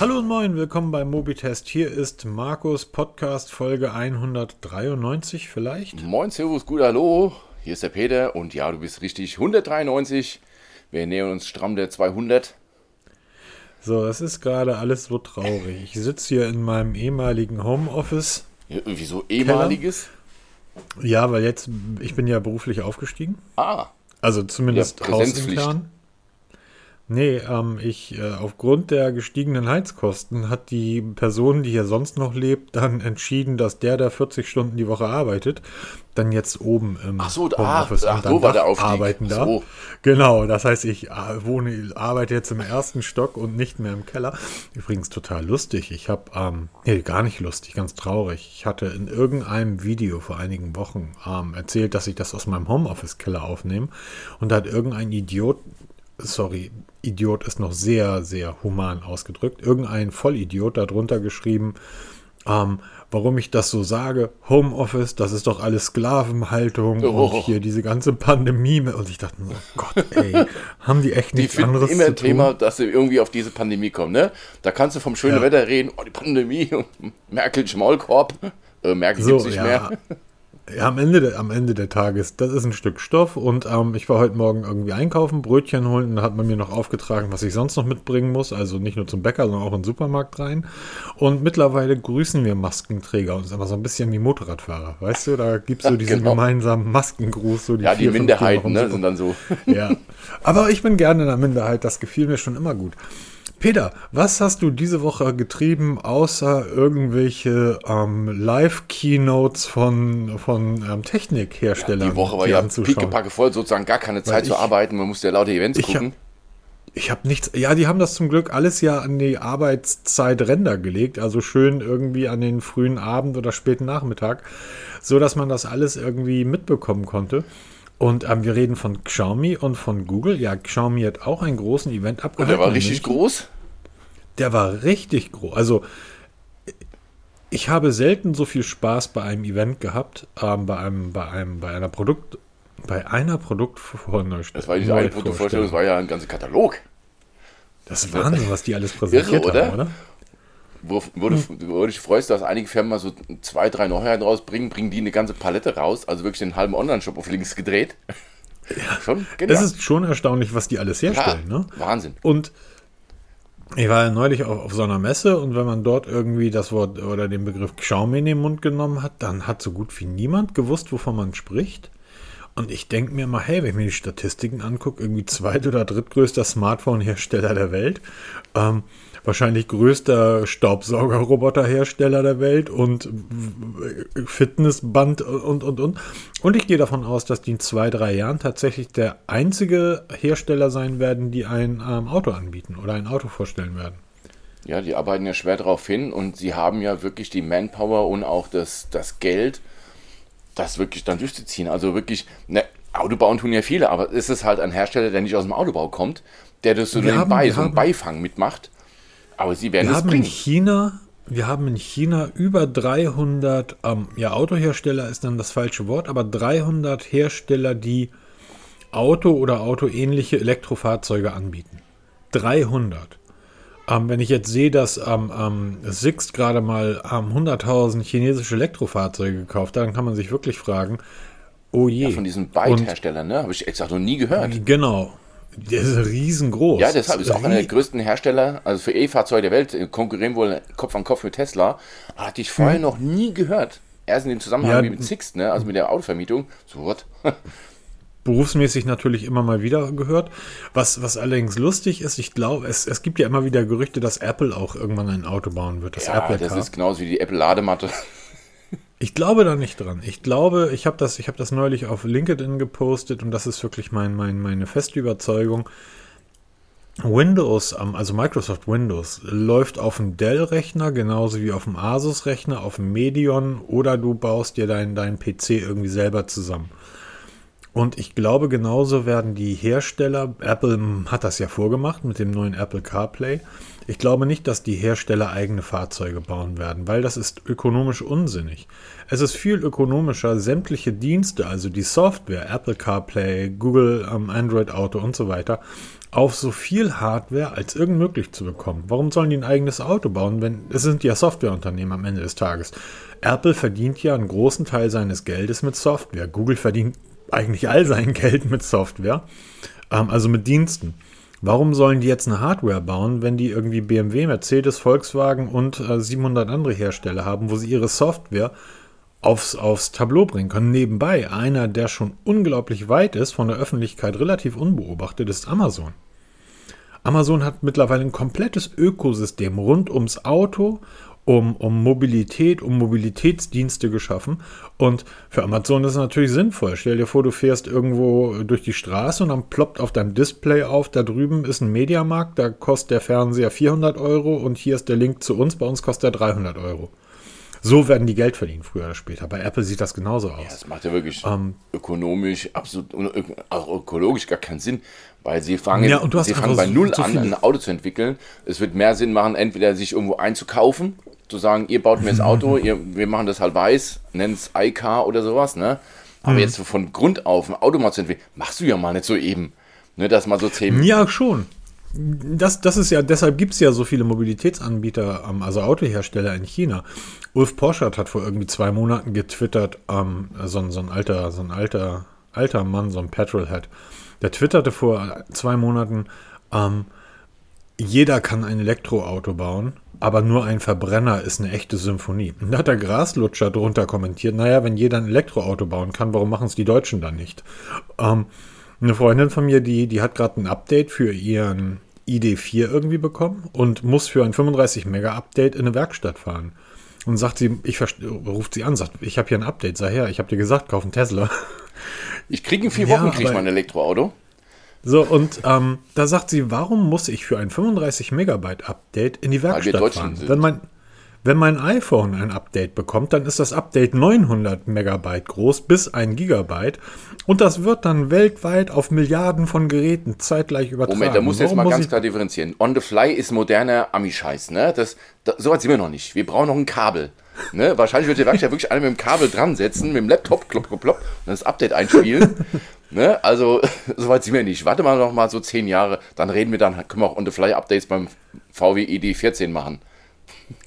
Hallo und moin, willkommen beim Mobitest. Hier ist Markus Podcast Folge 193 vielleicht. Moin, Servus, gut, hallo. Hier ist der Peter und ja, du bist richtig 193. Wir nähern uns stramm der 200. So, es ist gerade alles so traurig. Ich sitze hier in meinem ehemaligen Homeoffice. Ja, wieso ehemaliges? Ja, weil jetzt, ich bin ja beruflich aufgestiegen. Ah. Also zumindest Ja, hausintern. Nee, ähm, ich, äh, aufgrund der gestiegenen Heizkosten hat die Person, die hier sonst noch lebt, dann entschieden, dass der, der 40 Stunden die Woche arbeitet, dann jetzt oben im Ach so, ah, Homeoffice ach, unterm so war der Aufstieg. arbeiten Ach darf. so. Genau, das heißt, ich äh, wohne, arbeite jetzt im ersten Stock und nicht mehr im Keller. Übrigens total lustig. Ich habe, ähm, nee, gar nicht lustig, ganz traurig. Ich hatte in irgendeinem Video vor einigen Wochen ähm, erzählt, dass ich das aus meinem Homeoffice-Keller aufnehme. Und da hat irgendein Idiot, sorry, Idiot ist noch sehr, sehr human ausgedrückt, irgendein Vollidiot darunter geschrieben, ähm, warum ich das so sage, Homeoffice, das ist doch alles Sklavenhaltung Oh. und hier diese ganze Pandemie. Und ich dachte, oh Gott, ey, haben die echt Die nichts finden anderes immer zu ein Thema, tun? dass sie irgendwie auf diese Pandemie kommen, ne? Da kannst du vom schönen Ja. Wetter reden, oh, die Pandemie, Merkel Schmaulkorb, äh, Merkel So, gibt's nicht ja. mehr. Ja, am Ende, de- am Ende der Tages, das ist ein Stück Stoff und ähm, ich war heute Morgen irgendwie einkaufen, Brötchen holen und da hat man mir noch aufgetragen, was ich sonst noch mitbringen muss, also nicht nur zum Bäcker, sondern auch in den Supermarkt rein. Und mittlerweile grüßen wir Maskenträger und es ist aber so ein bisschen wie Motorradfahrer, weißt du, da gibt es so diesen Genau. gemeinsamen Maskengruß, so die Ja, die vier, Minderheiten, ne, sind dann so. Ja, aber ich bin gerne in der Minderheit, das gefiel mir schon immer gut. Peter, was hast du diese Woche getrieben, außer irgendwelche ähm, Live-Keynotes von, von ähm, Technikherstellern? Die Woche war ja pickepacke voll, sozusagen gar keine Zeit zu ich- arbeiten, man musste ja lauter Events Ich hab- gucken. Ich habe nichts. Ja, die haben das zum Glück alles ja an die Arbeitszeitränder gelegt, also schön irgendwie an den frühen Abend oder späten Nachmittag, so dass man das alles irgendwie mitbekommen konnte. Und ähm, wir reden von Xiaomi und von Google. Ja, Xiaomi hat auch einen großen Event Und abgehalten. der war richtig groß. Der war richtig groß. Also ich habe selten so viel Spaß bei einem Event gehabt, ähm, bei einem, bei einem, bei einer Produkt, bei einer Produktvorstellung. Das war nicht eine Fotovorstellung, das war ja ein ganzer Katalog. Das ist Wahnsinn, was die alles präsentiert Irre, oder? haben, oder? Wo du dich freust, dass einige Firmen mal so zwei, drei Neuheiten rausbringen, bringen die eine ganze Palette raus, also wirklich den halben Online-Shop auf links gedreht. Ja. Schon genial. Es ist schon erstaunlich, was die alles ja, herstellen. Ne? Wahnsinn. Und ich war ja neulich auf, auf so einer Messe und wenn man dort irgendwie das Wort oder den Begriff Xiaomi in den Mund genommen hat, dann hat so gut wie niemand gewusst, wovon man spricht. Und ich denke mir mal, hey, wenn ich mir die Statistiken angucke, irgendwie zweit- oder drittgrößter Smartphone-Hersteller der Welt, ähm, wahrscheinlich größter Staubsaugerroboterhersteller der Welt und Fitnessband und, und, und. Und ich gehe davon aus, dass die in zwei, drei Jahren tatsächlich der einzige Hersteller sein werden, die ein ähm, Auto anbieten oder ein Auto vorstellen werden. Ja, die arbeiten ja schwer darauf hin und sie haben ja wirklich die Manpower und auch das, das Geld, das wirklich dann durchzuziehen. Also wirklich, ne, Autobauen tun ja viele, aber es ist halt ein Hersteller, der nicht aus dem Autobau kommt, der das so Wir haben- nebenbei, wir so einen haben- Beifang mitmacht. Aber sie werden Wir es haben in bringen. China, wir haben in China über 300, ähm, ja, Autohersteller ist dann das falsche Wort, aber 300 Hersteller, die Auto oder autoähnliche Elektrofahrzeuge anbieten. 300. Ähm, wenn ich jetzt sehe, dass ähm, ähm, Sixt gerade mal ähm, 100.000 chinesische Elektrofahrzeuge gekauft hat, dann kann man sich wirklich fragen, oh je. Von diesen Byte-Herstellern, ne? Habe ich exakt noch nie gehört. Genau. Der ist riesengroß. Ja, deshalb ist auch einer der größten Hersteller, also für E-Fahrzeuge der Welt, äh, konkurrieren wohl Kopf an Kopf mit Tesla. Hatte ich vorher noch nie gehört. Erst in dem Zusammenhang Ja, mit Sixt, ne? also mit der Autovermietung. So, what? berufsmäßig natürlich immer mal wieder gehört. Was, was allerdings lustig ist, ich glaube, es, es gibt ja immer wieder Gerüchte, dass Apple auch irgendwann ein Auto bauen wird. Das ja, Apple das ist genauso wie die Apple-Ladematte. Ich glaube da nicht dran. Ich glaube, ich habe das, ich habe das neulich auf LinkedIn gepostet und das ist wirklich mein, mein, meine feste Überzeugung. Windows, also Microsoft Windows, läuft auf dem Dell-Rechner genauso wie auf dem Asus-Rechner, auf dem Medion oder du baust dir deinen dein PC irgendwie selber zusammen. Und ich glaube, genauso werden die Hersteller, Apple hat das ja vorgemacht mit dem neuen Apple CarPlay. Ich glaube nicht, dass die Hersteller eigene Fahrzeuge bauen werden, weil das ist ökonomisch unsinnig. Es ist viel ökonomischer, sämtliche Dienste, also die Software, Apple CarPlay, Google ähm, Android Auto und so weiter, auf so viel Hardware als irgend möglich zu bekommen. Warum sollen die ein eigenes Auto bauen, wenn es sind ja Softwareunternehmen am Ende des Tages. Apple verdient ja einen großen Teil seines Geldes mit Software. Google verdient eigentlich all sein Geld mit Software, ähm, also mit Diensten. Warum sollen die jetzt eine Hardware bauen, wenn die irgendwie BMW, Mercedes, Volkswagen und äh, 700 andere Hersteller haben, wo sie ihre Software aufs, aufs Tableau bringen können? Nebenbei, einer, der schon unglaublich weit ist, von der Öffentlichkeit relativ unbeobachtet, ist Amazon. Amazon hat mittlerweile ein komplettes Ökosystem rund ums Auto, um, um Mobilität, um Mobilitätsdienste geschaffen. Und für Amazon ist es natürlich sinnvoll. Stell dir vor, du fährst irgendwo durch die Straße und dann ploppt auf deinem Display auf, da drüben ist ein Mediamarkt, da kostet der Fernseher 400 Euro und hier ist der Link zu uns, bei uns kostet er 300 Euro. So werden die Geld verdienen, früher oder später. Bei Apple sieht das genauso aus. Ja, das macht ja wirklich ähm, ökonomisch, absolut, auch ökologisch gar keinen Sinn, weil sie fangen, ja, sie fangen bei Null an, ein Auto zu entwickeln. Es wird mehr Sinn machen, entweder sich irgendwo einzukaufen zu sagen, ihr baut mir das Auto, ihr, wir machen das halt weiß, nennt es iCar oder sowas, ne? Aber mhm. jetzt von Grund auf ein Auto mal zu entwickeln, machst du ja mal nicht so eben. Ne, dass mal so zehn. Ja, schon. Das, das ist ja, deshalb gibt es ja so viele Mobilitätsanbieter, ähm, also Autohersteller in China. Ulf Poschert hat vor irgendwie zwei Monaten getwittert, ähm, so, so ein alter, so ein alter, alter Mann, so ein Petrolhead, der twitterte vor zwei Monaten, ähm, jeder kann ein Elektroauto bauen aber nur ein Verbrenner ist eine echte Symphonie. Und da hat der Graslutscher drunter kommentiert, naja, wenn jeder ein Elektroauto bauen kann, warum machen es die Deutschen dann nicht? Ähm, eine Freundin von mir, die, die hat gerade ein Update für ihren ID4 irgendwie bekommen und muss für ein 35 Mega Update in eine Werkstatt fahren. Und sagt sie, ich ruft sie an, sagt, ich habe hier ein Update, sei her, ich habe dir gesagt, kauf einen Tesla. Ich kriege in vier Wochen ja, krieg ich mein Elektroauto. So, und ähm, da sagt sie, warum muss ich für ein 35 Megabyte Update in die Werkstatt fahren? Sind. Wenn mein, wenn mein iPhone ein Update bekommt, dann ist das Update 900 Megabyte groß bis 1 Gigabyte und das wird dann weltweit auf Milliarden von Geräten zeitgleich übertragen. Moment, da muss ich jetzt mal ganz klar differenzieren. On the fly ist moderner Ami-Scheiß, ne? Das, das, so weit sind wir noch nicht. Wir brauchen noch ein Kabel. Ne? Wahrscheinlich wird die Werkstatt wirklich alle mit dem Kabel dran setzen, mit dem Laptop, klopp, klopp, klopp, und das Update einspielen. ne? Also, soweit sind wir nicht. Warte mal noch mal so zehn Jahre, dann reden wir dann, können wir auch On-the-Fly-Updates beim VW ID14 machen.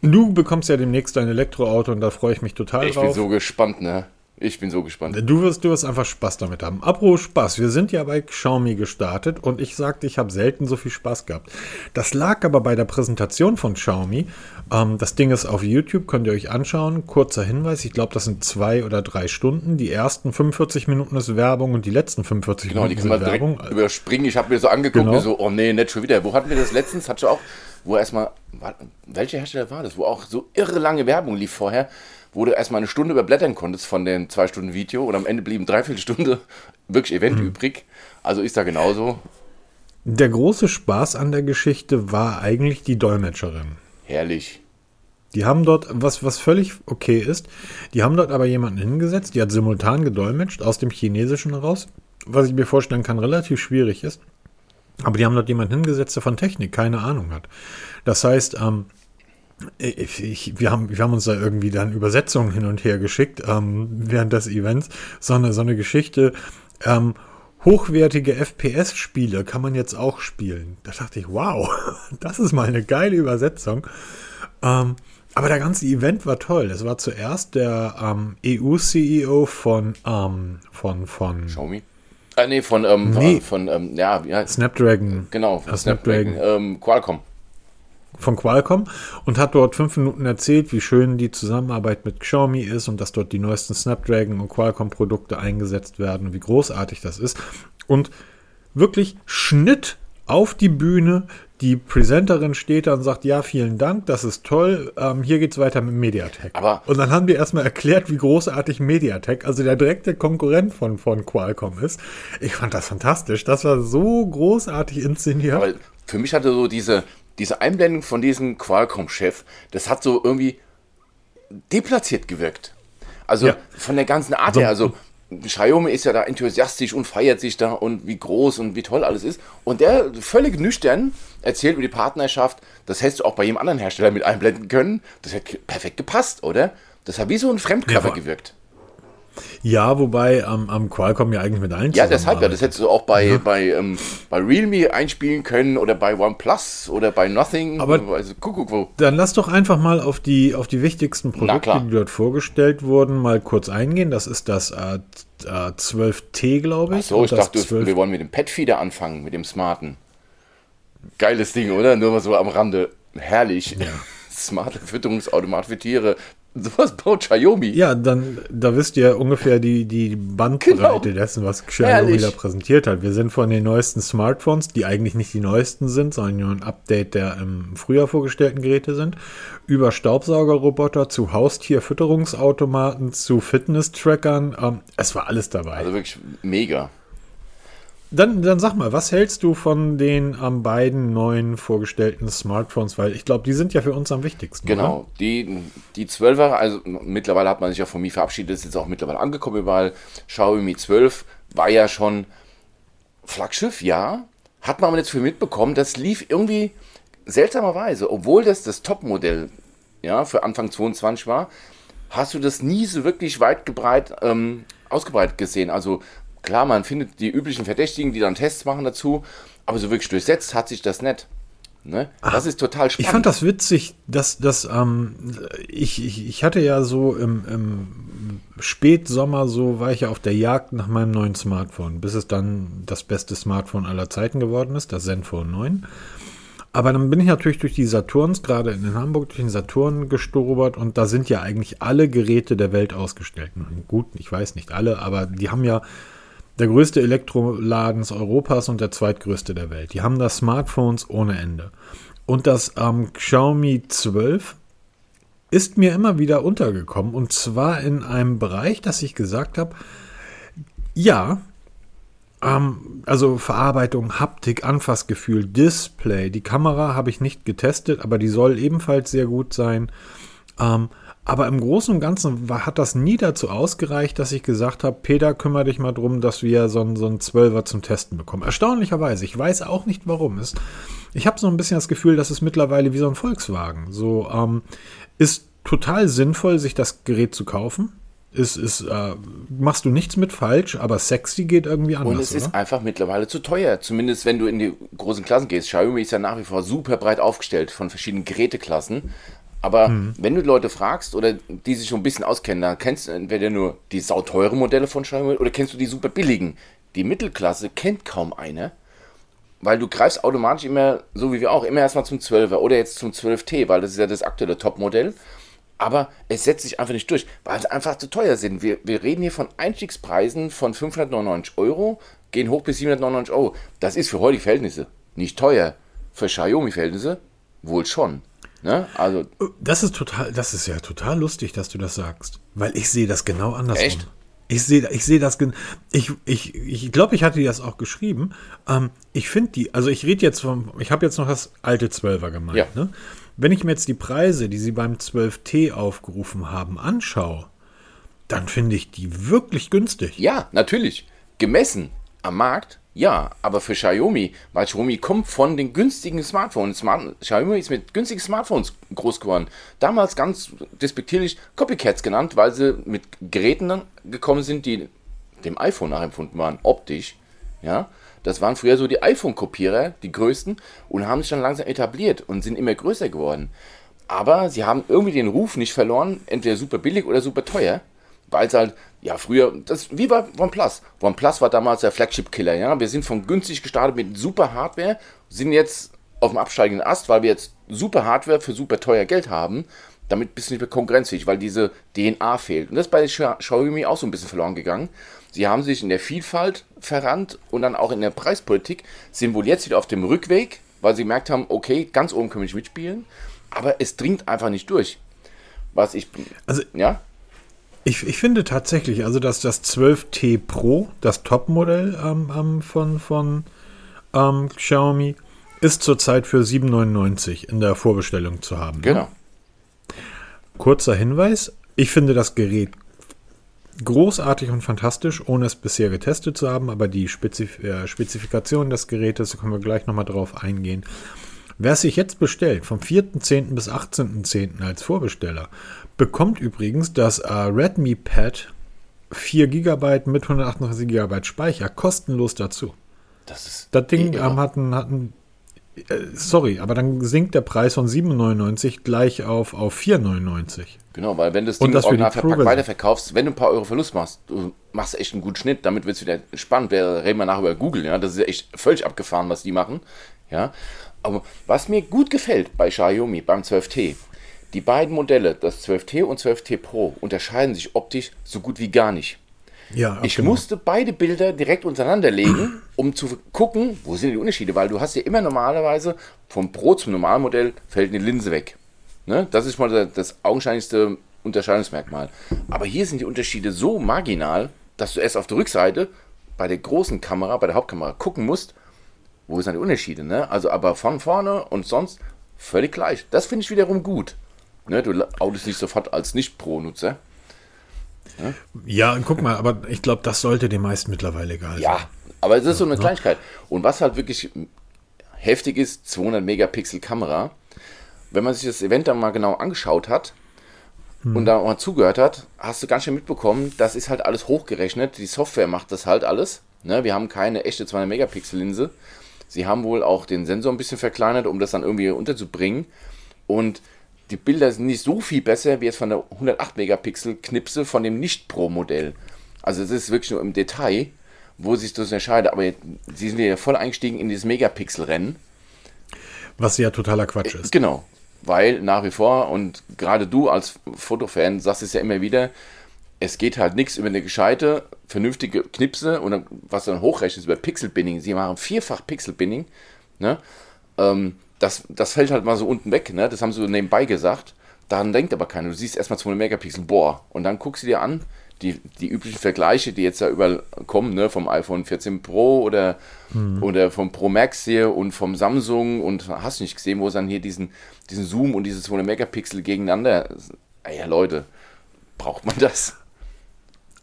Du bekommst ja demnächst ein Elektroauto und da freue ich mich total ich drauf. Ich bin so gespannt, ne? Ich bin so gespannt. Du wirst, du wirst einfach Spaß damit haben. Apro Spaß. Wir sind ja bei Xiaomi gestartet und ich sagte, ich habe selten so viel Spaß gehabt. Das lag aber bei der Präsentation von Xiaomi. Ähm, das Ding ist auf YouTube, könnt ihr euch anschauen. Kurzer Hinweis, ich glaube, das sind zwei oder drei Stunden. Die ersten 45 Minuten ist Werbung und die letzten 45 genau, Minuten sind Werbung. Überspringen. Ich habe mir so angeguckt, genau. so, oh nee, nicht schon wieder. Wo hatten wir das letztens? Hat schon auch, wo erstmal, welcher Hersteller war das? Wo auch so irre lange Werbung lief vorher wo du erstmal eine Stunde überblättern konntest von den zwei Stunden Video und am Ende blieben dreiviertel Stunde wirklich Event mhm. übrig. Also ist da genauso. Der große Spaß an der Geschichte war eigentlich die Dolmetscherin. Herrlich. Die haben dort, was, was völlig okay ist, die haben dort aber jemanden hingesetzt, die hat simultan gedolmetscht aus dem Chinesischen heraus, was ich mir vorstellen kann, relativ schwierig ist. Aber die haben dort jemanden hingesetzt, der von Technik keine Ahnung hat. Das heißt, ähm, ich, wir, haben, wir haben uns da irgendwie dann Übersetzungen hin und her geschickt ähm, während des Events. So eine, so eine Geschichte. Ähm, hochwertige FPS-Spiele kann man jetzt auch spielen. Da dachte ich, wow, das ist mal eine geile Übersetzung. Ähm, aber der ganze Event war toll. Es war zuerst der ähm, EU-CEO von, ähm, von, von Xiaomi. Ah, nee, von, ähm, nee. von, ähm, ja, ja, Snapdragon. Genau, von Snapdragon. Snapdragon ähm, Qualcomm von Qualcomm und hat dort fünf Minuten erzählt, wie schön die Zusammenarbeit mit Xiaomi ist und dass dort die neuesten Snapdragon und Qualcomm Produkte eingesetzt werden und wie großartig das ist. Und wirklich Schnitt auf die Bühne. Die Präsenterin steht da und sagt, ja, vielen Dank, das ist toll. Ähm, hier es weiter mit Mediatek. Aber und dann haben wir erstmal erklärt, wie großartig Mediatek, also der direkte Konkurrent von, von Qualcomm ist. Ich fand das fantastisch. Das war so großartig inszeniert. Aber für mich hatte so diese, diese Einblendung von diesem Qualcomm-Chef, das hat so irgendwie deplatziert gewirkt. Also ja. von der ganzen Art her, also Xiaomi ist ja da enthusiastisch und feiert sich da und wie groß und wie toll alles ist. Und der völlig nüchtern erzählt über die Partnerschaft, das hättest du auch bei jedem anderen Hersteller mit einblenden können. Das hätte perfekt gepasst, oder? Das hat wie so ein Fremdkörper ja, gewirkt. Ja, wobei am, am Qualcomm ja eigentlich mit allen Ja, deshalb ja. Das hättest du auch bei, ja. bei, ähm, bei Realme einspielen können oder bei OnePlus oder bei Nothing. Aber also, guck, wo. dann lass doch einfach mal auf die, auf die wichtigsten Produkte, die dort vorgestellt wurden, mal kurz eingehen. Das ist das äh, äh, 12T, glaube ich. Achso, ich dachte, 12... wir wollen mit dem Petfeeder anfangen, mit dem smarten. Geiles Ding, oder? Nur mal so am Rande. Herrlich. Ja. Smarte Fütterungsautomat für Tiere. Sowas baut Xiaomi. Ja, dann, da wisst ihr ungefähr die, die Bandbreite genau. dessen, was Xiaomi da präsentiert hat. Wir sind von den neuesten Smartphones, die eigentlich nicht die neuesten sind, sondern nur ein Update der im Frühjahr vorgestellten Geräte sind, über Staubsaugerroboter zu Haustierfütterungsautomaten zu Fitness-Trackern. Ähm, es war alles dabei. Also wirklich mega. Dann, dann sag mal, was hältst du von den ähm, beiden neuen vorgestellten Smartphones? Weil ich glaube, die sind ja für uns am wichtigsten. Genau, oder? die, die 12er, also mittlerweile hat man sich ja von mir verabschiedet, ist jetzt auch mittlerweile angekommen überall. Xiaomi 12 war ja schon Flaggschiff, ja. Hat man aber jetzt für mitbekommen, das lief irgendwie seltsamerweise, obwohl das das Topmodell ja, für Anfang 22 war, hast du das nie so wirklich weit gebreit, ähm, ausgebreitet gesehen. Also Klar, man findet die üblichen Verdächtigen, die dann Tests machen dazu, aber so wirklich durchsetzt hat sich das nicht. Ne? Das Ach, ist total spannend. Ich fand das witzig, dass, dass ähm, ich, ich, ich hatte ja so im, im Spätsommer so, war ich ja auf der Jagd nach meinem neuen Smartphone, bis es dann das beste Smartphone aller Zeiten geworden ist, das Zenfone 9. Aber dann bin ich natürlich durch die Saturns, gerade in Hamburg, durch den Saturn gestobert und da sind ja eigentlich alle Geräte der Welt ausgestellt. Gut, ich weiß nicht alle, aber die haben ja der größte Elektroladens Europas und der zweitgrößte der Welt. Die haben da Smartphones ohne Ende. Und das ähm, Xiaomi 12 ist mir immer wieder untergekommen und zwar in einem Bereich, dass ich gesagt habe, ja, ähm, also Verarbeitung, Haptik, Anfassgefühl, Display, die Kamera habe ich nicht getestet, aber die soll ebenfalls sehr gut sein. Ähm, aber im Großen und Ganzen war, hat das nie dazu ausgereicht, dass ich gesagt habe, Peter, kümmere dich mal drum, dass wir so einen, so einen Zwölfer zum Testen bekommen. Erstaunlicherweise, ich weiß auch nicht warum. Ist, ich habe so ein bisschen das Gefühl, dass es mittlerweile wie so ein Volkswagen. So ähm, ist total sinnvoll, sich das Gerät zu kaufen. Ist, ist, äh, machst du nichts mit falsch, aber sexy geht irgendwie anders. Und es oder? ist einfach mittlerweile zu teuer. Zumindest wenn du in die großen Klassen gehst. Xiaomi ist ja nach wie vor super breit aufgestellt von verschiedenen Geräteklassen. Aber mhm. wenn du Leute fragst oder die sich schon ein bisschen auskennen, dann kennst du entweder nur die sauteure Modelle von Xiaomi oder kennst du die super billigen. Die Mittelklasse kennt kaum eine, weil du greifst automatisch immer, so wie wir auch, immer erstmal zum 12er oder jetzt zum 12T, weil das ist ja das aktuelle Topmodell. Aber es setzt sich einfach nicht durch, weil sie einfach zu teuer sind. Wir, wir reden hier von Einstiegspreisen von 599 Euro, gehen hoch bis 799 Euro. Das ist für heutige Verhältnisse nicht teuer. Für Xiaomi-Verhältnisse wohl schon. Ne? Also das ist total, das ist ja total lustig, dass du das sagst, weil ich sehe das genau andersrum. Echt? Ich sehe, ich sehe das, ich, ich, ich glaube, ich hatte dir das auch geschrieben. Ähm, ich finde die, also ich rede jetzt vom, ich habe jetzt noch das alte 12er gemeint. Ja. Ne? Wenn ich mir jetzt die Preise, die sie beim 12T aufgerufen haben, anschaue, dann finde ich die wirklich günstig. Ja, natürlich. Gemessen am Markt ja, aber für Xiaomi, weil Xiaomi kommt von den günstigen Smartphones. Smart Xiaomi ist mit günstigen Smartphones groß geworden. Damals ganz despektierlich Copycats genannt, weil sie mit Geräten gekommen sind, die dem iPhone nachempfunden waren, optisch. Ja, das waren früher so die iPhone-Kopierer, die größten, und haben sich dann langsam etabliert und sind immer größer geworden. Aber sie haben irgendwie den Ruf nicht verloren, entweder super billig oder super teuer weil es halt, ja, früher, das wie bei OnePlus. OnePlus war damals der Flagship-Killer, ja. Wir sind von günstig gestartet mit super Hardware, sind jetzt auf dem absteigenden Ast, weil wir jetzt super Hardware für super teuer Geld haben. Damit bist du nicht mehr konkurrenzfähig, weil diese DNA fehlt. Und das ist bei Xiaomi auch so ein bisschen verloren gegangen. Sie haben sich in der Vielfalt verrannt und dann auch in der Preispolitik, sind wohl jetzt wieder auf dem Rückweg, weil sie gemerkt haben, okay, ganz oben können wir nicht mitspielen, aber es dringt einfach nicht durch. Was ich. Also, ja? Ich, ich finde tatsächlich, also dass das 12T Pro, das Topmodell ähm, ähm, von, von ähm, Xiaomi, ist zurzeit für 7,99 in der Vorbestellung zu haben. Genau. Ne? Kurzer Hinweis, ich finde das Gerät großartig und fantastisch, ohne es bisher getestet zu haben, aber die Spezif äh, Spezifikation des Gerätes, da können wir gleich nochmal drauf eingehen. Wer es sich jetzt bestellt, vom 4.10. bis 18.10. als Vorbesteller, bekommt übrigens das äh, Redmi Pad 4 GB mit 128 GB Speicher kostenlos dazu. Das ist. Das Ding eh ähm, hat einen, hat einen äh, sorry, aber dann sinkt der Preis von 7,99 gleich auf, auf 4,99. Genau, weil wenn du das Ding das original verpackt weiterverkaufst, wenn du ein paar Euro Verlust machst, du machst echt einen guten Schnitt, damit wird es wieder spannend. Wir reden wir nachher über Google, ja. Das ist ja echt völlig abgefahren, was die machen. Ja. Aber was mir gut gefällt bei Xiaomi, beim 12T, die beiden Modelle, das 12T und 12T Pro, unterscheiden sich optisch so gut wie gar nicht. Ja, Ich genau. musste beide Bilder direkt untereinander legen, um zu gucken, wo sind die Unterschiede, weil du hast ja immer normalerweise vom Pro zum Normalmodell fällt eine Linse weg. Ne? Das ist mal das- das augenscheinlichste Unterscheidungsmerkmal. Aber hier sind die Unterschiede so marginal, dass du erst auf der Rückseite bei der großen Kamera, bei der Hauptkamera gucken musst, wo sind die Unterschiede. Ne? Also aber von vorne und sonst völlig gleich. Das finde ich wiederum gut. Ne? Du outest nicht sofort als Nicht-Pro-Nutzer. Ja, guck mal, aber ich glaube, das sollte den meisten mittlerweile egal Ja, sein. aber es ist so eine Kleinigkeit. Und was halt wirklich heftig ist, 200 Megapixel Kamera. Wenn man sich das Event dann mal genau angeschaut hat und da mal zugehört hat, hast du ganz schön mitbekommen, das ist halt alles hochgerechnet. Die Software macht das halt alles. Ne? Wir haben keine echte 200 Megapixel Linse. Sie haben wohl auch den Sensor ein bisschen verkleinert, um das dann irgendwie unterzubringen. Und die Bilder sind nicht so viel besser wie jetzt von der 108 Megapixel Knipse von dem Nicht-Pro-Modell. Also es ist wirklich nur im Detail, wo sich das entscheidet. Aber jetzt, sie sind ja voll eingestiegen in dieses Megapixel-Rennen. Was ja totaler Quatsch ist. Genau. Weil nach wie vor, und gerade du als Fotofan sagst es ja immer wieder, es geht halt nichts über eine gescheite, vernünftige Knipse und dann, was dann hochrechnet über Pixel-Binning. Sie machen vierfach Pixel-Binning. Ne? Ähm, das, das fällt halt mal so unten weg. Ne? Das haben sie so nebenbei gesagt. Daran denkt aber keiner. Du siehst erstmal 200 Megapixel, boah. Und dann guckst du dir an, die, die üblichen Vergleiche, die jetzt da überall kommen, ne? vom iPhone 14 Pro oder, oder vom Pro Max hier und vom Samsung und hast nicht gesehen, wo es dann hier diesen, diesen Zoom und diese 200 Megapixel gegeneinander. Ey, ja, Leute, braucht man das?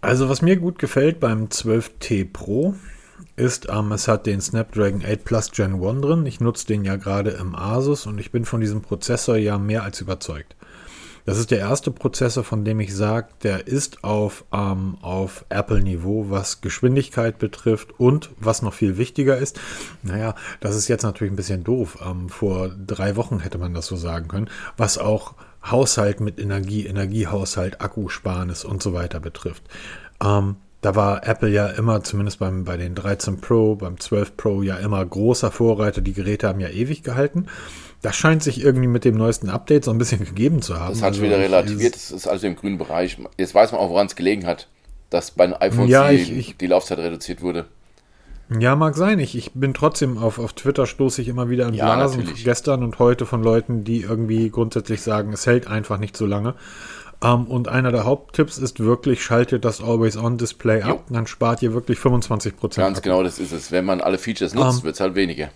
Also, was mir gut gefällt beim 12T Pro ist, ähm, es hat den Snapdragon 8 Plus Gen 1 drin. Ich nutze den ja gerade im Asus und ich bin von diesem Prozessor ja mehr als überzeugt. Das ist der erste Prozessor, von dem ich sage, der ist auf, ähm, auf Apple-Niveau, was Geschwindigkeit betrifft und was noch viel wichtiger ist. Naja, das ist jetzt natürlich ein bisschen doof. Ähm, vor drei Wochen hätte man das so sagen können, was auch Haushalt mit Energie, Energiehaushalt, Akkusparnis und so weiter betrifft. Ähm, da war Apple ja immer, zumindest beim, bei den 13 Pro, beim 12 Pro, ja immer großer Vorreiter. Die Geräte haben ja ewig gehalten. Das scheint sich irgendwie mit dem neuesten Update so ein bisschen gegeben zu haben. Das hat Also wieder relativiert, das ist also im grünen Bereich. Jetzt weiß man auch, woran es gelegen hat, dass bei den iPhones Ja, die, ich- ich- die Laufzeit reduziert wurde. Ja, mag sein. Ich, ich bin trotzdem auf, auf Twitter stoße ich immer wieder in Ja, Blasen natürlich. gestern und heute von Leuten, die irgendwie grundsätzlich sagen, es hält einfach nicht so lange. Ähm, und einer der Haupttipps ist wirklich, schaltet das Always-On-Display ab, dann spart ihr wirklich 25 Prozent. Ganz genau, das ist es. Wenn man alle Features nutzt, Ähm, wird es halt weniger.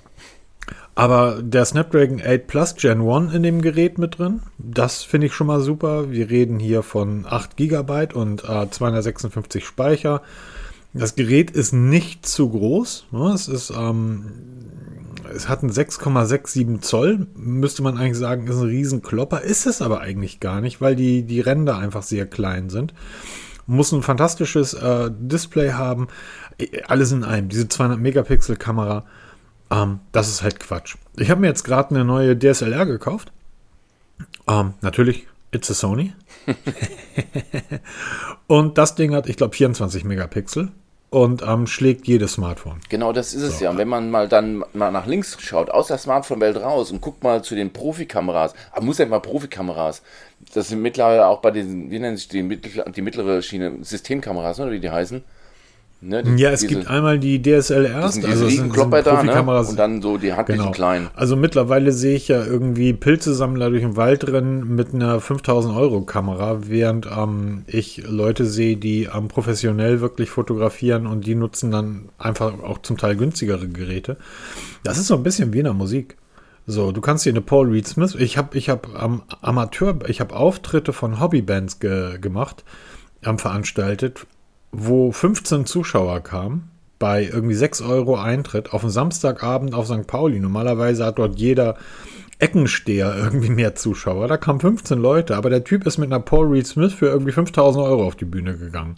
Aber der Snapdragon 8 Plus Gen 1 in dem Gerät mit drin, das finde ich schon mal super. Wir reden hier von 8 GB und äh, 256 Speicher. Das Gerät ist nicht zu groß. Ne? Es ist, ähm, es hat einen 6,67 Zoll. Müsste man eigentlich sagen, ist ein Riesenklopper. Ist es aber eigentlich gar nicht, weil die, die Ränder einfach sehr klein sind. Muss ein fantastisches äh, Display haben. Alles in einem. Diese 200 Megapixel Kamera. Ähm, das ist halt Quatsch. Ich habe mir jetzt gerade eine neue DSLR gekauft. Ähm, natürlich, it's a Sony. und das Ding hat, ich glaube, 24 Megapixel und ähm, schlägt jedes Smartphone. Genau das ist es ja. Und wenn man mal dann mal nach links schaut, aus der Smartphone-Welt raus und guckt mal zu den Profikameras, aber muss ja mal Profikameras, das sind mittlerweile auch bei diesen, wie nennen sich die, die mittlere Schiene, Systemkameras, oder wie die heißen? Ne, die- Ja, es diese- gibt einmal die DSLRs, sind also es riesen Klopper da, ne? Und dann so die handlichen Genau. kleinen. Also mittlerweile sehe ich ja irgendwie Pilzesammler durch den Wald rennen mit einer 5000 Euro Kamera, während ähm, ich Leute sehe, die ähm, professionell wirklich fotografieren und die nutzen dann einfach auch zum Teil günstigere Geräte. Das ist so ein bisschen wie in der Musik. So, du kannst dir eine Paul Reed Smith, ich habe ich hab, ähm, Amateur, ich habe Auftritte von Hobbybands ge gemacht, ähm, veranstaltet, wo 15 Zuschauer kamen, bei irgendwie 6 Euro Eintritt auf einen Samstagabend auf St. Pauli. Normalerweise hat dort jeder Eckensteher irgendwie mehr Zuschauer. Da kamen 15 Leute, aber der Typ ist mit einer Paul Reed Smith für irgendwie 5000 Euro auf die Bühne gegangen.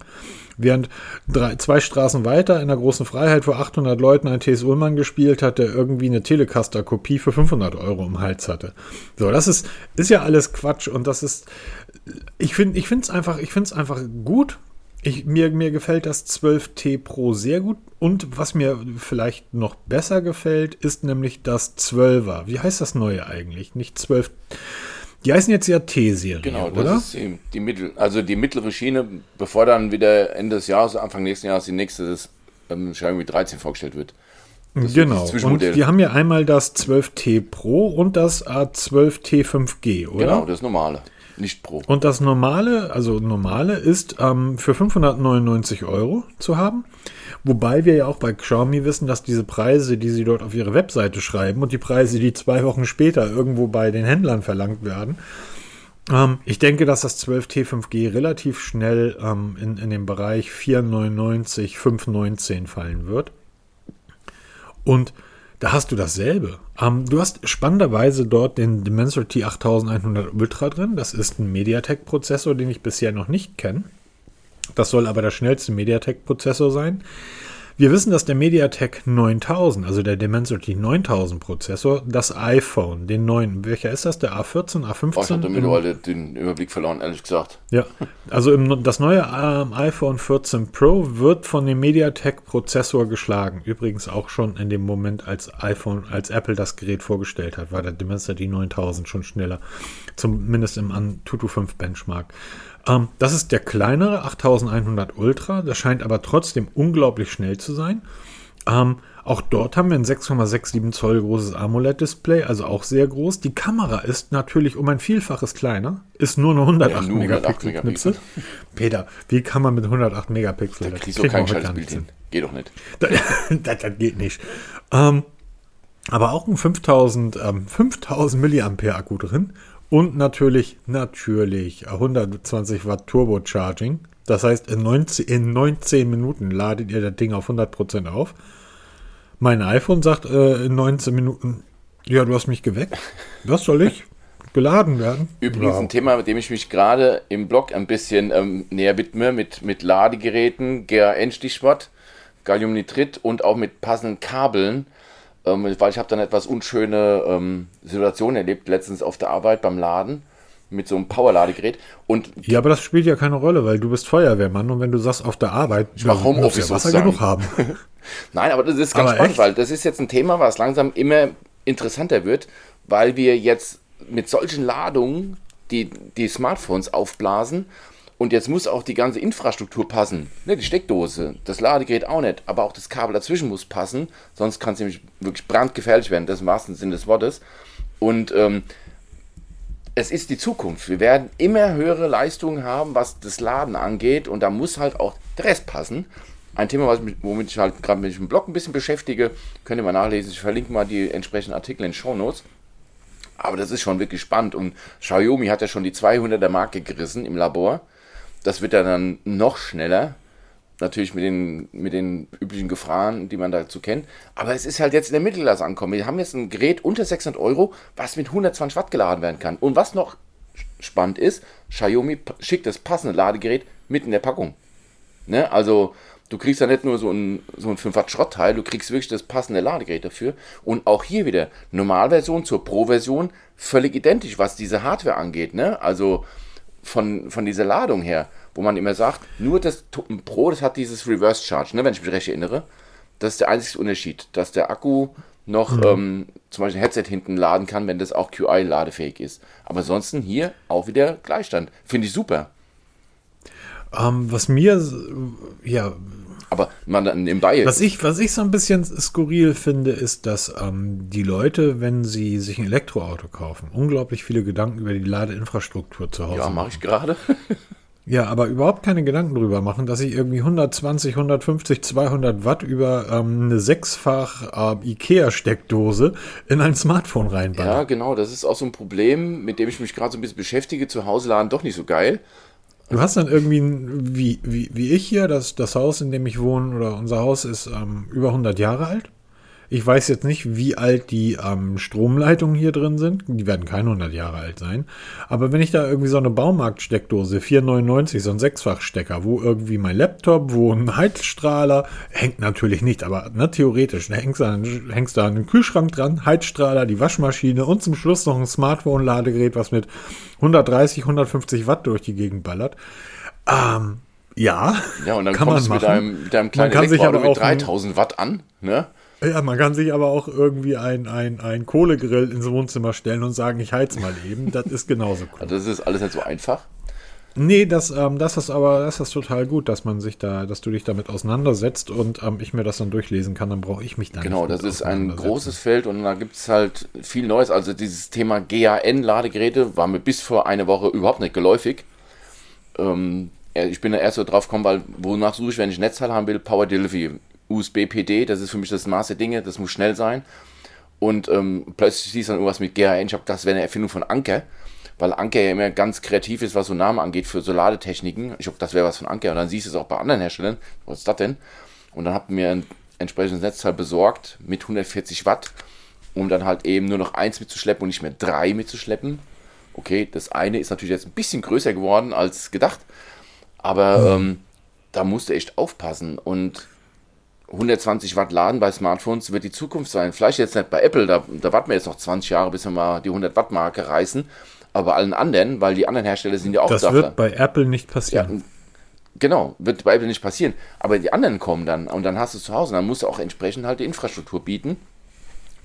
Während drei, zwei Straßen weiter in der großen Freiheit vor 800 Leuten ein T.S. Ullmann gespielt hat, der irgendwie eine Telecaster-Kopie für 500 Euro im Hals hatte. So, das ist, ist ja alles Quatsch und das ist, ich finde, es ich finde es einfach gut. Ich, mir, mir gefällt das 12T Pro sehr gut. Und was mir vielleicht noch besser gefällt, ist nämlich das 12er. Wie heißt das neue eigentlich? Nicht 12. Die heißen jetzt ja T-Serie, Genau, das oder? ist die, die Mittel, also die mittlere Schiene, bevor dann wieder Ende des Jahres, Anfang nächsten Jahres die nächste das, ähm, Xiaomi 13 vorgestellt wird. Das Genau. Und die haben ja einmal das 12T Pro und das A12T 5G, oder? Genau, das normale, nicht Pro. Und das normale, also normale, ist ähm, für 599 Euro zu haben. Wobei wir ja auch bei Xiaomi wissen, dass diese Preise, die sie dort auf ihre Webseite schreiben und die Preise, die zwei Wochen später irgendwo bei den Händlern verlangt werden, ähm, ich denke, dass das 12T 5G relativ schnell ähm, in, in den Bereich 499, 519 fallen wird. Und da hast du dasselbe. Ähm, du hast spannenderweise dort den Dimensity 8100 Ultra drin. Das ist ein MediaTek-Prozessor, den ich bisher noch nicht kenne. Das soll aber der schnellste MediaTek-Prozessor sein. Wir wissen, dass der MediaTek 9000, also der Dimensity 9000 Prozessor, das iPhone, den neuen, welcher ist das? Der A14, A15? Oh, ich habe mittlerweile den Überblick verloren, ehrlich gesagt. Ja, also im, das neue ähm, iPhone 14 Pro wird von dem MediaTek-Prozessor geschlagen. Übrigens auch schon in dem Moment, als iPhone, als Apple das Gerät vorgestellt hat, war der Dimensity 9000 schon schneller. Zumindest im Antutu 5 Benchmark. Ähm, das ist der kleinere 8100 Ultra. Das scheint aber trotzdem unglaublich schnell zu sein. Ähm, auch dort haben wir ein 6,67 Zoll großes AMOLED-Display, also auch sehr groß. Die Kamera ist natürlich um ein Vielfaches kleiner, ist nur eine 108 Ja, nur 108 Megapixel Megapixel. Peter, wie kann man mit 108 Megapixel? Da Das kriegst du kein gescheites Bild hin. Geht doch nicht. das, das, das geht nicht. Ähm, aber auch ein 5000, ähm, 5000 Milliampere Akku drin und natürlich, natürlich 120 Watt Turbocharging. Das heißt, in 19, in 19 Minuten ladet ihr das Ding auf 100% auf. Mein iPhone sagt äh, in 19 Minuten, ja, du hast mich geweckt. Was soll ich? Geladen werden? Übrigens Ja. ein Thema, mit dem ich mich gerade im Blog ein bisschen ähm, näher widme, mit, mit Ladegeräten, GAN-Stichwort, Galliumnitrit und auch mit passenden Kabeln, weil ich habe dann etwas unschöne ähm, Situationen erlebt, letztens auf der Arbeit beim Laden mit so einem Power-Ladegerät und Ja, aber das spielt ja keine Rolle, weil du bist Feuerwehrmann und wenn du sagst, auf der Arbeit, ich mach Homeoffice ja Wasser sozusagen. genug haben. Nein, aber das ist ganz Aber spannend, echt? weil das ist jetzt ein Thema, was langsam immer interessanter wird, weil wir jetzt mit solchen Ladungen die, die Smartphones aufblasen und jetzt muss auch die ganze Infrastruktur passen. Ne, die Steckdose, das Ladegerät auch nicht, aber auch das Kabel dazwischen muss passen, sonst kann es nämlich wirklich brandgefährlich werden, das im wahrsten Sinne des Wortes. Und ähm, es ist die Zukunft. Wir werden immer höhere Leistungen haben, was das Laden angeht. Und da muss halt auch der Rest passen. Ein Thema, womit ich halt gerade mit dem Blog ein bisschen beschäftige, könnt ihr mal nachlesen. Ich verlinke mal die entsprechenden Artikel in Show Notes. Aber das ist schon wirklich spannend. Und Xiaomi hat ja schon die 200er Marke gerissen im Labor. Das wird dann noch schneller. Natürlich mit den, mit den üblichen Gefahren, die man dazu kennt. Aber es ist halt jetzt in der Mittelklasse angekommen. Wir haben jetzt ein Gerät unter 600 Euro, was mit 120 Watt geladen werden kann. Und was noch spannend ist, Xiaomi schickt das passende Ladegerät mit in der Packung. Ne? Also du kriegst ja nicht nur so ein, so ein 5 Watt Schrottteil, du kriegst wirklich das passende Ladegerät dafür. Und auch hier wieder Normalversion zur Pro-Version völlig identisch, was diese Hardware angeht. Ne? Also von, von dieser Ladung her, wo man immer sagt, nur das Pro, das hat dieses Reverse Charge, ne, wenn ich mich recht erinnere. Das ist der einzige Unterschied, dass der Akku noch ähm, zum Beispiel ein Headset hinten laden kann, wenn das auch QI-ladefähig ist. Aber ansonsten hier auch wieder Gleichstand. Finde ich super. ähm, was mir, ja, Aber man dann nebenbei. Was ich, was ich so ein bisschen skurril finde, ist, dass ähm, die Leute, wenn sie sich ein Elektroauto kaufen, unglaublich viele Gedanken über die Ladeinfrastruktur zu Hause ja, mache ich gerade. Ja, aber überhaupt keine Gedanken drüber machen, dass ich irgendwie 120, 150, 200 Watt über ähm, eine sechsfach äh, Ikea-Steckdose in ein Smartphone Ja, reinballer. genau. Das ist auch so ein Problem, mit dem ich mich gerade so ein bisschen beschäftige. Zu Hause laden doch nicht so geil. Du hast dann irgendwie, wie, wie, wie ich hier, das, das Haus, in dem ich wohne, oder unser Haus ist ähm, über 100 Jahre alt. Ich weiß jetzt nicht, wie alt die ähm, Stromleitungen hier drin sind. Die werden keine 100 Jahre alt sein. Aber wenn ich da irgendwie so eine Baumarktsteckdose, 4,99, so ein Sechsfachstecker, wo irgendwie mein Laptop, wo ein Heizstrahler, hängt natürlich nicht, aber ne, theoretisch, da hängst, da, hängst da einen Kühlschrank dran, Heizstrahler, die Waschmaschine und zum Schluss noch ein Smartphone-Ladegerät, was mit 130, 150 Watt durch die Gegend ballert. Ähm, ja, Ja, und dann kann kommst du man mit machen. deinem, mit deinem kleinen Man kann sich Elektroauto aber mit auch ein- 3000 Watt an, ne? Ja, man kann sich aber auch irgendwie ein, ein, ein Kohlegrill ins Wohnzimmer stellen und sagen, ich heiz mal eben. Das ist genauso cool. Also das ist alles nicht so einfach. Nee, das, ähm, das ist aber das ist total gut, dass man sich da, dass du dich damit auseinandersetzt und ähm, ich mir das dann durchlesen kann, dann brauche ich mich da Genau, das ist ein großes Feld und da gibt es halt viel Neues. Also dieses Thema GAN-Ladegeräte war mir bis vor eine Woche überhaupt nicht geläufig. Ähm, ich bin da erst so drauf gekommen, weil wonach suche ich, wenn ich ein Netzteil haben will? Power Delivery, USB PD, das ist für mich das Maß der Dinge, das muss schnell sein. Und ähm, plötzlich siehst du dann irgendwas mit GAN. Ich habe das wäre eine Erfindung von Anker, weil Anker ja immer ganz kreativ ist, was so Namen angeht für so Ladetechniken. Ich hoffe, das wäre was von Anker. Und dann siehst du es auch bei anderen Herstellern. Was ist das denn? Und dann habe mir ein entsprechendes Netzteil besorgt mit 140 Watt, um dann halt eben nur noch eins mitzuschleppen und nicht mehr drei mitzuschleppen. Okay, das eine ist natürlich jetzt ein bisschen größer geworden als gedacht, aber ähm, da musst du echt aufpassen. Und 120 Watt Laden bei Smartphones wird die Zukunft sein. Vielleicht jetzt nicht bei Apple, da, da warten wir jetzt noch 20 Jahre, bis wir mal die 100 Watt Marke reißen. Aber bei allen anderen, weil die anderen Hersteller sind ja auch Das dafür. wird bei Apple nicht Ja, passieren. genau, wird bei Apple nicht passieren. Aber die anderen kommen dann und dann hast du es zu Hause. Dann musst du auch entsprechend halt die Infrastruktur bieten.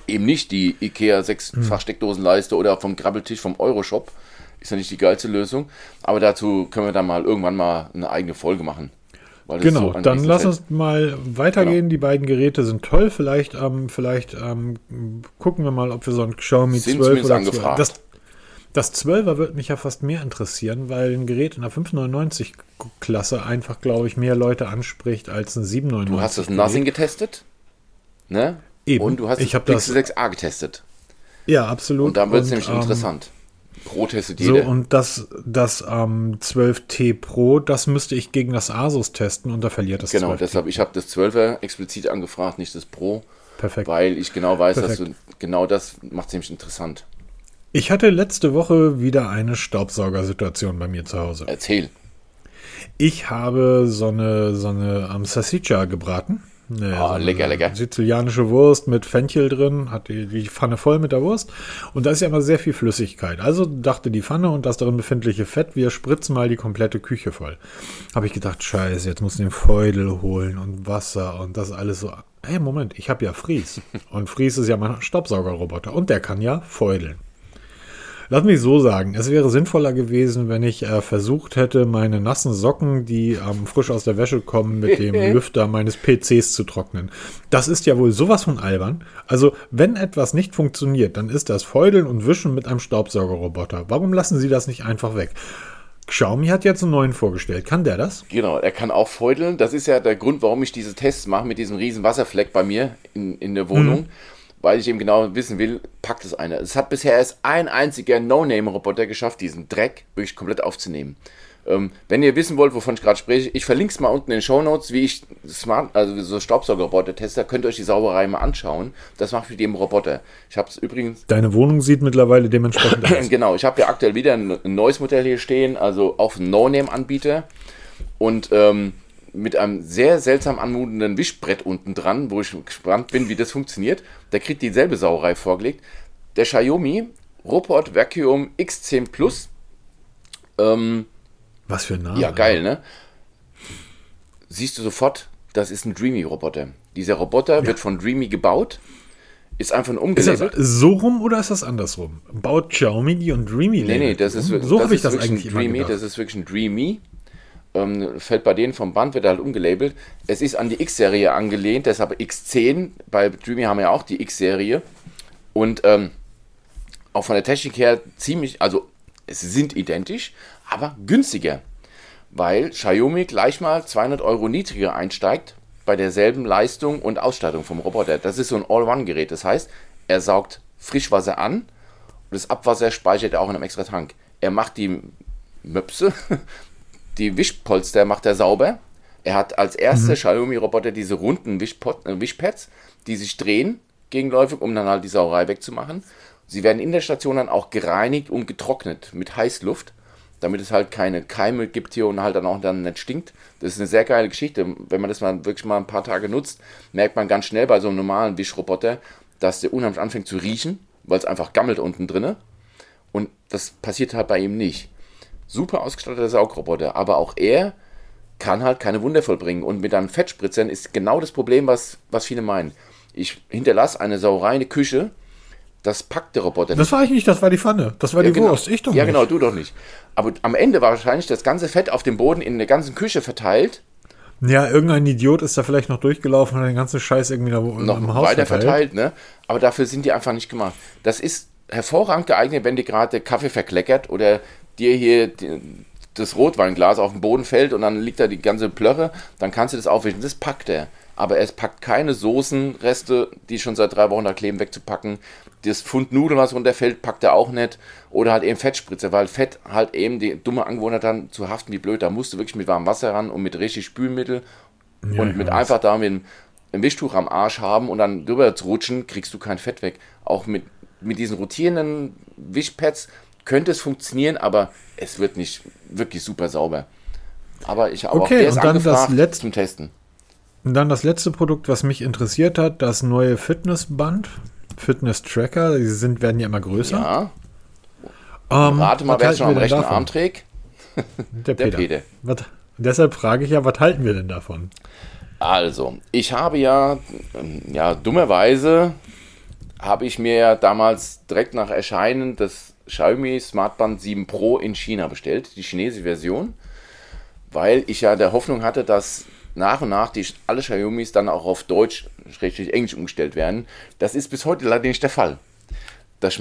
Eben nicht die IKEA sechsfach Steckdosenleiste oder vom Grabbeltisch vom Euroshop. Ist ja nicht die geilste Lösung. Aber dazu können wir dann mal irgendwann mal eine eigene Folge machen. Genau, so dann lass uns mal weitergehen. Genau. Die beiden Geräte sind toll. Vielleicht, ähm, vielleicht ähm, gucken wir mal, ob wir so ein Xiaomi Sind 12 zumindest oder angefragt. 12. Das, das 12er würde mich ja fast mehr interessieren, weil ein Gerät in der 599-Klasse einfach, glaube ich, mehr Leute anspricht als ein 799. Du hast das. Nothing getestet. Ne? Eben. Und du hast Ich das hab das- Pixel 6a getestet. Ja, absolut. Und dann wird es nämlich ähm, interessant. Pro testet So, jeder. und das, das ähm, 12T Pro, das müsste ich gegen das Asus testen und da verliert das genau, 12T. deshalb, ich habe das 12er explizit angefragt, nicht das Pro. Perfekt. Weil ich genau weiß, dass Perfekt. du genau das macht es nämlich interessant. Ich hatte letzte Woche wieder eine Staubsaugersituation bei mir zu Hause. Erzähl. Ich habe so eine, so eine ähm, Salsiccia gebraten. Ne, Ah, so lecker, lecker. Sizilianische Wurst mit Fenchel drin, hat die, die Pfanne voll mit der Wurst. Und da ist ja immer sehr viel Flüssigkeit. Also dachte die Pfanne und das darin befindliche Fett, wir spritzen mal die komplette Küche voll. Habe ich gedacht, scheiße, jetzt muss ich den Feudel holen und Wasser und das alles so. Hey, Moment, ich habe ja Fries. Und Fries ist ja mein Staubsaugerroboter und der kann ja feudeln. Lass mich so sagen, es wäre sinnvoller gewesen, wenn ich äh, versucht hätte, meine nassen Socken, die ähm, frisch aus der Wäsche kommen, mit dem Lüfter meines PCs zu trocknen. Das ist ja wohl sowas von albern. Also, wenn etwas nicht funktioniert, dann ist das Feudeln und Wischen mit einem Staubsaugerroboter. Warum lassen Sie das nicht einfach weg? Xiaomi hat jetzt einen neuen vorgestellt. Kann der das? Genau, er kann auch feudeln. Das ist ja der Grund, warum ich diese Tests mache mit diesem riesen Wasserfleck bei mir in, in der Wohnung. Weil ich eben genau wissen will, packt es einer. Es hat bisher erst ein einziger No-Name-Roboter geschafft, diesen Dreck wirklich komplett aufzunehmen. Ähm, wenn ihr wissen wollt, wovon ich gerade spreche, ich verlinke es mal unten in den Show Notes, wie ich Smart, also so Staubsaugerroboter teste. Könnt ihr euch die Sauberei mal anschauen. Das mache ich mit dem Roboter. Ich habe es übrigens Deine Wohnung sieht mittlerweile dementsprechend aus. Genau, ich habe ja aktuell wieder ein ein neues Modell hier stehen, also ein No-Name-Anbieter und ähm, mit einem sehr seltsam anmutenden Wischbrett unten dran, wo ich gespannt bin, wie das funktioniert. Der kriegt dieselbe Sauerei vorgelegt. Der Xiaomi Robot Vacuum X10 Plus. Ähm, Was für ein Name. ja, geil, ne? Siehst du sofort, das ist ein Dreamy-Roboter. Dieser Roboter wird von Dreamy gebaut, ist einfach nur Ist das umgelabelt. so rum oder ist das andersrum? Baut Xiaomi die und Dreamy Nee, nee, das ist, um? wirklich- So ich ist das wirklich eigentlich ein Dreamy, das ist wirklich ein Dreamy. Ähm, fällt bei denen vom Band, wird halt umgelabelt. Es ist an die X-Serie angelehnt, deshalb X10. Bei Dreamy haben wir ja auch die X-Serie. Und ähm, auch von der Technik her ziemlich, also es sind identisch, aber günstiger. Weil Xiaomi gleich mal 200 Euro niedriger einsteigt bei derselben Leistung und Ausstattung vom Roboter. Das ist so ein All-One-Gerät. Das heißt, er saugt Frischwasser an und das Abwasser speichert er auch in einem extra Tank. Er macht die Möpse, die Wischpolster macht er sauber. Er hat als erster Xiaomi-Roboter diese runden Wischpot, äh, Wischpads, die sich drehen gegenläufig, um dann halt die Sauerei wegzumachen. Sie werden in der Station dann auch gereinigt und getrocknet mit Heißluft, damit es halt keine Keime gibt hier und halt dann auch dann nicht stinkt. Das ist eine sehr geile Geschichte. Wenn man das mal wirklich mal ein paar Tage nutzt, merkt man ganz schnell bei so einem normalen Wischroboter, dass der unheimlich anfängt zu riechen, weil es einfach gammelt unten drinne. Und das passiert halt bei ihm nicht. Super ausgestatteter Saugroboter, aber auch er kann halt keine Wunder vollbringen. Und mit einem Fettspritzern ist genau das Problem, was, was viele meinen. Ich hinterlasse eine Sauerei, eine Küche, das packt der Roboter nicht. Das war ich nicht, das war die Pfanne. Das war ja, die genau. Wurst. Ich doch ja, nicht. Ja, genau, du doch nicht. Aber am Ende war wahrscheinlich das ganze Fett auf dem Boden in der ganzen Küche verteilt. Ja, irgendein Idiot ist da vielleicht noch durchgelaufen und den ganzen Scheiß irgendwie da noch im Haus weiter verteilt. verteilt. ne? Aber dafür sind die einfach nicht gemacht. Das ist hervorragend geeignet, wenn dir gerade Kaffee verkleckert oder dir hier die, das Rotweinglas auf den Boden fällt und dann liegt da die ganze Plörre, dann kannst du das aufwischen. Das packt er. Aber es packt keine Soßenreste, die schon seit drei Wochen da kleben, wegzupacken das Pfund Nudeln, was runterfällt, packt er auch nicht. Oder halt eben Fettspritze, weil Fett halt eben die dumme Angewohnheit dann zu haften wie blöd. Da musst du wirklich mit warmem Wasser ran und mit richtig Spülmittel ja, und mit weiß. einfach da mit ein Wischtuch am Arsch haben und dann drüber zu rutschen, kriegst du kein Fett weg. Auch mit, mit diesen rotierenden Wischpads könnte es funktionieren, aber es wird nicht wirklich super sauber. Aber ich habe okay, auch der ist und dann das letzte, zum Testen. Und dann das letzte Produkt, was mich interessiert hat, das neue Fitnessband Fitness-Tracker, die sind, werden ja immer größer. Ja. Ähm, Rate mal, wer schon am rechten davon? Arm trägt. Der, Der Peter. Peter. Was, deshalb frage ich ja, was halten wir denn davon? Also, ich habe ja, ähm, ja, dummerweise habe ich mir ja damals direkt nach Erscheinen das Xiaomi Smartband 7 Pro in China bestellt, die chinesische Version, weil ich ja der Hoffnung hatte, dass nach und nach die alle Xiaomis dann auch auf Deutsch, schrägstrich Englisch umgestellt werden. Das ist bis heute leider nicht der Fall. Das,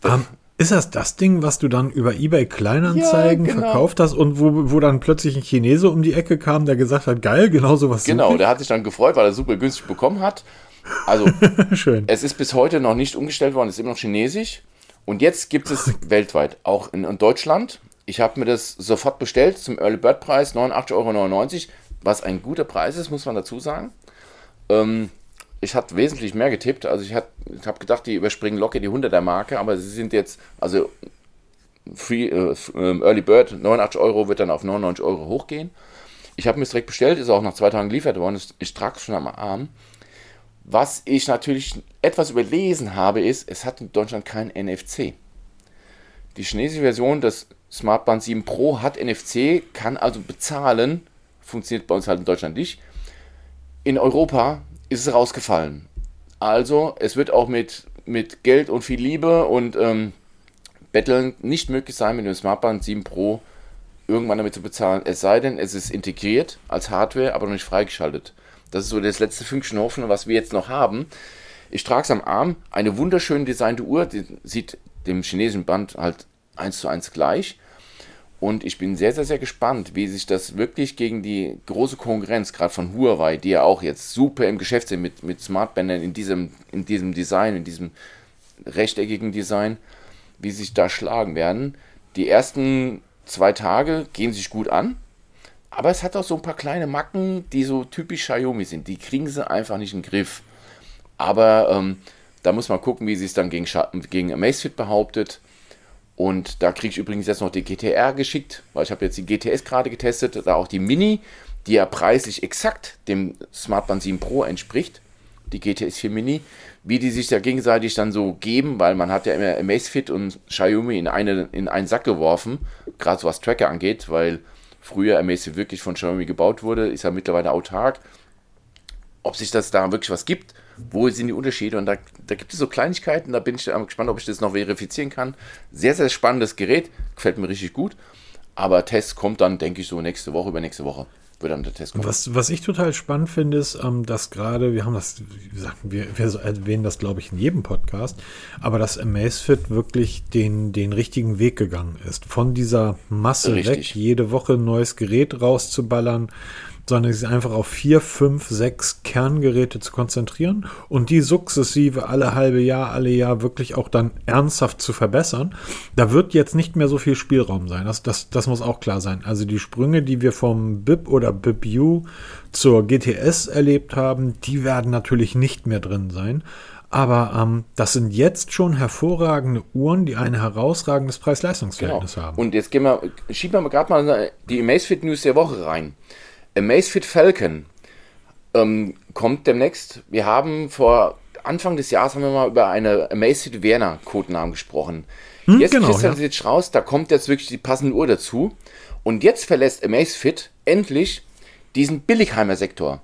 das um, ist das das Ding, was du dann über eBay Kleinanzeigen ja, genau. verkauft hast und wo, wo dann plötzlich ein Chinese um die Ecke kam, der gesagt hat, geil, genau sowas. Genau, der hat sich dann gefreut, weil er super günstig bekommen hat. Also, Schön. es ist bis heute noch nicht umgestellt worden, es ist immer noch chinesisch. Und jetzt gibt es weltweit, auch in, in Deutschland. Ich habe mir das sofort bestellt zum Early Bird Preis, 89,99 Euro was ein guter Preis ist, muss man dazu sagen. Ähm, ich hatte wesentlich mehr getippt. Also ich, ich habe gedacht, die überspringen locker die 100er Marke, aber sie sind jetzt, also Free, äh, ähm, Early Bird, 89 Euro wird dann auf 99 Euro hochgehen. Ich habe mir es direkt bestellt, ist auch nach zwei Tagen geliefert worden. Ich trage es schon am Arm. Was ich natürlich etwas überlesen habe, ist, es hat in Deutschland kein NFC. Die chinesische Version des Smartband 7 Pro hat NFC, kann also bezahlen funktioniert bei uns halt in Deutschland nicht. In Europa ist es rausgefallen. Also, es wird auch mit, mit Geld und viel Liebe und ähm, Betteln nicht möglich sein, mit dem Smartband 7 Pro irgendwann damit zu bezahlen. Es sei denn, es ist integriert als Hardware, aber noch nicht freigeschaltet. Das ist so das letzte Fünkchen Hoffnung, was wir jetzt noch haben. Ich trage es am Arm, eine wunderschön designte Uhr, die sieht dem chinesischen Band halt eins zu eins gleich. Und ich bin sehr, sehr, sehr gespannt, wie sich das wirklich gegen die große Konkurrenz, gerade von Huawei, die ja auch jetzt super im Geschäft sind mit, mit Smartbändern in diesem, in diesem Design, in diesem rechteckigen Design, wie sich da schlagen werden. Die ersten zwei Tage gehen sich gut an, aber es hat auch so ein paar kleine Macken, die so typisch Xiaomi sind. Die kriegen sie einfach nicht in den Griff. Aber ähm, da muss man gucken, wie sie es dann gegen, gegen Amazfit behauptet. Und da kriege ich übrigens jetzt noch die GTR geschickt, weil ich habe jetzt die GTS gerade getestet, da auch die Mini, die ja preislich exakt dem Smartband 7 Pro entspricht, die GTS 4 Mini, wie die sich da gegenseitig dann so geben, weil man hat ja immer Amazfit und Xiaomi in, eine, in einen Sack geworfen, gerade was Tracker angeht, weil früher Amazfit wirklich von Xiaomi gebaut wurde, ist ja mittlerweile autark. Ob sich das da wirklich was gibt, wo sind die Unterschiede? Und da, da gibt es so Kleinigkeiten, da bin ich gespannt, ob ich das noch verifizieren kann. Sehr, sehr spannendes Gerät, gefällt mir richtig gut. Aber Test kommt dann, denke ich, so nächste Woche, übernächste Woche wird dann der Test kommen. Was, was ich total spannend finde, ist, ähm, dass gerade, wir haben das, wie gesagt, wir, wir erwähnen das, glaube ich, in jedem Podcast, aber dass Amazfit wirklich den, den richtigen Weg gegangen ist. Von dieser Masse Richtig. weg, jede Woche ein neues Gerät rauszuballern, sondern sich einfach auf vier, fünf, sechs Kerngeräte zu konzentrieren und die sukzessive alle halbe Jahr, alle Jahr wirklich auch dann ernsthaft zu verbessern. Da wird jetzt nicht mehr so viel Spielraum sein. Das, das, das muss auch klar sein. Also die Sprünge, die wir vom BIP oder BIP-U zur GTS erlebt haben, die werden natürlich nicht mehr drin sein. Aber ähm, das sind jetzt schon hervorragende Uhren, die ein herausragendes Preis-Leistungs-Verhältnis Genau. haben. Und jetzt gehen wir, schieben wir gerade mal die Amazfit News der Woche rein. Amazfit Falcon ähm, kommt demnächst. Wir haben vor Anfang des Jahres haben wir mal über eine Amazfit Werner Codenamen gesprochen. jetzt genau, kristallisiert sich raus, da kommt jetzt wirklich die passende Uhr dazu. Und jetzt verlässt Amazfit endlich diesen Billigheimer Sektor.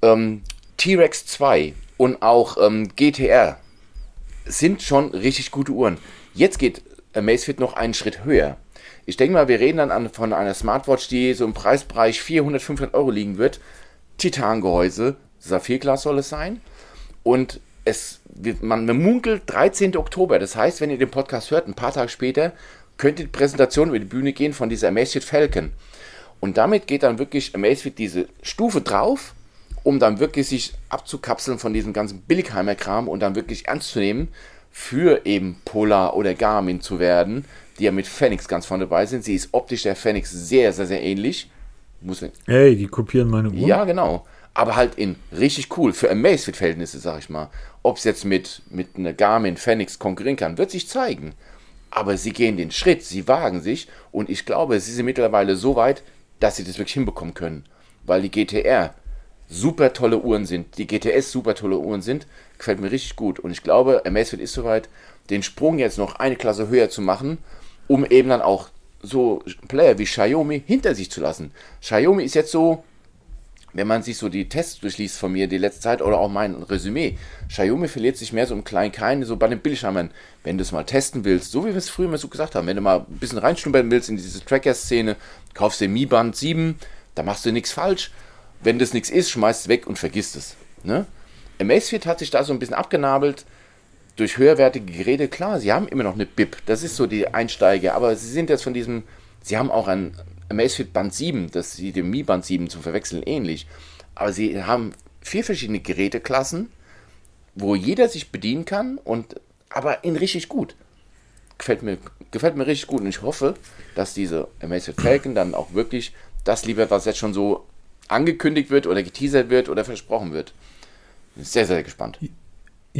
Ähm, T-Rex 2 und auch ähm, GTR sind schon richtig gute Uhren. Jetzt geht Amazfit noch einen Schritt höher. Ich denke mal, wir reden dann an, von einer Smartwatch, die so im Preisbereich 400, 500 Euro liegen wird. Titangehäuse, Saphirglas soll es sein. Und es, man, munkelt 13. Oktober. Das heißt, wenn ihr den Podcast hört, ein paar Tage später, könnte die Präsentation über die Bühne gehen von dieser Amazfit Falcon. Und damit geht dann wirklich Amazfit diese Stufe drauf, um dann wirklich sich abzukapseln von diesem ganzen Billigheimer-Kram und dann wirklich ernst zu nehmen, für eben Polar oder Garmin zu werden, die ja mit Phoenix ganz vorne dabei sind. Sie ist optisch der Phoenix sehr, sehr, sehr ähnlich. Muss Ey, die kopieren meine Uhr. ja, genau. Aber halt in richtig cool, für Amazfit-Verhältnisse, sag ich mal. Ob es jetzt mit, mit einer Garmin Phoenix konkurrieren kann, wird sich zeigen. Aber sie gehen den Schritt, sie wagen sich und ich glaube, sie sind mittlerweile so weit, dass sie das wirklich hinbekommen können. Weil die GTR super tolle Uhren sind, die GTS super tolle Uhren sind, gefällt mir richtig gut. Und ich glaube, Amazfit ist soweit, den Sprung jetzt noch eine Klasse höher zu machen, um eben dann auch so Player wie Xiaomi hinter sich zu lassen. Xiaomi ist jetzt so, wenn man sich so die Tests durchliest von mir die letzte Zeit oder auch mein Resümee, Xiaomi verliert sich mehr so im kleinen Kein, so bei den Bildschirmen. Wenn du es mal testen willst, so wie wir es früher mal so gesagt haben, wenn du mal ein bisschen reinschnuppern willst in diese Tracker-Szene, kaufst dir Mi Band 7, da machst du nichts falsch. Wenn das nichts ist, schmeißt es weg und vergisst es. Ne? Amazfit hat sich da so ein bisschen abgenabelt durch höherwertige Geräte. Klar, sie haben immer noch eine BIP, das ist so die Einsteiger, aber sie sind jetzt von diesem, sie haben auch ein Amazfit Band 7, das sie dem Mi Band 7 zu verwechseln ähnlich. Aber sie haben vier verschiedene Geräteklassen, wo jeder sich bedienen kann und aber in richtig gut. Gefällt mir, gefällt mir richtig gut und ich hoffe, dass diese Amazfit Falcon dann auch wirklich das liefert, was jetzt schon so angekündigt wird oder geteasert wird oder versprochen wird. Bin sehr, sehr gespannt.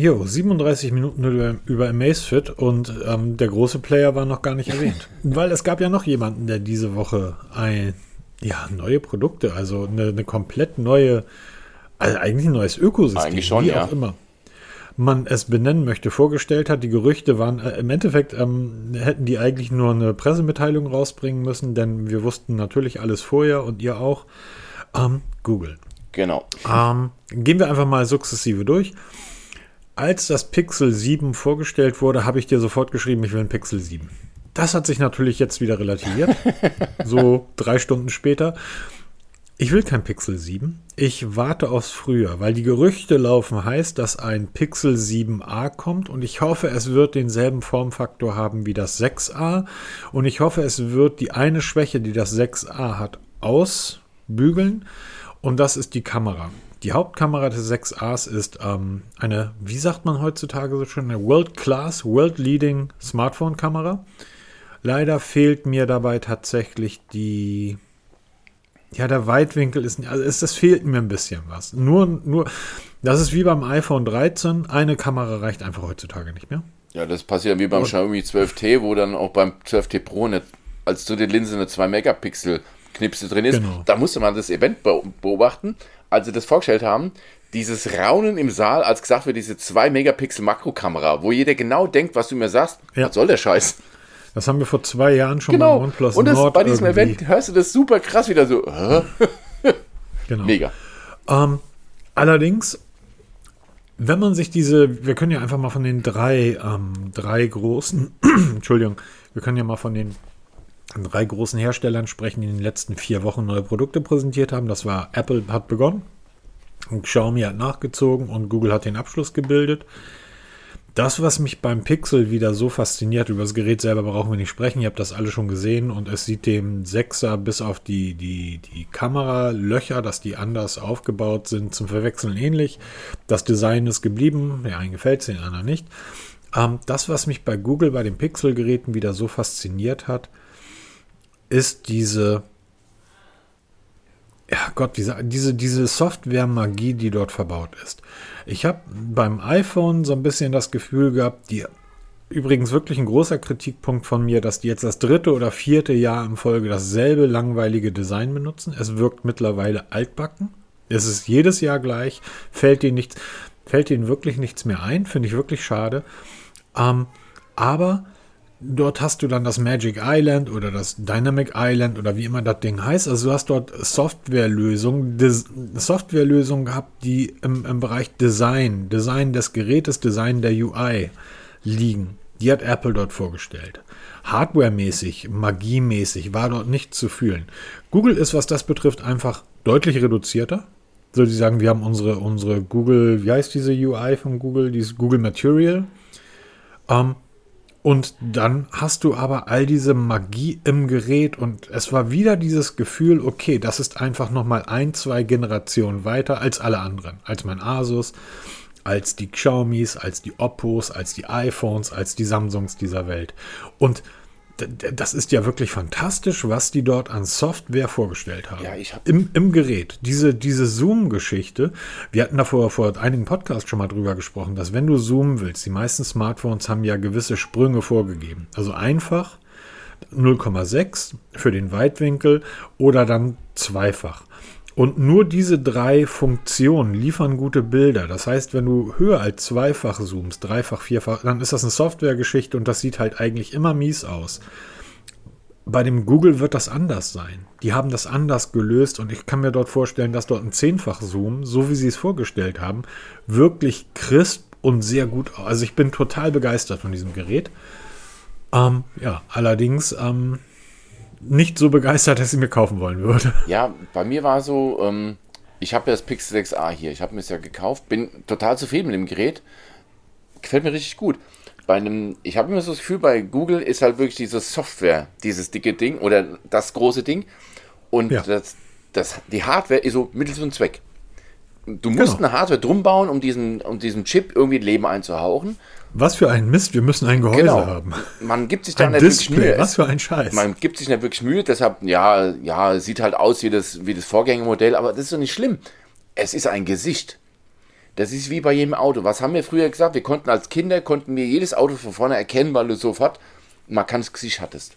Jo, 37 Minuten über, über Amazfit und ähm, der große Player war noch gar nicht erwähnt. Weil es gab ja noch jemanden, der diese Woche ein, ja, neue Produkte, also eine, eine komplett neue, also eigentlich ein neues Ökosystem, Eigentlich schon, wie ja. auch immer man es benennen möchte, vorgestellt hat. Die Gerüchte waren, äh, im Endeffekt ähm, hätten die eigentlich nur eine Pressemitteilung rausbringen müssen, denn wir wussten natürlich alles vorher und ihr auch. Ähm, Google. Genau. Ähm, gehen wir einfach mal sukzessive durch. Als das Pixel 7 vorgestellt wurde, habe ich dir sofort geschrieben, ich will ein Pixel 7. Das hat sich natürlich jetzt wieder relativiert. so drei Stunden später. Ich will kein Pixel 7. Ich warte aufs Frühjahr, weil die Gerüchte laufen heißt, dass ein Pixel 7a kommt und ich hoffe, es wird denselben Formfaktor haben wie das 6a und ich hoffe, es wird die eine Schwäche, die das 6a hat, ausbügeln und das ist die Kamera. Die Hauptkamera des 6As ist ähm, eine, wie sagt man heutzutage so schön, eine World-Class, World-Leading Smartphone-Kamera. Leider fehlt mir dabei tatsächlich die, ja, der Weitwinkel ist, also ist, das fehlt mir ein bisschen was. Nur, nur, das ist wie beim iPhone 13, eine Kamera reicht einfach heutzutage nicht mehr. Ja, das passiert wie beim Xiaomi 12T, wo dann auch beim 12T Pro eine, als dritte Linse eine 2 Megapixel Knipse drin ist. Genau. Da musste man das Event be- beobachten, als sie das vorgestellt haben. Dieses Raunen im Saal, als gesagt wird, diese 2 Megapixel Makrokamera, wo jeder genau denkt, was du mir sagst, Ja. was soll der Scheiß? Das haben wir vor zwei Jahren schon Genau. beim OnePlus Und das, Nord bei diesem irgendwie. Event hörst du das super krass wieder so. Genau. Mega. Ähm, allerdings, wenn man sich diese, wir können ja einfach mal von den drei, ähm, drei großen, Entschuldigung, wir können ja mal von den drei großen Herstellern sprechen, die in den letzten vier Wochen neue Produkte präsentiert haben. Das war Apple hat begonnen, Xiaomi hat nachgezogen und Google hat den Abschluss gebildet. Das, was mich beim Pixel wieder so fasziniert, über das Gerät selber brauchen wir nicht sprechen, ihr habt das alle schon gesehen und es sieht dem 6er bis auf die, die, die Kameralöcher, dass die anders aufgebaut sind, zum Verwechseln ähnlich. Das Design ist geblieben, der einen gefällt es, den anderen nicht. Ähm, das, was mich bei Google bei den Pixel-Geräten wieder so fasziniert hat, ist diese ja Gott, diese, diese, diese Software-Magie, die dort verbaut ist. Ich habe beim iPhone so ein bisschen das Gefühl gehabt, die übrigens wirklich ein großer Kritikpunkt von mir, dass die jetzt das dritte oder vierte Jahr in Folge dasselbe langweilige Design benutzen. Es wirkt mittlerweile altbacken. Es ist jedes Jahr gleich, fällt ihnen nichts, fällt ihnen wirklich nichts mehr ein, finde ich wirklich schade. Ähm, aber dort hast du dann das Magic Island oder das Dynamic Island oder wie immer das Ding heißt. Also du hast dort Softwarelösungen, Softwarelösungen gehabt, die im, im Bereich Design, Design des Gerätes, Design der UI liegen. Die hat Apple dort vorgestellt. Hardware-mäßig, Magie-mäßig war dort nichts zu fühlen. Google ist, was das betrifft, einfach deutlich reduzierter. So, die sagen, wir haben unsere, unsere Google, wie heißt diese UI von Google? Dieses Google Material. Ähm, und dann hast du aber all diese Magie im Gerät und es war wieder dieses Gefühl, okay, das ist einfach nochmal ein, zwei Generationen weiter als alle anderen. Als mein Asus, als die Xiaomis, als die Oppos, als die iPhones, als die Samsungs dieser Welt. Und das ist ja wirklich fantastisch, was die dort an Software vorgestellt haben. Ja, ich hab Im, Im Gerät. Diese, diese Zoom-Geschichte, wir hatten da vor, vor einigen Podcasts schon mal drüber gesprochen, dass wenn du zoomen willst, die meisten Smartphones haben ja gewisse Sprünge vorgegeben. Also einfach 0,6 für den Weitwinkel oder dann zweifach. Und nur diese drei Funktionen liefern gute Bilder. Das heißt, wenn du höher als zweifach zoomst, dreifach, vierfach, dann ist das eine Softwaregeschichte und das sieht halt eigentlich immer mies aus. Bei dem Google wird das anders sein. Die haben das anders gelöst und ich kann mir dort vorstellen, dass dort ein zehnfach Zoom, so wie sie es vorgestellt haben, wirklich crisp und sehr gut. Also ich bin total begeistert von diesem Gerät. Ähm, ja, allerdings ähm, nicht so begeistert, dass ich mir kaufen wollen würde. Ja, bei mir war so, ähm, ich habe ja das Pixel 6a hier, ich habe mir es ja gekauft, bin total zufrieden mit dem Gerät, gefällt mir richtig gut. Bei einem, ich habe immer so das Gefühl, bei Google ist halt wirklich diese Software, dieses dicke Ding oder das große Ding und ja. das, das, die Hardware ist so Mittel zum Zweck. Du musst genau. eine Hardware drum bauen, um diesen, um diesen Chip irgendwie Leben einzuhauchen. Was für ein Mist, wir müssen ein Gehäuse genau. haben. Man gibt sich da wirklich Mühe. Was für ein Scheiß. Man gibt sich nicht wirklich Mühe, deshalb, ja, ja, sieht halt aus wie das, wie das Vorgängermodell, aber das ist doch nicht schlimm. Es ist ein Gesicht. Das ist wie bei jedem Auto. Was haben wir früher gesagt? Wir konnten als Kinder, konnten wir jedes Auto von vorne erkennen, weil du sofort ein markantes Gesicht hattest.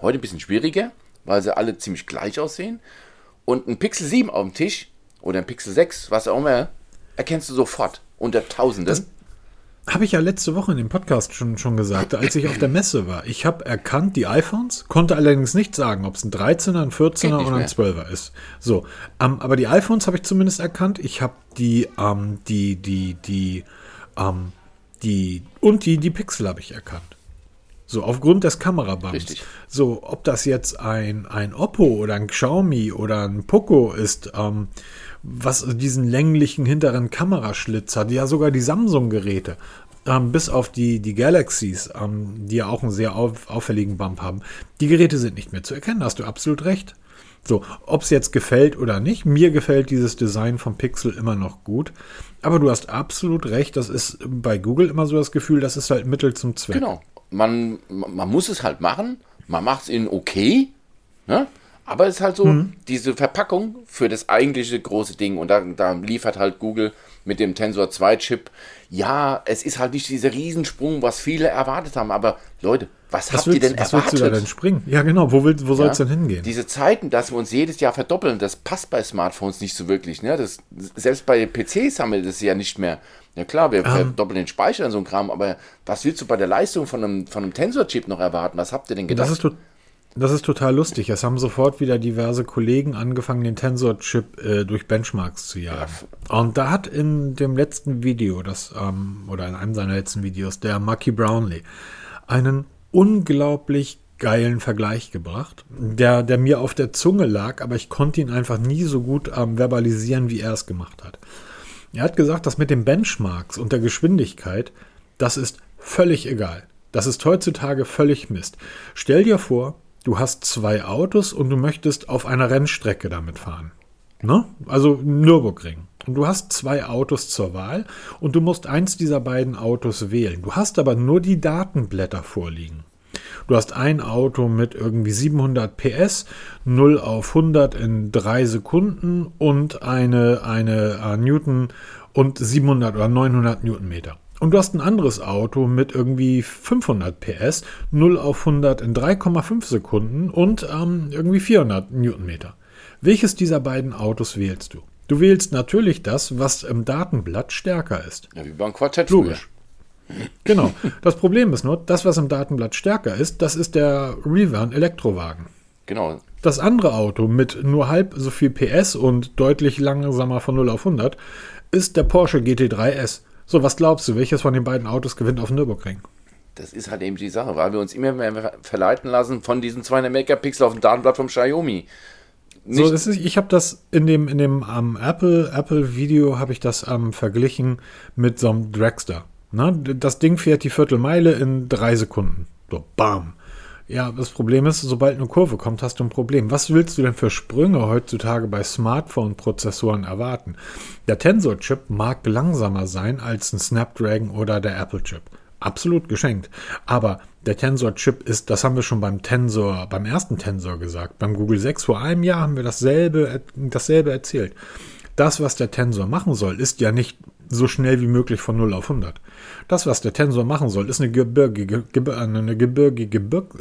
Heute ein bisschen schwieriger, weil sie alle ziemlich gleich aussehen. Und ein Pixel 7 auf dem Tisch oder ein Pixel 6, was auch immer, erkennst du sofort unter Tausenden. Das habe ich ja letzte Woche in dem Podcast schon, schon gesagt, als ich auf der Messe war. Ich habe erkannt die iPhones, konnte allerdings nicht sagen, ob es ein 13er, ein 14er oder ein 12er ist. So, ähm, aber die iPhones habe ich zumindest erkannt. Ich habe die, ähm, die, die, die, ähm, die und die, die Pixel habe ich erkannt. So, aufgrund des Kamerabands. Richtig. So, ob das jetzt ein, ein Oppo oder ein Xiaomi oder ein Poco ist, ähm, was diesen länglichen hinteren Kameraschlitz hat, ja sogar die Samsung-Geräte, ähm, bis auf die, die Galaxies, ähm, die ja auch einen sehr auf, auffälligen Bump haben, die Geräte sind nicht mehr zu erkennen, hast du absolut recht. So, ob es jetzt gefällt oder nicht, mir gefällt dieses Design vom Pixel immer noch gut. Aber du hast absolut recht, das ist bei Google immer so das Gefühl, das ist halt Mittel zum Zweck. Genau. Man, man muss es halt machen, man macht es in okay, ne? Aber es ist halt so, mhm. diese Verpackung für das eigentliche große Ding. Und da, da liefert halt Google mit dem Tensor 2 Chip. Ja, es ist halt nicht dieser Riesensprung, was viele erwartet haben. Aber Leute, was, was habt willst, ihr denn was erwartet? Was willst du da denn springen? Ja, genau. Wo, wo soll es denn hingehen? Diese Zeiten, dass wir uns jedes Jahr verdoppeln, das passt bei Smartphones nicht so wirklich. Ne? Das, selbst bei PCs haben wir das ja nicht mehr. Ja klar, wir um. Ähm. verdoppeln den Speicher und so ein Kram, aber was willst du bei der Leistung von einem, von einem Tensor-Chip noch erwarten? Was habt ihr denn gedacht? Das ist, das ist total lustig. Es haben sofort wieder diverse Kollegen angefangen, den Tensor-Chip äh, durch Benchmarks zu jagen. Ja. Und da hat in dem letzten Video, das, ähm, oder in einem seiner letzten Videos, der Mucky Brownlee, einen unglaublich geilen Vergleich gebracht, der, der mir auf der Zunge lag, aber ich konnte ihn einfach nie so gut ähm, verbalisieren, wie er es gemacht hat. Er hat gesagt, dass mit den Benchmarks und der Geschwindigkeit, das ist völlig egal. Das ist heutzutage völlig Mist. Stell dir vor, du hast zwei Autos und du möchtest auf einer Rennstrecke damit fahren. Ne? Also Nürburgring. Und du hast zwei Autos zur Wahl und du musst eins dieser beiden Autos wählen. Du hast aber nur die Datenblätter vorliegen. Du hast ein Auto mit irgendwie 700 PS, 0 auf 100 in 3 Sekunden und eine, eine uh, Newton und 700 oder 900 Newtonmeter. Und du hast ein anderes Auto mit irgendwie 500 PS, 0 auf 100 in 3,5 Sekunden und ähm, irgendwie 400 Newtonmeter. Welches dieser beiden Autos wählst du? Du wählst natürlich das, was im Datenblatt stärker ist. Ja, wie beim Quartett Logisch. Genau. Das Problem ist nur, das, was im Datenblatt stärker ist, das ist der Revern Elektrowagen. Genau. Das andere Auto mit nur halb so viel PS und deutlich langsamer von 0 auf 100 ist der Porsche GT3S. So, was glaubst du, welches von den beiden Autos gewinnt auf Nürburgring? Das ist halt eben die Sache, weil wir uns immer mehr verleiten lassen von diesen 200 Megapixel auf dem Datenblatt vom Xiaomi. Nicht so, ist, ich habe das in dem, in dem um, Apple, Apple Video habe ich das um, verglichen mit so einem Dragster. Ne? Das Ding fährt die Viertelmeile in drei Sekunden. So, bam. Ja, das Problem ist, sobald eine Kurve kommt, hast du ein Problem. Was willst du denn für Sprünge heutzutage bei Smartphone-Prozessoren erwarten? Der Tensor-Chip mag langsamer sein als ein Snapdragon oder der Apple-Chip. Absolut geschenkt. Aber der Tensor-Chip ist, das haben wir schon beim Tensor, beim ersten Tensor gesagt. Beim Google 6 vor einem Jahr haben wir dasselbe, dasselbe erzählt. Das, was der Tensor machen soll, ist ja nicht so schnell wie möglich von 0 auf 100. Das, was der Tensor machen soll, ist eine gebirgige, eine gebirgige Berg,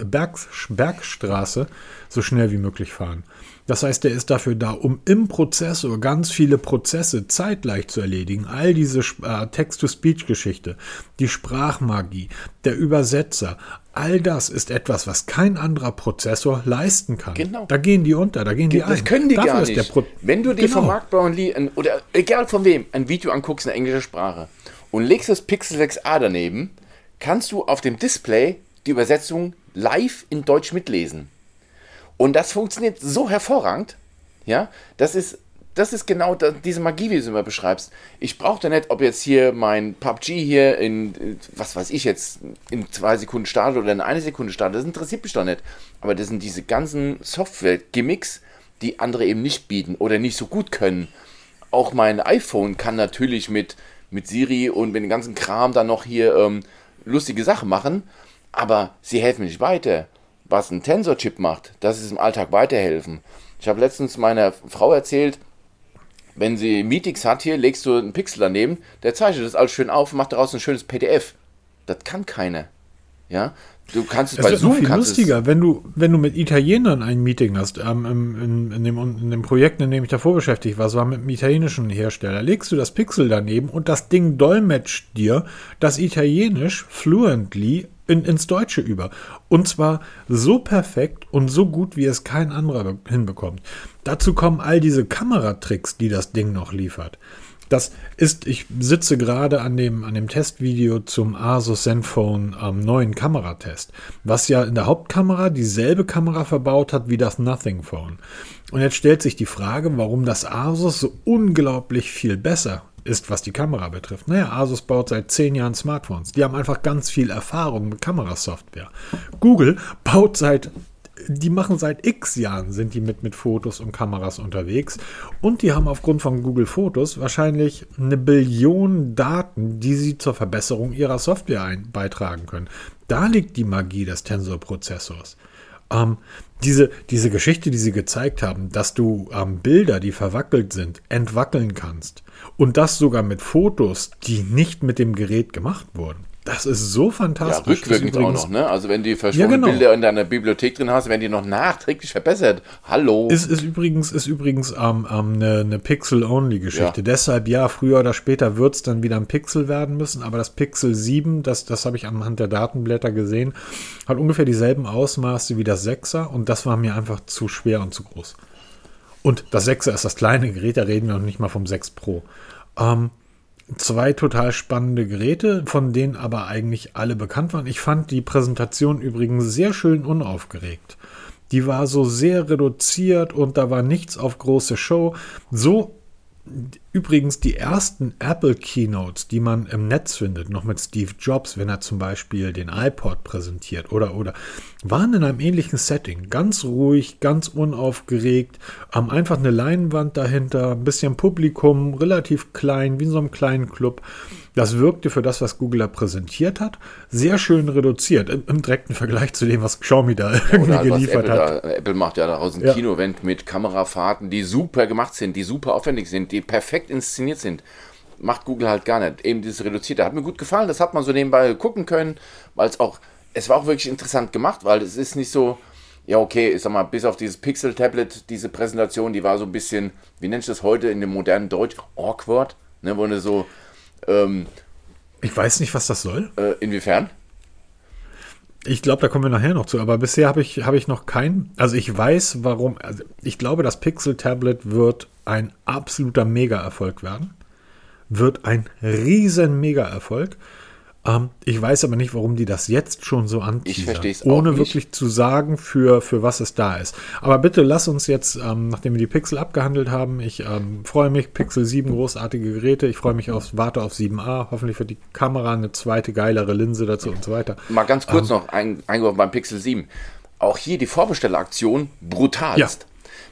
Bergstraße so schnell wie möglich fahren. Das heißt, der ist dafür da, um im Prozessor ganz viele Prozesse zeitgleich zu erledigen. All diese äh, Text-to-Speech-Geschichte, die Sprachmagie, der Übersetzer, all das ist etwas, was kein anderer Prozessor leisten kann. Genau. Da gehen die unter, da gehen die das ein. Das können die Dafür gar nicht. Wenn du dir genau. vom Marktbauern oder egal von wem ein Video anguckst in englischer Sprache und legst das Pixel 6a daneben, kannst du auf dem Display die Übersetzung live in Deutsch mitlesen. Und das funktioniert so hervorragend. Ja, das ist, das ist genau diese Magie, wie du es immer beschreibst. Ich brauche da nicht, ob jetzt hier mein PUBG hier in, was weiß ich jetzt, in zwei Sekunden startet oder in einer Sekunde startet. Das interessiert mich doch nicht. Aber das sind diese ganzen Software-Gimmicks, die andere eben nicht bieten oder nicht so gut können. Auch mein iPhone kann natürlich mit mit Siri und mit dem ganzen Kram dann noch hier ähm, lustige Sachen machen, aber sie helfen nicht weiter. Was ein Tensor-Chip macht, das ist im Alltag weiterhelfen. Ich habe letztens meiner Frau erzählt, wenn sie Meetings hat hier, legst du einen Pixel daneben, der zeichnet das alles schön auf und macht daraus ein schönes PDF. Das kann keiner. Ja, Du kannst es, es bei Zoom viel lustiger, wenn du, wenn du mit Italienern ein Meeting hast. Ähm, in, in, dem, in dem Projekt, in dem ich davor beschäftigt war, es war mit einem italienischen Hersteller. Legst du das Pixel daneben und das Ding dolmetscht dir das Italienisch fluently in, ins Deutsche über. Und zwar so perfekt und so gut, wie es kein anderer hinbekommt. Dazu kommen all diese Kameratricks, die das Ding noch liefert. Das ist, ich sitze gerade an dem, an dem Testvideo zum Asus Zenfone ähm, neuen Kameratest, was ja in der Hauptkamera dieselbe Kamera verbaut hat wie das Nothing Phone. Und jetzt stellt sich die Frage, warum das Asus so unglaublich viel besser ist, was die Kamera betrifft. Naja, Asus baut seit zehn Jahren Smartphones. Die haben einfach ganz viel Erfahrung mit Kamerasoftware. Google baut seit die machen seit x Jahren, sind die mit, mit Fotos und Kameras unterwegs. Und die haben aufgrund von Google Fotos wahrscheinlich eine Billion Daten, die sie zur Verbesserung ihrer Software ein, beitragen können. Da liegt die Magie des Tensor-Prozessors. Ähm, diese, diese Geschichte, die sie gezeigt haben, dass du ähm, Bilder, die verwackelt sind, entwackeln kannst. Und das sogar mit Fotos, die nicht mit dem Gerät gemacht wurden. Das ist so fantastisch. Ja, rückwirkend auch noch, ne? Also wenn die verschwundenen ja, genau. Bilder in deiner Bibliothek drin hast, werden die noch nachträglich verbessert. Hallo. Ist, ist übrigens, ist übrigens ähm, ähm, eine, eine Pixel-Only-Geschichte. Ja. Deshalb, ja, früher oder später wird es dann wieder ein Pixel werden müssen, aber das Pixel 7, das, das habe ich anhand der Datenblätter gesehen, hat ungefähr dieselben Ausmaße wie das 6er und das war mir einfach zu schwer und zu groß. Und das 6er ist das kleine Gerät, da reden wir noch nicht mal vom 6 Pro. Ähm, zwei total spannende Geräte, von denen aber eigentlich alle bekannt waren. Ich fand die Präsentation übrigens sehr schön unaufgeregt. Die war so sehr reduziert und da war nichts auf große Show. So, Übrigens die ersten Apple Keynotes, die man im Netz findet, noch mit Steve Jobs, wenn er zum Beispiel den iPod präsentiert oder oder, waren in einem ähnlichen Setting. Ganz ruhig, ganz unaufgeregt, ähm, einfach eine Leinwand dahinter, ein bisschen Publikum, relativ klein, wie in so einem kleinen Club. Das wirkte für das, was Google da präsentiert hat, sehr schön reduziert im, im direkten Vergleich zu dem, was Xiaomi da irgendwie Oder geliefert Apple, hat. da, Apple macht ja daraus ein Ja. Kino-Event mit Kamerafahrten, die super gemacht sind, die super aufwendig sind, die perfekt inszeniert sind. Macht Google halt gar nicht. Eben dieses Reduzierte hat mir gut gefallen. Das hat man so nebenbei gucken können, weil es auch, es war auch wirklich interessant gemacht, weil es ist nicht so, ja, okay, ich sag mal, bis auf dieses Pixel-Tablet, diese Präsentation, die war so ein bisschen, wie nennst du das heute in dem modernen Deutsch? Awkward, ne, wo du so, ähm, Ich weiß nicht, was das soll. äh, inwiefern? Ich glaube, da kommen wir nachher noch zu, aber bisher habe ich, habe ich noch keinen. Also ich weiß, warum. Also ich glaube, das Pixel Tablet wird ein absoluter Mega-Erfolg werden. Wird ein riesen Mega-Erfolg. Ähm, ich weiß aber nicht, warum die das jetzt schon so anteasern, ohne wirklich zu sagen, für, für was es da ist. Aber bitte lass uns jetzt, ähm, nachdem wir die Pixel abgehandelt haben, ich ähm, freue mich, Pixel 7, großartige Geräte, ich freue mich auf, warte auf 7a, hoffentlich wird die Kamera eine zweite, geilere Linse dazu und so weiter. Mal ganz kurz Ähm. noch ein, eingeworfen beim Pixel 7. Auch hier die Vorbestelleraktion brutalst.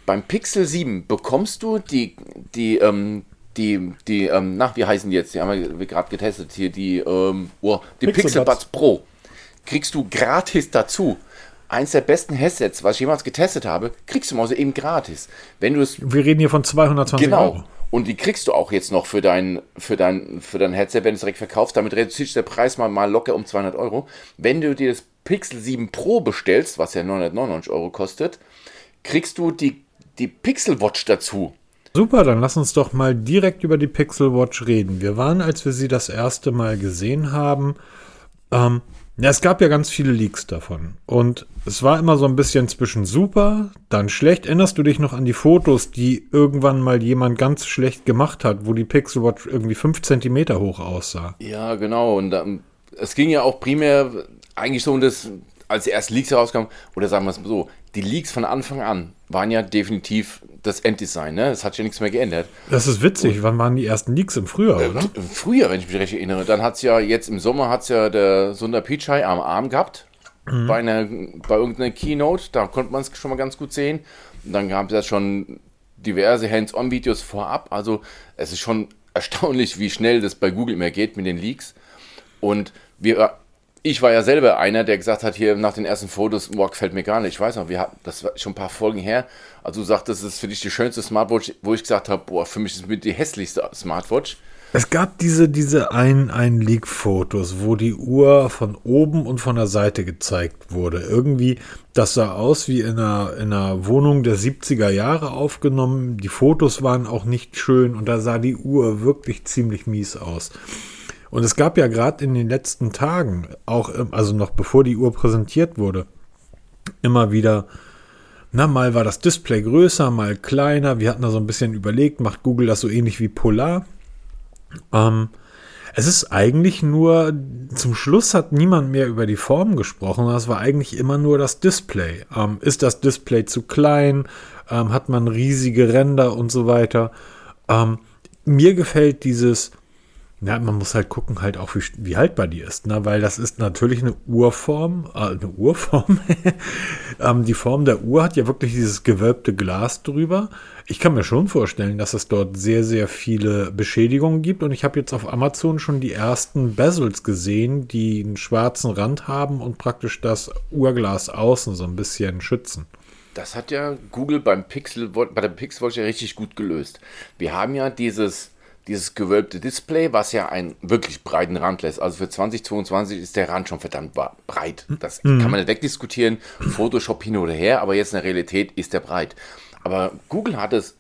Beim Pixel 7 bekommst du die, die, ähm, die, die, ähm, na, wie heißen die jetzt? Die haben wir gerade getestet hier, die, ähm, oh, die Pixel Pixel Buds. Pro. Kriegst du gratis dazu. Eins der besten Headsets, was ich jemals getestet habe, kriegst du mal so eben gratis. Wenn du es Wir reden hier von 220 Genau. Euro. Und die kriegst du auch jetzt noch für dein, für dein, für dein Headset, wenn du es direkt verkaufst. Damit reduzierst du der Preis mal, mal locker um 200 Euro. Wenn du dir das Pixel 7 Pro bestellst, was ja 999 Euro kostet, kriegst du die, die Pixel Watch dazu. Super, dann lass uns doch mal direkt über die Pixel Watch reden. Wir waren, als wir sie das erste Mal gesehen haben, ähm, ja, es gab ja ganz viele Leaks davon. Und es war immer so ein bisschen zwischen super, dann schlecht. Erinnerst du dich noch an die Fotos, die irgendwann mal jemand ganz schlecht gemacht hat, wo die Pixel Watch irgendwie 5 Zentimeter hoch aussah? Ja, genau. Und ähm, es ging ja auch primär eigentlich so um das, als die ersten Leaks herauskamen, oder sagen wir es so, die Leaks von Anfang an waren ja definitiv das Enddesign. Ne? Es hat ja nichts mehr geändert. Das ist witzig. Wann waren die ersten Leaks im Frühjahr, oder? Im Frühjahr, wenn ich mich recht erinnere, dann hat es ja jetzt im Sommer hat es ja der Sundar Pichai am Arm gehabt. Bei, einer, bei irgendeiner Keynote, da konnte man es schon mal ganz gut sehen. Und dann gab es ja schon diverse Hands-on-Videos vorab. Also es ist schon erstaunlich, wie schnell das bei Google immer geht mit den Leaks. Und wir, ich war ja selber einer, der gesagt hat, hier nach den ersten Fotos, boah, gefällt mir gar nicht. Ich weiß noch, wir hatten, das war schon ein paar Folgen her. Also du sagtest, das ist für dich die schönste Smartwatch, wo ich gesagt habe, boah, für mich ist es mit die hässlichste Smartwatch. Es gab diese, diese ein, ein Leak-Fotos, wo die Uhr von oben und von der Seite gezeigt wurde. Irgendwie, das sah aus wie in einer, in einer Wohnung der 70er Jahre aufgenommen. Die Fotos waren auch nicht schön und da sah die Uhr wirklich ziemlich mies aus. Und es gab ja gerade in den letzten Tagen, auch, ähm, also noch bevor die Uhr präsentiert wurde, immer wieder, na, mal war das Display größer, mal kleiner. Wir hatten da so ein bisschen überlegt, macht Google das so ähnlich wie Polar? Ähm, es ist eigentlich nur, zum Schluss hat niemand mehr über die Form gesprochen, das war eigentlich immer nur das Display. Ähm, ist das Display zu klein? Ähm, hat man riesige Ränder und so weiter? Ähm, mir gefällt dieses, ja, man muss halt gucken, halt auch, wie, wie haltbar die ist, ne? weil das ist natürlich eine Urform, äh, eine Urform. ähm, die Form der Uhr hat ja wirklich dieses gewölbte Glas drüber. Ich kann mir schon vorstellen, dass es dort sehr, sehr viele Beschädigungen gibt und ich habe jetzt auf Amazon schon die ersten Bezels gesehen, die einen schwarzen Rand haben und praktisch das Uhrglas außen so ein bisschen schützen. Das hat ja Google beim Pixel, bei der Pixel Watch ja richtig gut gelöst. Wir haben ja dieses, dieses gewölbte Display, was ja einen wirklich breiten Rand lässt. Also für 2022 ist der Rand schon verdammt breit. Das kann man nicht wegdiskutieren. Photoshop hin oder her, aber jetzt in der Realität ist der breit. Aber Google hat es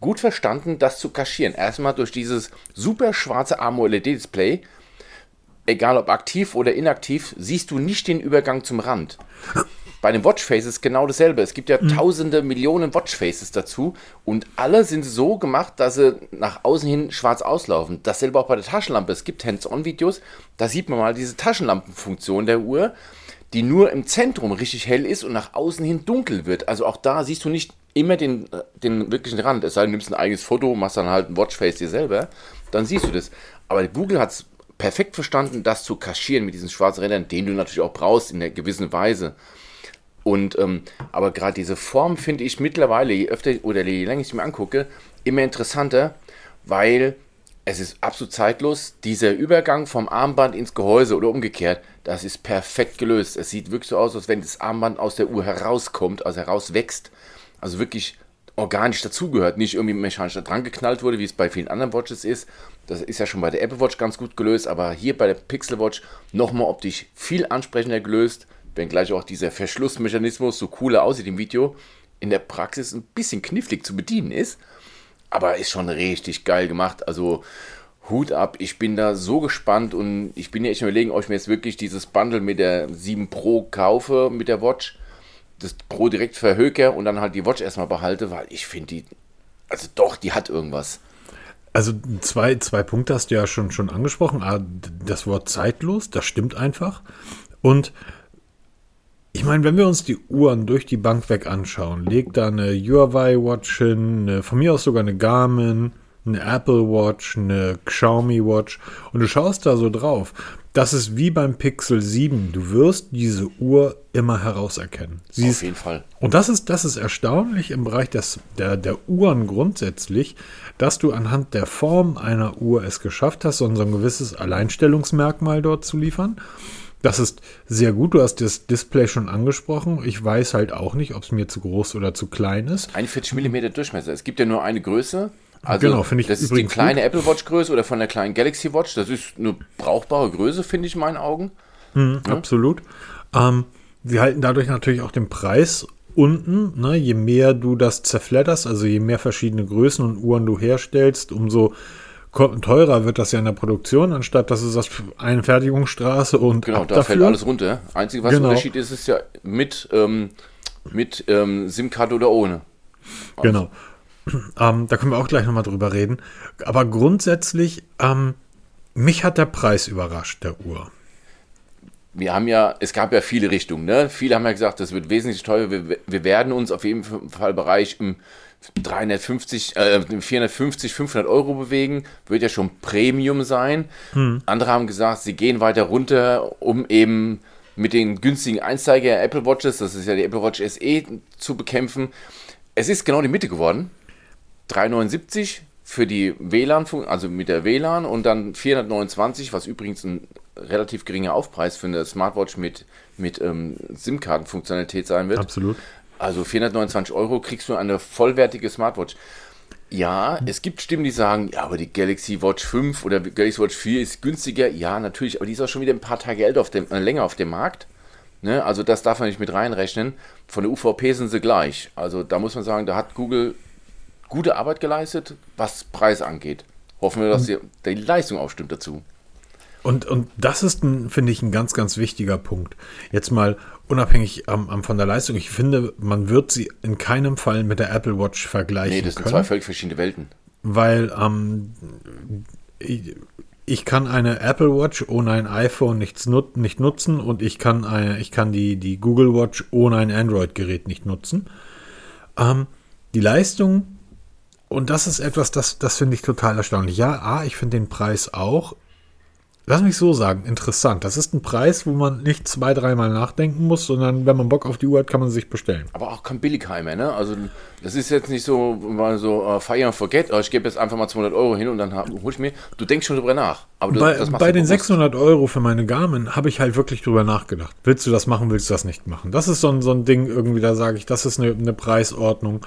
gut verstanden, das zu kaschieren. Erstmal durch dieses super schwarze AMOLED-Display, egal ob aktiv oder inaktiv, siehst du nicht den Übergang zum Rand. Bei den Watchfaces genau dasselbe. Es gibt ja tausende, Millionen Watchfaces dazu und alle sind so gemacht, dass sie nach außen hin schwarz auslaufen. Dasselbe auch bei der Taschenlampe. Es gibt Hands-on-Videos, da sieht man mal diese Taschenlampenfunktion der Uhr, die nur im Zentrum richtig hell ist und nach außen hin dunkel wird. Also auch da siehst du nicht immer den, den wirklichen Rand. Es sei denn, du nimmst ein eigenes Foto, machst dann halt ein Watchface dir selber, dann siehst du das. Aber Google hat es perfekt verstanden, das zu kaschieren mit diesen schwarzen Rändern, den du natürlich auch brauchst in einer gewissen Weise. Und ähm, aber gerade diese Form finde ich mittlerweile, je öfter oder je länger ich mir angucke, immer interessanter, weil es ist absolut zeitlos. Dieser Übergang vom Armband ins Gehäuse oder umgekehrt, das ist perfekt gelöst. Es sieht wirklich so aus, als wenn das Armband aus der Uhr herauskommt, also herauswächst. Also wirklich organisch dazugehört, nicht irgendwie mechanisch da dran geknallt wurde, wie es bei vielen anderen Watches ist. Das ist ja schon bei der Apple Watch ganz gut gelöst, aber hier bei der Pixel Watch nochmal optisch viel ansprechender gelöst, wenngleich auch dieser Verschlussmechanismus so cooler aussieht im Video, in der Praxis ein bisschen knifflig zu bedienen ist, aber ist schon richtig geil gemacht. Also Hut ab, ich bin da so gespannt und ich bin ja echt überlegen, ob ich mir jetzt wirklich dieses Bundle mit der 7 Pro kaufe, mit der Watch, das Pro direkt verhöke und dann halt die Watch erstmal behalte, weil ich finde die, also doch, die hat irgendwas. Also zwei, zwei Punkte hast du ja schon, schon angesprochen. Ah, das Wort zeitlos, das stimmt einfach. Und ich meine, wenn wir uns die Uhren durch die Bank weg anschauen, legt da eine Huawei Watch hin, eine, von mir aus sogar eine Garmin, eine Apple Watch, eine Xiaomi Watch und du schaust da so drauf. Das ist wie beim Pixel 7. Du wirst diese Uhr immer herauserkennen. Sie Auf jeden Fall. Und das ist, das ist erstaunlich im Bereich des, der, der Uhren grundsätzlich, dass du anhand der Form einer Uhr es geschafft hast, so ein, so ein gewisses Alleinstellungsmerkmal dort zu liefern. Das ist sehr gut. Du hast das Display schon angesprochen. Ich weiß halt auch nicht, ob es mir zu groß oder zu klein ist. 41 mm Durchmesser. Es gibt ja nur eine Größe. Also genau, finde ich Das ist die kleine gut. Apple Watch Größe oder von der kleinen Galaxy Watch. Das ist eine brauchbare Größe, finde ich in meinen Augen. Mhm, ja. Absolut. Ähm, sie halten dadurch natürlich auch den Preis unten. Ne? Je mehr du das zerfledderst, also je mehr verschiedene Größen und Uhren du herstellst, umso teurer wird das ja in der Produktion, anstatt dass es das eine Fertigungsstraße und genau, da dafür. fällt alles runter. Einzige, was genau. Unterschied ist, ist ja mit, ähm, mit ähm, SIM-Karte oder ohne. Also. Genau. Ähm, da können wir auch gleich nochmal drüber reden. Aber grundsätzlich, ähm, mich hat der Preis überrascht, der Uhr. Wir haben ja, es gab ja viele Richtungen. Ne? Viele haben ja gesagt, das wird wesentlich teurer. Wir, wir werden uns auf jeden Fall Bereich im 350, äh, 450, 500 Euro bewegen, wird ja schon Premium sein. Hm. Andere haben gesagt, sie gehen weiter runter, um eben mit den günstigen Einsteiger Apple Watches, das ist ja die Apple Watch SE, zu bekämpfen. Es ist genau die Mitte geworden. 379 für die WLAN, also mit der WLAN und dann 429, was übrigens ein relativ geringer Aufpreis für eine Smartwatch mit, mit ähm, SIM-Kartenfunktionalität sein wird. Absolut. Also 429 Euro kriegst du eine vollwertige Smartwatch. Ja, es gibt Stimmen, die sagen, ja, aber die Galaxy Watch 5 oder Galaxy Watch 4 ist günstiger. Ja, natürlich, aber die ist auch schon wieder ein paar Tage älter auf dem, äh, länger auf dem Markt. Ne? Also das darf man nicht mit reinrechnen. Von der UVP sind sie gleich. Also da muss man sagen, da hat Google gute Arbeit geleistet, was Preis angeht. Hoffen wir, dass die, die Leistung auch stimmt dazu. Und, und das ist, finde ich, ein ganz, ganz wichtiger Punkt. Jetzt mal unabhängig ähm, von der Leistung. Ich finde, man wird sie in keinem Fall mit der Apple Watch vergleichen. Nee, das sind können, zwei völlig verschiedene Welten. Weil ähm, ich, ich, kann eine Apple Watch ohne ein iPhone nichts nut nicht nutzen und ich kann, eine, ich kann die, die Google Watch ohne ein Android-Gerät nicht nutzen. Ähm, die Leistung, und das ist etwas, das, das finde ich total erstaunlich. Ja, A, ich finde den Preis auch Lass mich so sagen, interessant. Das ist ein Preis, wo man nicht zwei, dreimal nachdenken muss, sondern wenn man Bock auf die Uhr hat, kann man sich bestellen. Aber auch kein Billigheimer, ne? Also das ist jetzt nicht so, mal so uh, fire and forget, oh, ich gebe jetzt einfach mal 200 Euro hin und dann hol ich mir. Du denkst schon drüber nach. Aber du, bei, bei den 600 Euro für meine Garmin habe ich halt wirklich drüber nachgedacht. Willst du das machen, willst du das nicht machen? Das ist so ein, so ein Ding irgendwie, da sage ich, das ist eine, eine Preisordnung.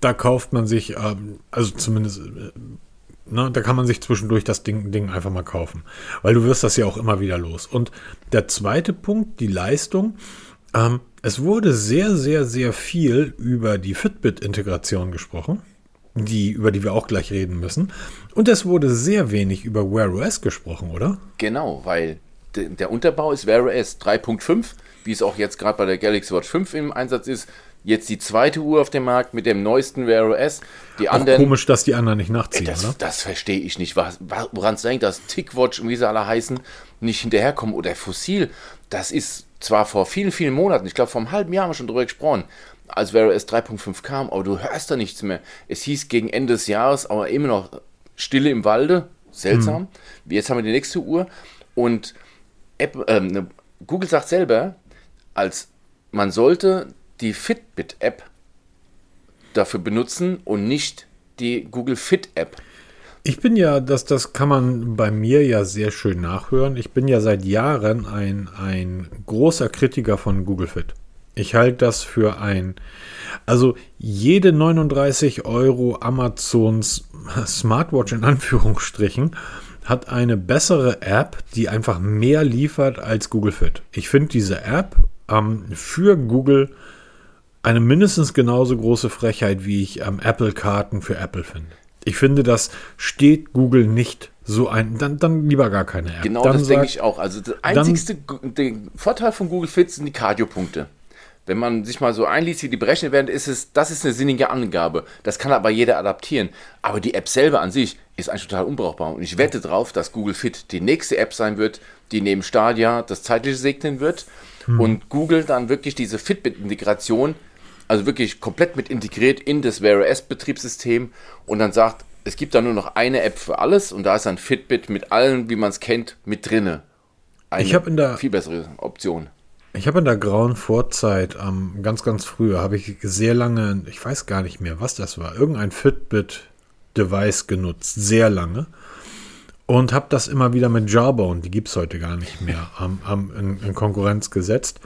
Da kauft man sich, ähm, also zumindest äh, Ne, da kann man sich zwischendurch das Ding, Ding einfach mal kaufen. Weil du wirst das ja auch immer wieder los. Und der zweite Punkt, die Leistung. Ähm, es wurde sehr, sehr, sehr viel über die Fitbit-Integration gesprochen, die, über die wir auch gleich reden müssen. Und es wurde sehr wenig über Wear OS gesprochen, oder? Genau, weil der Unterbau ist Wear OS 3.5, wie es auch jetzt gerade bei der Galaxy Watch 5 im Einsatz ist. Jetzt die zweite Uhr auf dem Markt mit dem neuesten Wear OS. Die Auch anderen, komisch, dass die anderen nicht nachziehen, das, oder? Das verstehe ich nicht. Woran es denkt, dass Tickwatch und wie sie alle heißen, nicht hinterherkommen. Oder Fossil, das ist zwar vor vielen, vielen Monaten, ich glaube vor einem halben Jahr haben wir schon drüber gesprochen, als Wear OS 3.5 kam, aber du hörst da nichts mehr. Es hieß gegen Ende des Jahres, aber immer noch Stille im Walde, seltsam. Mhm. Jetzt haben wir die nächste Uhr und App, äh, ne, Google sagt selber, als man sollte die Fitbit-App dafür benutzen und nicht die Google Fit-App. Ich bin ja, das, das kann man bei mir ja sehr schön nachhören. Ich bin ja seit Jahren ein, ein großer Kritiker von Google Fit. Ich halte das für ein, also jede 39 Euro Amazons Smartwatch in Anführungsstrichen hat eine bessere App, die einfach mehr liefert als Google Fit. Ich finde diese App ähm, für Google eine mindestens genauso große Frechheit, wie ich ähm, Apple-Karten für Apple finde. Ich finde, das steht Google nicht so ein. Dann, dann lieber gar keine App. Genau dann das denke ich auch. Also der einzigste der Vorteil von Google Fit sind die Cardio-Punkte. Wenn man sich mal so einliest, wie die berechnet werden, ist es, das ist eine sinnige Angabe. Das kann aber jeder adaptieren. Aber die App selber an sich ist eigentlich total unbrauchbar. Und ich wette darauf, dass Google Fit die nächste App sein wird, die neben Stadia das zeitliche segnen wird. Hm. Und Google dann wirklich diese Fitbit-Integration also wirklich komplett mit integriert in das Wear OS Betriebssystem und dann sagt, es gibt da nur noch eine App für alles und da ist dann Fitbit mit allen, wie man es kennt, mit drinne. Eine ich habe in der viel bessere Option. Ich habe in der grauen Vorzeit, ähm, ganz, ganz früher, habe ich sehr lange, ich weiß gar nicht mehr, was das war, irgendein Fitbit-Device genutzt, sehr lange. Und habe das immer wieder mit Jawbone, die gibt es heute gar nicht mehr, ähm, ähm, in, in Konkurrenz gesetzt.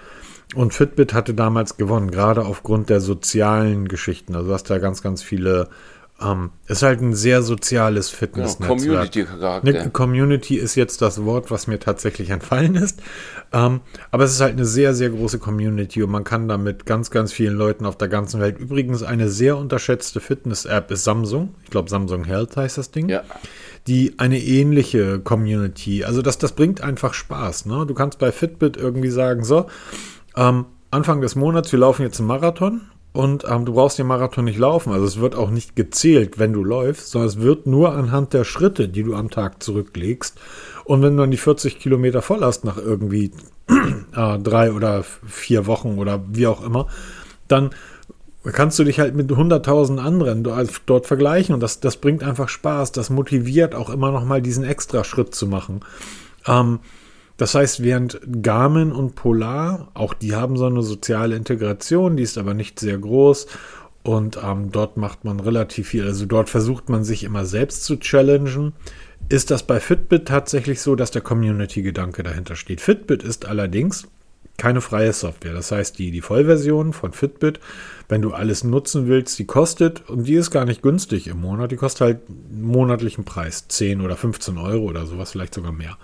Und Fitbit hatte damals gewonnen, gerade aufgrund der sozialen Geschichten. Also du hast da ganz, ganz viele. Ähm, ist halt ein sehr soziales Fitnessnetzwerk. Genau, Community Eine Community ist jetzt das Wort, was mir tatsächlich entfallen ist. Ähm, aber es ist halt eine sehr, sehr große Community und man kann da mit ganz, ganz vielen Leuten auf der ganzen Welt. Übrigens eine sehr unterschätzte Fitness-App ist Samsung. Ich glaube, Samsung Health heißt das Ding. Ja die eine ähnliche Community. Also das, das bringt einfach Spaß. Ne? Du kannst bei Fitbit irgendwie sagen, so, ähm, Anfang des Monats, wir laufen jetzt einen Marathon und ähm, du brauchst den Marathon nicht laufen. Also es wird auch nicht gezählt, wenn du läufst, sondern es wird nur anhand der Schritte, die du am Tag zurücklegst. Und wenn du dann die 40 Kilometer voll hast nach irgendwie äh, drei oder vier Wochen oder wie auch immer, dann kannst du dich halt mit 100.000 anderen dort vergleichen und das, das bringt einfach Spaß. Das motiviert auch immer noch mal diesen extra Schritt zu machen. Ähm, das heißt, während Garmin und Polar, auch die haben so eine soziale Integration, die ist aber nicht sehr groß und ähm, dort macht man relativ viel. Also dort versucht man sich immer selbst zu challengen. Ist das bei Fitbit tatsächlich so, dass der Community-Gedanke dahinter steht? Fitbit ist allerdings keine freie Software. Das heißt, die, die Vollversion von Fitbit, wenn du alles nutzen willst, die kostet, und die ist gar nicht günstig im Monat, die kostet halt monatlichen Preis, 10 oder 15 Euro oder sowas, vielleicht sogar mehr.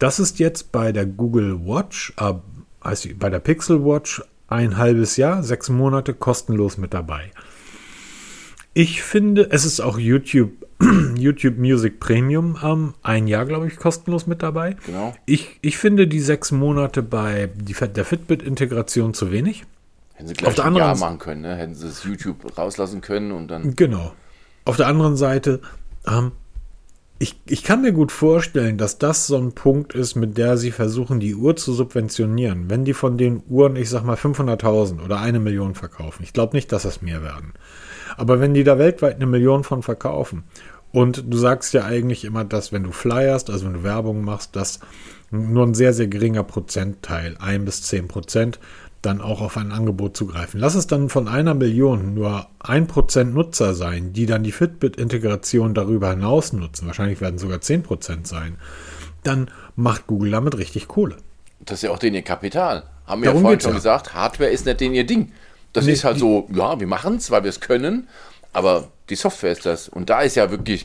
Das ist jetzt bei der Google Watch, äh, also bei der Pixel Watch ein halbes Jahr, sechs Monate kostenlos mit dabei. Ich finde, es ist auch YouTube, YouTube Music Premium ähm, ein Jahr, glaube ich, kostenlos mit dabei. Genau. Ich, ich finde die sechs Monate bei die, der Fitbit-Integration zu wenig. Hätten sie gleich Auf der ein Jahr machen können, ne? hätten sie das YouTube rauslassen können und dann. Genau. Auf der anderen Seite, ähm, ich, ich kann mir gut vorstellen, dass das so ein Punkt ist, mit der sie versuchen, die Uhr zu subventionieren. Wenn die von den Uhren, ich sag mal, 500.000 oder eine Million verkaufen. Ich glaube nicht, dass das mehr werden. Aber wenn die da weltweit eine Million von verkaufen und du sagst ja eigentlich immer, dass wenn du flyerst, also wenn du Werbung machst, dass nur ein sehr, sehr geringer Prozentteil, ein bis zehn Prozent, dann auch auf ein Angebot zugreifen. Lass es dann von einer Million nur ein Prozent Nutzer sein, die dann die Fitbit-Integration darüber hinaus nutzen. Wahrscheinlich werden sogar zehn Prozent sein. Dann macht Google damit richtig Kohle. Das ist ja auch den ihr Kapital. Haben wir ja vorhin schon ja. gesagt, Hardware ist nicht den ihr Ding. Das nee, ist halt so, ja, wir machen es, weil wir es können, aber die Software ist das. Und da ist ja wirklich,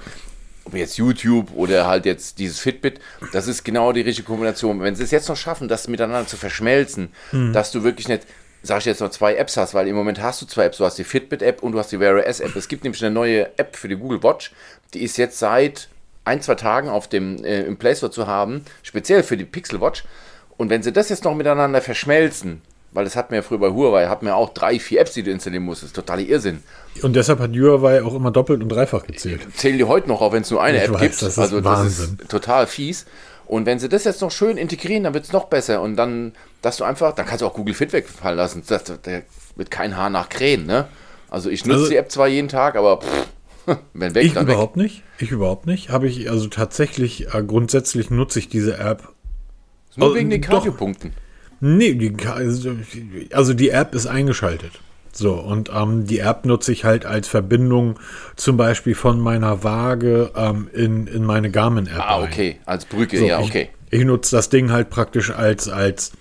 ob jetzt YouTube oder halt jetzt dieses Fitbit, das ist genau die richtige Kombination. Wenn sie es jetzt noch schaffen, das miteinander zu verschmelzen, mhm. dass du wirklich nicht, sag ich jetzt noch zwei Apps hast, weil im Moment hast du zwei Apps, du hast die Fitbit-App und du hast die Wear OS App. Es gibt nämlich eine neue App für die Google Watch, die ist jetzt seit ein, zwei Tagen auf dem, äh, im Play Store zu haben, speziell für die Pixel Watch. Und wenn sie das jetzt noch miteinander verschmelzen, weil das hat mir ja früher bei Huawei, hat mir auch drei, vier Apps, die du installieren musst. Das ist totaler Irrsinn. Und deshalb hat Huawei auch immer doppelt und dreifach gezählt. Zählen die heute noch, auch wenn es nur eine ich App weiß, gibt. Das also Wahnsinn. das ist total fies. Und wenn sie das jetzt noch schön integrieren, dann wird es noch besser. Und dann, dass du einfach, dann kannst du auch Google Fit wegfallen lassen. Das, der wird kein Haar nach Krähen, ne? Also ich nutze also, die App zwar jeden Tag, aber pff, wenn weg, ich überhaupt weg. nicht. Ich überhaupt nicht. Habe ich also tatsächlich äh, grundsätzlich nutze ich diese App. Nur also, wegen den Kardiopunkten. Nee, also, also die App ist eingeschaltet. So, und ähm, die App nutze ich halt als Verbindung zum Beispiel von meiner Waage ähm, in, in meine Garmin-App. Ah, okay, ein. als Brücke, so, ja, okay. Ich, ich nutze das Ding halt praktisch als, als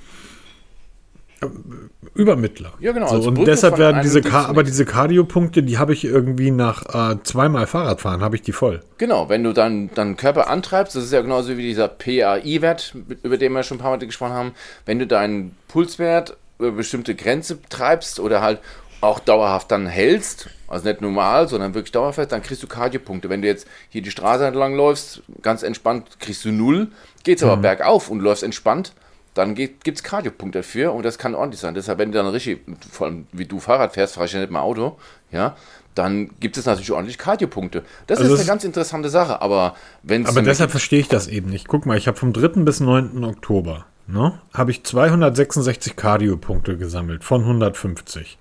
Übermittler. Ja, genau. So, und deshalb werden diese, Ka aber diese Cardio-Punkte, die habe ich irgendwie nach äh, zweimal Fahrradfahren, habe ich die voll. Genau, wenn du dann deinen Körper antreibst, das ist ja genauso wie dieser PAI-Wert, über den wir schon ein paar Mal gesprochen haben, wenn du deinen Pulswert über bestimmte Grenze treibst oder halt auch dauerhaft dann hältst, also nicht normal, sondern wirklich dauerhaft, dann kriegst du Cardio-Punkte. Wenn du jetzt hier die Straße entlang läufst, ganz entspannt, kriegst du null, geht's aber mhm. bergauf und läufst entspannt, dann gibt es Kardiopunkte dafür und das kann ordentlich sein. Deshalb, wenn du dann richtig, vor allem wie du Fahrrad fährst, fahre ich ja nicht mal Auto, ja, dann gibt es natürlich ordentlich Kardiopunkte. Das also ist eine ganz interessante Sache, aber wenn Aber deshalb verstehe ich das eben nicht. Guck mal, ich habe vom 3. bis 9. Oktober, ne, habe ich 266 Kardiopunkte gesammelt von 150.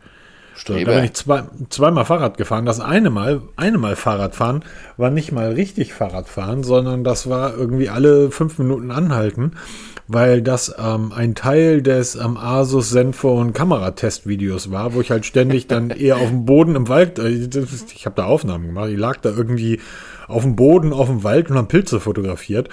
So, da bin ich zwei, zweimal Fahrrad gefahren. Das eine Mal, eine Mal Fahrradfahren war nicht mal richtig Fahrradfahren, sondern das war irgendwie alle fünf Minuten anhalten weil das ähm, ein Teil des ähm, Asus Zenfone Kameratestvideos war, wo ich halt ständig dann eher auf dem Boden im Wald, äh, ich habe da Aufnahmen gemacht, ich lag da irgendwie auf dem Boden, auf dem Wald und habe Pilze fotografiert.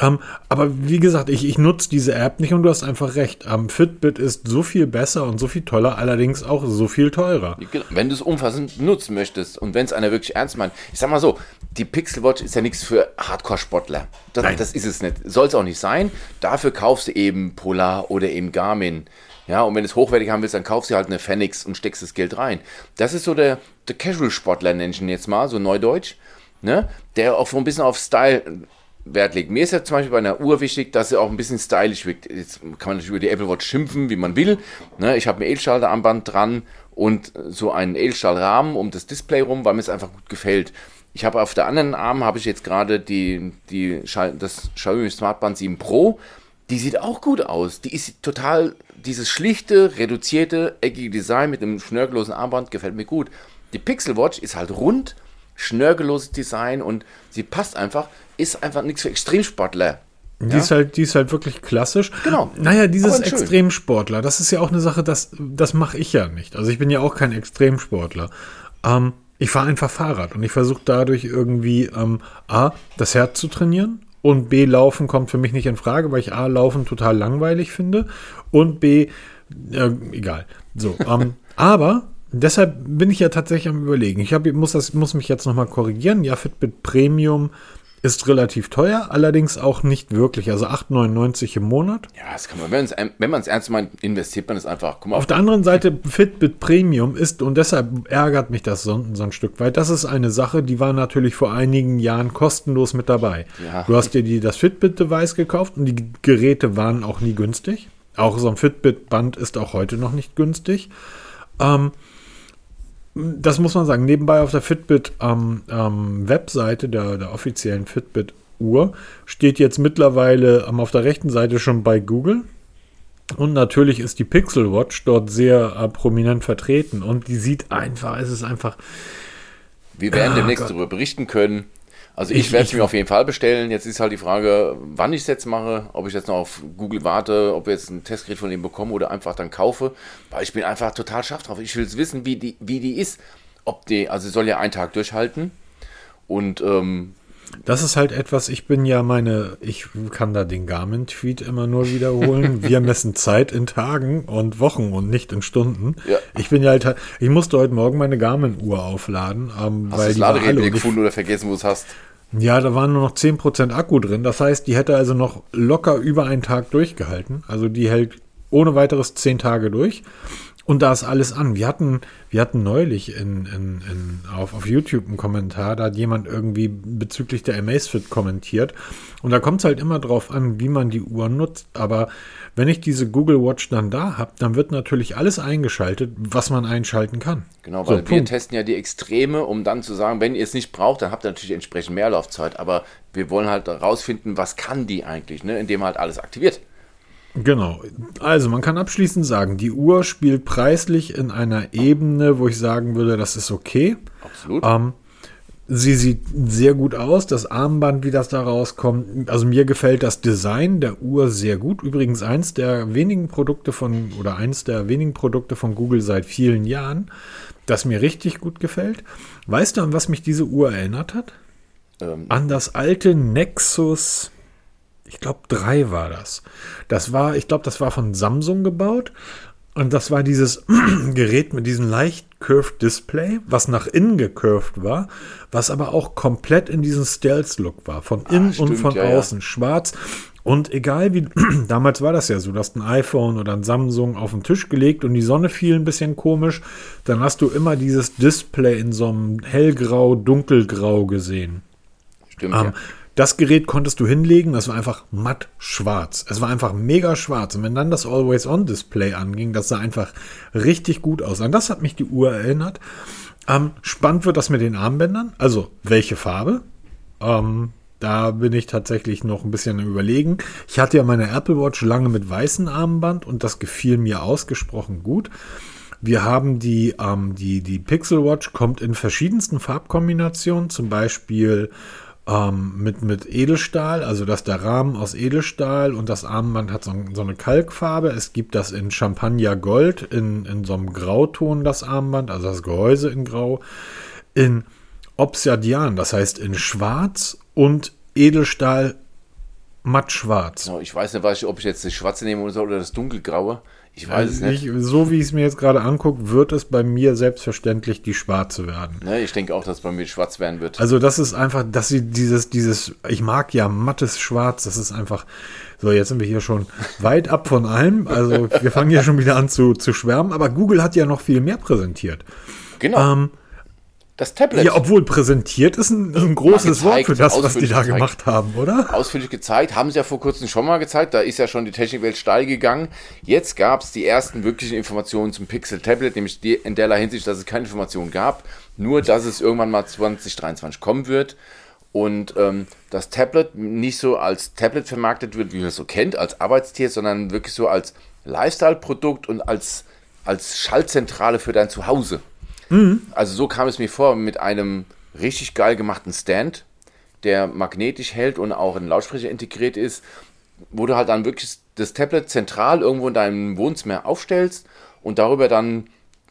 Ähm, aber wie gesagt, ich, ich nutze diese App nicht und du hast einfach recht. Ähm, Fitbit ist so viel besser und so viel toller, allerdings auch so viel teurer. Genau. Wenn du es umfassend nutzen möchtest und wenn es einer wirklich ernst meint, ich sag mal so, die Pixel Watch ist ja nichts für Hardcore-Sportler. Das, das, ist es nicht. Soll es auch nicht sein. Dafür kaufst du eben Polar oder eben Garmin. Ja, und wenn du es hochwertig haben willst, dann kaufst du halt eine Phoenix und steckst das Geld rein. Das ist so der, der Casual-Sportler, nenne ich ihn jetzt mal, so neudeutsch, ne? der auch so ein bisschen auf Style Wert legt. Mir ist ja zum Beispiel bei einer Uhr wichtig, dass sie auch ein bisschen stylisch wirkt. Jetzt kann man natürlich über die Apple Watch schimpfen, wie man will. Ne, ich habe ein Edelstahl-Armband dran und so einen Edelstahlrahmen um das Display rum, weil mir es einfach gut gefällt. Ich habe auf der anderen Arm habe ich jetzt gerade die, die das Xiaomi Smartband 7 Pro. Die sieht auch gut aus. Die ist total, dieses schlichte, reduzierte, eckige Design mit einem schnörkellosen Armband gefällt mir gut. Die Pixel Watch ist halt rund, schnörkelloses Design und sie passt einfach, ist einfach nichts für Extremsportler. Die, ja? ist halt, die ist halt wirklich klassisch. Genau. Naja, dieses Extremsportler, das ist ja auch eine Sache, das, das mache ich ja nicht. Also ich bin ja auch kein Extremsportler. Ähm, ich fahre einfach Fahrrad und ich versuche dadurch irgendwie ähm, A, das Herz zu trainieren und B, Laufen kommt für mich nicht in Frage, weil ich A, Laufen total langweilig finde und B, äh, egal. So, ähm, aber deshalb bin ich ja tatsächlich am überlegen. Ich hab, muss, das, muss mich jetzt nochmal korrigieren. Ja, Fitbit Premium ist relativ teuer, allerdings auch nicht wirklich. Also 8,99 im Monat. Ja, das kann man, wenn man es ernst meint, investiert man es einfach. Mal, auf, auf der anderen Seite, Fitbit Premium ist, und deshalb ärgert mich das so, so, ein Stück weit, das ist eine Sache, die war natürlich vor einigen Jahren kostenlos mit dabei. Ja. Du hast dir die, das Fitbit-Device gekauft und die Geräte waren auch nie günstig. Auch so ein Fitbit-Band ist auch heute noch nicht günstig. Ähm, das muss man sagen. Nebenbei auf der Fitbit ähm, ähm, der, der offiziellen Fitbit Uhr steht jetzt mittlerweile ähm, auf der rechten Seite schon bei Google. Und natürlich ist die Pixel Watch dort sehr äh, prominent vertreten. Und die sieht einfach, es ist einfach. Wir werden ah, demnächst Gott. darüber berichten können. Also ich, ich werde es mir auf jeden Fall bestellen. Jetzt ist halt die Frage, wann ich es jetzt mache, ob ich jetzt noch auf Google warte, ob ich jetzt ein Testgerät von dem bekomme oder einfach dann kaufe. Weil ich bin einfach total scharf drauf. Ich will es wissen, wie die, wie die ist. Ob die, also soll ja einen Tag durchhalten. Und ähm, das ist halt etwas, ich bin ja meine, ich kann da den Garmin-Tweet immer nur wiederholen. Wir messen Zeit in Tagen und Wochen und nicht in Stunden. Ja. Ich bin ja halt, ich musste heute Morgen meine Garmin-Uhr aufladen. Ähm, hast weil du das Ladegerät gefunden oder vergessen, wo du es hast? Ja, da waren nur noch 10% Akku drin. Das heißt, die hätte also noch locker über einen Tag durchgehalten. Also die hält ohne weiteres 10 Tage durch. Und da ist alles an. Wir hatten, wir hatten neulich in, in, in, auf, auf YouTube einen Kommentar, da hat jemand irgendwie bezüglich der Amazfit kommentiert. Und da kommt es halt immer drauf an, wie man die Uhr nutzt. Aber wenn ich diese Google Watch dann da habe, dann wird natürlich alles eingeschaltet, was man einschalten kann. Genau, weil so, wir testen ja die Extreme, um dann zu sagen, wenn ihr es nicht braucht, dann habt ihr natürlich entsprechend mehr Laufzeit. Aber wir wollen halt herausfinden, was kann die eigentlich, ne? indem man halt alles aktiviert. Genau. Also man kann abschließend sagen, die Uhr spielt preislich in einer Ebene, wo ich sagen würde, das ist okay. Absolut. Ähm, sie sieht sehr gut aus, das Armband, wie das da rauskommt. Also mir gefällt das Design der Uhr sehr gut. Übrigens eins der wenigen Produkte von oder eins der wenigen Produkte von Google seit vielen Jahren, das mir richtig gut gefällt. Weißt du, an was mich diese Uhr erinnert hat? Ähm, An das alte Nexus, ich glaube 3 war das. Das war, ich glaube, das war von Samsung gebaut. Und das war dieses Gerät mit diesem leicht curved Display, was nach innen gecurved war, was aber auch komplett in diesem Stealth-Look war. Von innen und stimmt, von ja, ja. außen schwarz. Und egal wie, damals war das ja so, du hast ein iPhone oder ein Samsung auf den Tisch gelegt und die Sonne fiel ein bisschen komisch, dann hast du immer dieses Display in so einem hellgrau, dunkelgrau gesehen. stimmt, Ähm, ja. Das Gerät konntest du hinlegen, das war einfach matt schwarz. Es war einfach mega schwarz. Und wenn dann das Always-On-Display anging, das sah einfach richtig gut aus. An das hat mich die Uhr erinnert. Ähm, spannend wird das mit den Armbändern. Also, welche Farbe? Ähm, da bin ich tatsächlich noch ein bisschen am Überlegen. Ich hatte ja meine Apple Watch lange mit weißem Armband und das gefiel mir ausgesprochen gut. Wir haben die, ähm, die, die Pixel Watch kommt in verschiedensten Farbkombinationen, zum Beispiel ähm, mit, mit Edelstahl, also dass der Rahmen aus Edelstahl und das Armband hat so, so eine Kalkfarbe. Es gibt das in Champagner Gold, in, in so einem Grauton das Armband, also das Gehäuse in Grau, in Obsidian, das heißt in Schwarz und Edelstahl matt schwarz. Genau, ich weiß nicht, ob ich jetzt das Schwarze nehme oder so, oder das Dunkelgraue. Ich weiß es nicht. Ich, so wie ich es mir jetzt gerade angucke, wird es bei mir selbstverständlich die schwarze werden. Ne, ich denke auch, dass es bei mir schwarz werden wird. Also das ist einfach, dass sie dieses, dieses, ich mag ja mattes Schwarz, das ist einfach, so jetzt sind wir hier schon weit ab von allem, also wir fangen hier schon wieder an zu, zu schwärmen, aber Google hat ja noch viel mehr präsentiert. genau. Ähm, das Tablet. ja, obwohl präsentiert ist ein, ein großes Wort gezeigt, für das, was die da gezeigt. gemacht haben, oder? ausführlich gezeigt, haben sie ja vor kurzem schon mal gezeigt, da ist ja schon die Technikwelt steil gegangen. Jetzt gab es die ersten wirklichen Informationen zum Pixel Tablet, nämlich die, in der Hinsicht, dass es keine Informationen gab, nur dass es irgendwann mal 2023 kommen wird und ähm, das Tablet nicht so als Tablet vermarktet wird, wie man es so kennt, als Arbeitstier, sondern wirklich so als Lifestyle-Produkt und als, als Schaltzentrale für dein Zuhause. Also so kam es mir vor mit einem richtig geil gemachten Stand, der magnetisch hält und auch in Lautsprecher integriert ist, wo du halt dann wirklich das Tablet zentral irgendwo in deinem Wohnzimmer aufstellst und darüber dann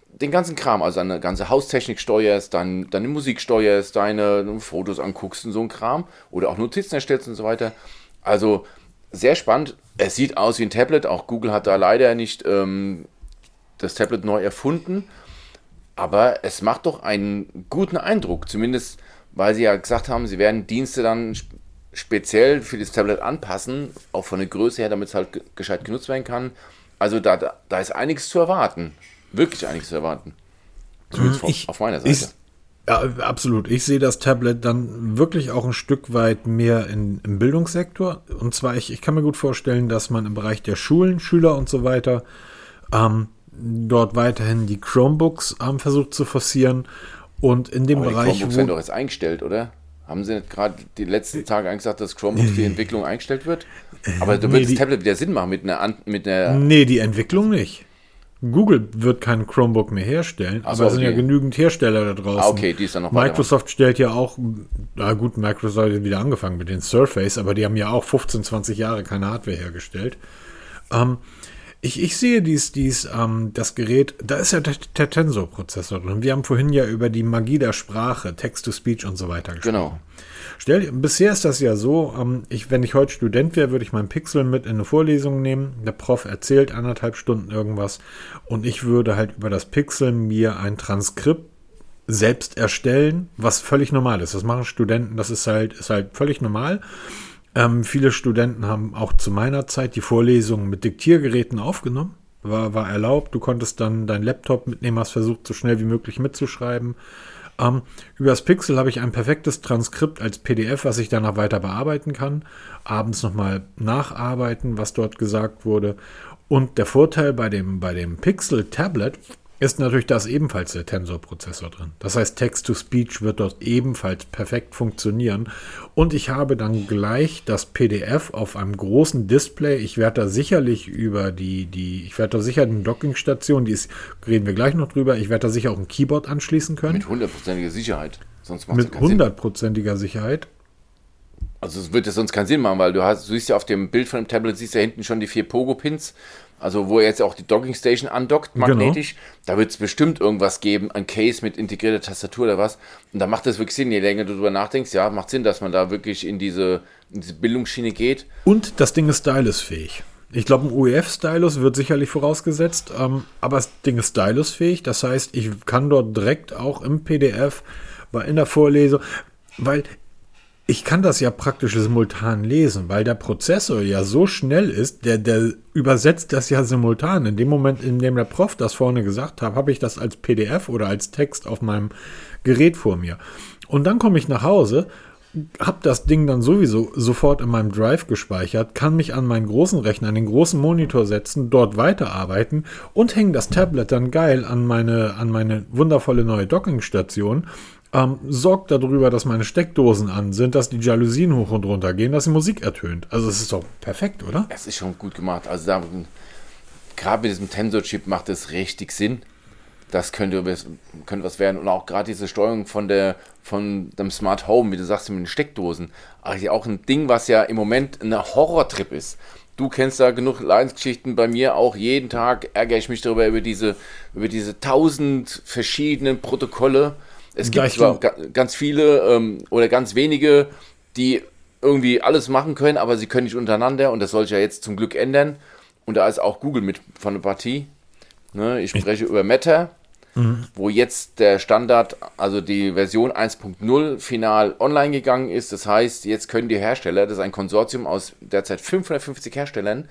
den ganzen Kram, also deine ganze Haustechnik steuerst, dein, deine Musik steuerst, deine Fotos anguckst und so ein Kram oder auch Notizen erstellst und so weiter. Also sehr spannend. Es sieht aus wie ein Tablet. Auch Google hat da leider nicht ähm, das Tablet neu erfunden. Aber es macht doch einen guten Eindruck. Zumindest, weil sie ja gesagt haben, sie werden Dienste dann sp- speziell für das Tablet anpassen, auch von der Größe her, damit es halt ge- gescheit genutzt werden kann. Also da, da, da ist einiges zu erwarten. Wirklich einiges zu erwarten. Zumindest von, Ich- auf meiner Seite. Ich, ja, absolut. Ich sehe das Tablet dann wirklich auch ein Stück weit mehr in, im Bildungssektor. Und zwar, ich, ich kann mir gut vorstellen, dass man im Bereich der Schulen, Schüler und so weiter ähm, dort weiterhin die Chromebooks ähm, versucht zu forcieren. Und in dem Aber die Bereich, Chromebooks werden doch jetzt eingestellt, oder? Haben sie nicht gerade die letzten Tage eigentlich gesagt, dass Chromebooks für die Entwicklung eingestellt wird? Aber da Nee, wird das die- Tablet wieder Sinn machen mit einer, mit einer Nee, die Entwicklung nicht. Google wird kein Chromebook mehr herstellen, Ach aber es sind ja okay. genügend Hersteller da draußen. Ah, okay, die ist dann noch. Microsoft stellt ja auch, na gut, Microsoft hat wieder angefangen mit den Surface, aber die haben ja auch 15, 20 Jahre keine Hardware hergestellt. Ähm, ich, ich sehe dies, dies, ähm, das Gerät, da ist ja der, der Tensor-Prozessor drin. Wir haben vorhin ja über die Magie der Sprache, Text-to-Speech und so weiter gesprochen. Genau. Stell, dir- bisher ist das ja so, ähm, ich, wenn ich heute Student wäre, würde ich meinen Pixel mit in eine Vorlesung nehmen. Der Prof erzählt anderthalb Stunden irgendwas und ich würde halt über das Pixel mir ein Transkript selbst erstellen, was völlig normal ist. Das machen Studenten, das ist halt, ist halt völlig normal. Ähm, viele Studenten haben auch zu meiner Zeit die Vorlesungen mit Diktiergeräten aufgenommen. War, war erlaubt. Du konntest dann deinen Laptop mitnehmen, hast versucht, so schnell wie möglich mitzuschreiben. Ähm, über das Pixel habe ich ein perfektes Transkript als PDF, was ich danach weiter bearbeiten kann. Abends nochmal nacharbeiten, was dort gesagt wurde. Und der Vorteil bei dem, bei dem Pixel Tablet ist natürlich das ebenfalls der Tensor-Prozessor drin. Das heißt, Text-to-Speech wird dort ebenfalls perfekt funktionieren. Und ich habe dann gleich das PDF auf einem großen Display. Ich werde da sicherlich über die, die, ich werde da sicher eine Dockingstation, die ist, reden wir gleich noch drüber, ich werde da sicher auch ein Keyboard anschließen können. Mit hundertprozentiger Sicherheit. Sonst macht Mit hundertprozentiger Sicherheit. Also es würde sonst keinen Sinn machen, weil du hast, du siehst ja auf dem Bild von dem Tablet, siehst ja hinten schon die vier Pogo-Pins also wo jetzt auch die Docking Station andockt, genau. magnetisch, genau. da wird es bestimmt irgendwas geben, ein Case mit integrierter Tastatur oder was. Und da macht das wirklich Sinn, je länger du darüber nachdenkst, ja, macht Sinn, dass man da wirklich in diese, in diese Bildungsschiene geht. Und das Ding ist stylusfähig. Ich glaube, ein UEF-Stylus wird sicherlich vorausgesetzt, ähm, aber das Ding ist stylusfähig. Das heißt, ich kann dort direkt auch im PDF bei in der Vorlesung, weil ich kann das ja praktisch simultan lesen, weil der Prozessor ja so schnell ist, der, der übersetzt das ja simultan. In dem Moment, in dem der Prof das vorne gesagt hat, habe ich das als PDF oder als Text auf meinem Gerät vor mir. Und dann komme ich nach Hause, habe das Ding dann sowieso sofort in meinem Drive gespeichert, kann mich an meinen großen Rechner, an den großen Monitor setzen, dort weiterarbeiten und hänge das Tablet dann geil an meine, an meine wundervolle neue Dockingstation ähm, sorgt darüber, dass meine Steckdosen an sind, dass die Jalousien hoch und runter gehen, dass die Musik ertönt. Also es ist doch perfekt, oder? Es ist schon gut gemacht. Also da, gerade mit diesem Tensor-Chip macht es richtig Sinn. Das könnte, könnte was werden. Und auch gerade diese Steuerung von der von dem Smart Home, wie du sagst, mit den Steckdosen. Eigentlich auch ein Ding, was ja im Moment ein Horrortrip ist. Du kennst da genug Leidensgeschichten. Bei mir auch jeden Tag ärgere ich mich darüber über diese, über diese tausend verschiedenen Protokolle es gibt zwar ganz viele ähm, oder ganz wenige, die irgendwie alles machen können, aber sie können nicht untereinander und das soll sich ja jetzt zum Glück ändern. Und da ist auch Google mit von der Partie. Ne, ich spreche ich über Meta, mhm. wo jetzt der Standard, also die Version 1.0 final online gegangen ist. Das heißt, jetzt können die Hersteller, das ist ein Konsortium aus derzeit 550 Herstellern,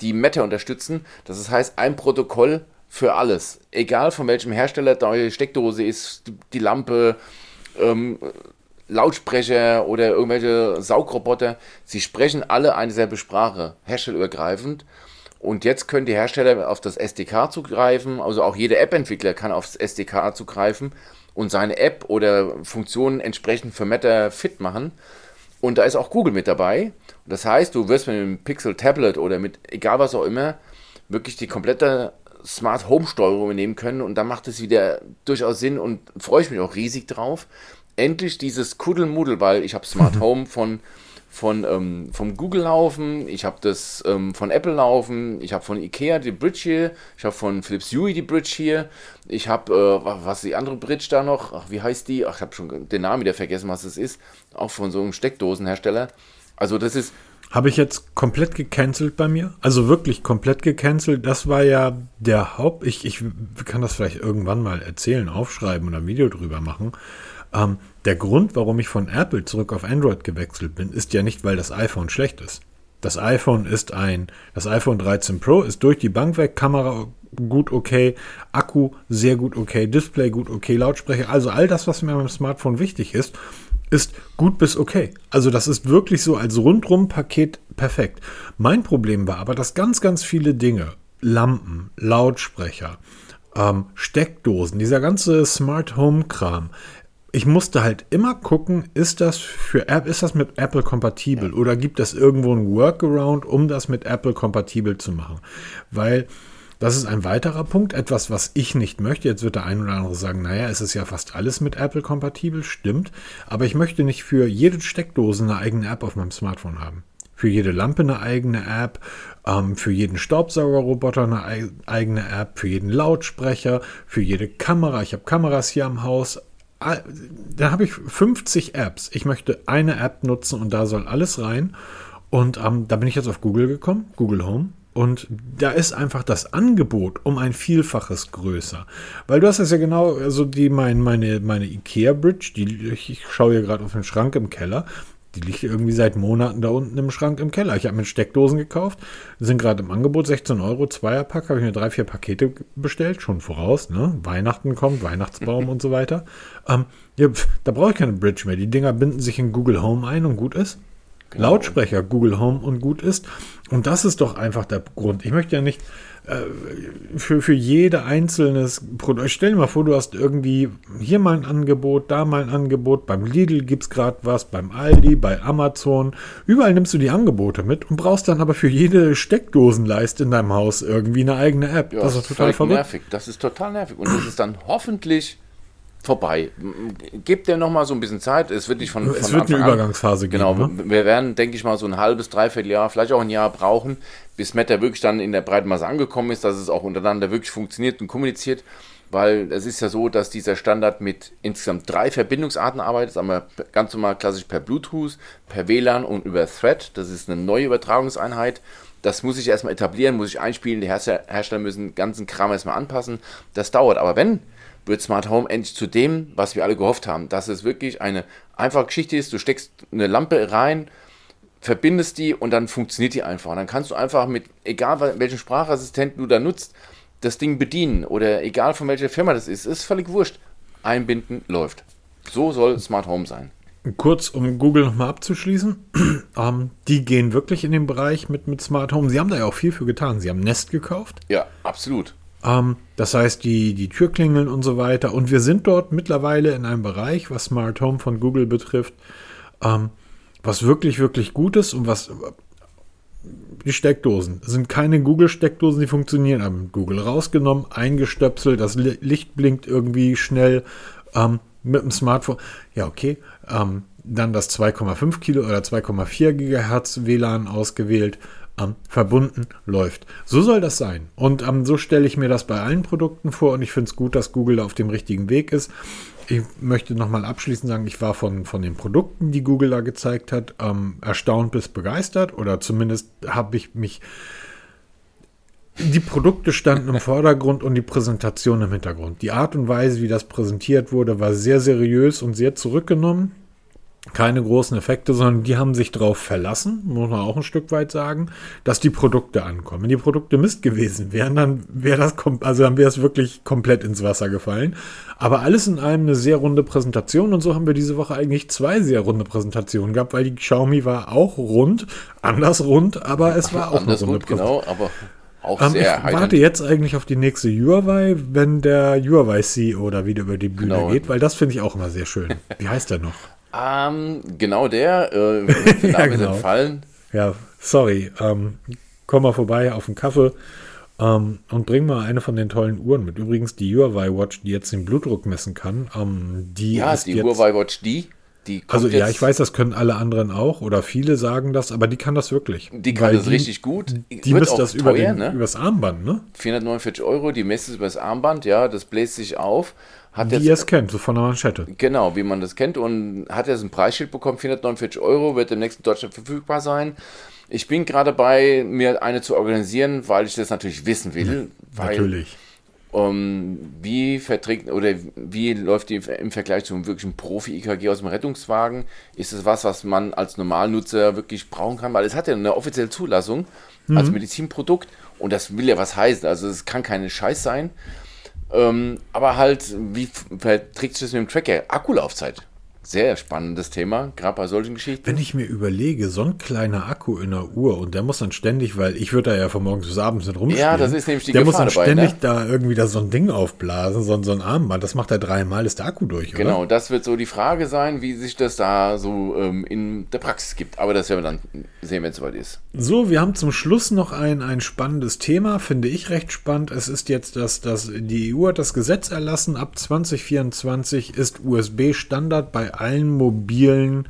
die Meta unterstützen. Das heißt, ein Protokoll für alles. Egal von welchem Hersteller die Steckdose ist, die Lampe, ähm, Lautsprecher oder irgendwelche Saugroboter. Sie sprechen alle eine selbe Sprache, herstellerübergreifend. Und jetzt können die Hersteller auf das SDK zugreifen, also auch jeder App-Entwickler kann aufs SDK zugreifen und seine App oder Funktionen entsprechend für Meta fit machen. Und da ist auch Google mit dabei. Das heißt, du wirst mit einem Pixel Tablet oder mit egal was auch immer wirklich die komplette Smart Home Steuerung nehmen können und da macht es wieder durchaus Sinn und freue ich mich auch riesig drauf. Endlich dieses Kuddelmuddel, weil ich habe Smart Home von von ähm, vom Google laufen, ich habe das ähm, von Apple laufen, ich habe von Ikea die Bridge hier, ich habe von Philips Hue die Bridge hier, ich habe äh, was ist die andere Bridge da noch? Ach, wie heißt die? Ach, ich habe schon den Namen wieder vergessen, was es ist. Auch von so einem Steckdosenhersteller. Also das ist habe ich jetzt komplett gecancelt bei mir. Also wirklich komplett gecancelt. Das war ja der Haupt. Ich, ich kann das vielleicht irgendwann mal erzählen, aufschreiben oder ein Video drüber machen. Ähm, der Grund, warum ich von Apple zurück auf Android gewechselt bin, ist ja nicht, weil das iPhone schlecht ist. Das iPhone ist ein, das iPhone 13 Pro ist durch die Bank weg, Kamera gut okay, Akku sehr gut okay, Display gut okay, Lautsprecher, also all das, was mir beim Smartphone wichtig ist ist gut bis okay. Also das ist wirklich so als Rundrum-Paket perfekt. Mein Problem war aber, dass ganz, ganz viele Dinge, Lampen, Lautsprecher, ähm, Steckdosen, dieser ganze Smart Home Kram, ich musste halt immer gucken, ist das für App, ist das mit Apple kompatibel oder gibt es irgendwo ein Workaround, um das mit Apple kompatibel zu machen? Weil das ist ein weiterer Punkt, etwas, was ich nicht möchte. Jetzt wird der ein oder andere sagen, naja, es ist ja fast alles mit Apple kompatibel, stimmt. Aber ich möchte nicht für jede Steckdose eine eigene App auf meinem Smartphone haben. Für jede Lampe eine eigene App, ähm, für jeden Staubsaugerroboter eine eigene App, für jeden Lautsprecher, für jede Kamera. Ich habe Kameras hier am Haus. Da habe ich 50 Apps. Ich möchte eine App nutzen und da soll alles rein. Und ähm, da bin ich jetzt auf Google gekommen, Google Home. Und da ist einfach das Angebot um ein Vielfaches größer. Weil du hast es ja genau, also die, mein, meine, meine Ikea-Bridge, die, ich schaue hier gerade auf den Schrank im Keller, die liegt irgendwie seit Monaten da unten im Schrank im Keller. Ich habe mir Steckdosen gekauft, sind gerade im Angebot, 16 Euro, Zweierpack, habe ich mir drei, vier Pakete bestellt, schon voraus, ne? Weihnachten kommt, Weihnachtsbaum und so weiter. Ähm, ja, da brauche ich keine Bridge mehr. Die Dinger binden sich in Google Home ein und gut ist. Genau. Lautsprecher Google Home und gut ist. Und das ist doch einfach der Grund. Ich möchte ja nicht für, für jede einzelnes Produkt. Stell dir mal vor, du hast irgendwie hier mal ein Angebot, da mal ein Angebot, beim Lidl gibt es gerade was, beim Aldi, bei Amazon. Überall nimmst du die Angebote mit und brauchst dann aber für jede Steckdosenleiste in deinem Haus irgendwie eine eigene App. Ja, das ist total nervig. Das ist total nervig. Und das ist dann hoffentlich vorbei. Gebt dir noch mal so ein bisschen Zeit. Es wird nicht von, von Es wird Anfang eine Übergangsphase an, genau, geben. Genau. Ne? Wir werden, denke ich mal, so ein halbes, dreiviertel Jahr, vielleicht auch ein Jahr brauchen, bis Meta wirklich dann in der breiten Masse angekommen ist, dass es auch untereinander wirklich funktioniert und kommuniziert. Weil es ist ja so, dass dieser Standard mit insgesamt drei Verbindungsarten arbeitet. Das wir ganz normal klassisch per Bluetooth, per WLAN und über Thread. Das ist eine neue Übertragungseinheit. Das muss ich erstmal etablieren, muss ich einspielen. Die Hersteller müssen den ganzen Kram erstmal anpassen. Das dauert. Aber wenn wird Smart Home endlich zu dem, was wir alle gehofft haben, dass es wirklich eine einfache Geschichte ist. Du steckst eine Lampe rein, verbindest die und dann funktioniert die einfach. Und dann kannst du einfach mit, egal welchen Sprachassistenten du da nutzt, das Ding bedienen oder egal von welcher Firma das ist, ist völlig wurscht. Einbinden läuft. So soll Smart Home sein. Kurz, um Google nochmal abzuschließen. ähm, die gehen wirklich in den Bereich mit, mit Smart Home. Sie haben da ja auch viel für getan. Sie haben Nest gekauft. Ja, absolut. Ähm, das heißt, die, die Türklingeln und so weiter. Und wir sind dort mittlerweile in einem Bereich, was Smart Home von Google betrifft, ähm, was wirklich, wirklich gut ist und was die Steckdosen sind keine Google-Steckdosen, die funktionieren. Haben Google rausgenommen, eingestöpselt, das Licht blinkt irgendwie schnell ähm, mit dem Smartphone. Ja, okay. Ähm, dann das 2,5 Kilo oder 2,4 Gigahertz WLAN ausgewählt ähm, verbunden läuft. So soll das sein. Und ähm, so stelle ich mir das bei allen Produkten vor und ich finde es gut, dass Google auf dem richtigen Weg ist. Ich möchte nochmal abschließend sagen, ich war von, von den Produkten, die Google da gezeigt hat, ähm, erstaunt bis begeistert oder zumindest habe ich mich die Produkte standen im Vordergrund und die Präsentation im Hintergrund. Die Art und Weise, wie das präsentiert wurde, war sehr seriös und sehr zurückgenommen keine großen Effekte, sondern die haben sich darauf verlassen, muss man auch ein Stück weit sagen, dass die Produkte ankommen. Wenn die Produkte Mist gewesen wären, dann wäre das, also dann wäre es wirklich komplett ins Wasser gefallen. Aber alles in allem eine sehr runde Präsentation und so haben wir diese Woche eigentlich zwei sehr runde Präsentationen gehabt, weil die Xiaomi war auch rund, anders rund, aber es war auch anders eine runde rund, genau, aber auch ähm, sehr Ich warte jetzt eigentlich auf die nächste Huawei, wenn der Huawei CEO da wieder über die Bühne genau. geht, weil das finde ich auch immer sehr schön. Wie heißt der noch? Ähm, genau der. Äh, ja, genau. entfallen. Ja, sorry. Ähm, komm mal vorbei auf den Kaffee ähm, und bring mal eine von den tollen Uhren mit. Übrigens die Huawei Watch, die jetzt den Blutdruck messen kann. Ähm, die ja, ist die jetzt, Huawei Watch die. Die also ja, ich weiß, das können alle anderen auch oder viele sagen das, aber die kann das wirklich. Die kann das die, richtig gut. Die misst das teuer, über den, ne? übers Armband, ne? 449 Euro, die misst es übers Armband, ja, das bläst sich auf. Hat wie ihr es kennt, so von der Manschette. Genau, wie man das kennt und hat jetzt ein Preisschild bekommen, 449 Euro, wird im nächsten Deutschland verfügbar sein. Ich bin gerade dabei, mir eine zu organisieren, weil ich das natürlich wissen will. Ja, natürlich. Um, wie verträgt oder wie läuft die im Vergleich zum wirklichen Profi-IKG aus dem Rettungswagen? Ist es was, was man als Normalnutzer wirklich brauchen kann? Weil es hat ja eine offizielle Zulassung mhm. als Medizinprodukt und das will ja was heißen. Also es kann keine Scheiß sein. Ähm, aber halt, wie verträgt sich das mit dem Tracker? Akkulaufzeit. Sehr spannendes Thema, gerade bei solchen Geschichten. Wenn ich mir überlege, so ein kleiner Akku in der Uhr und der muss dann ständig, weil ich würde da ja von morgens bis abends mit rumspielen. Ja, das ist nämlich die Der Gefahr muss dann dabei, ständig ne? da irgendwie da so ein Ding aufblasen, so, so ein Armband. Das macht er dreimal, ist der Akku durch, oder? Genau, das wird so die Frage sein, wie sich das da so ähm, in der Praxis gibt. Aber das werden wir dann sehen, wenn es soweit ist. So, wir haben zum Schluss noch ein, ein spannendes Thema, finde ich recht spannend. Es ist jetzt, dass, dass die EU hat das Gesetz erlassen, ab 2024 ist USB Standard bei allen mobilen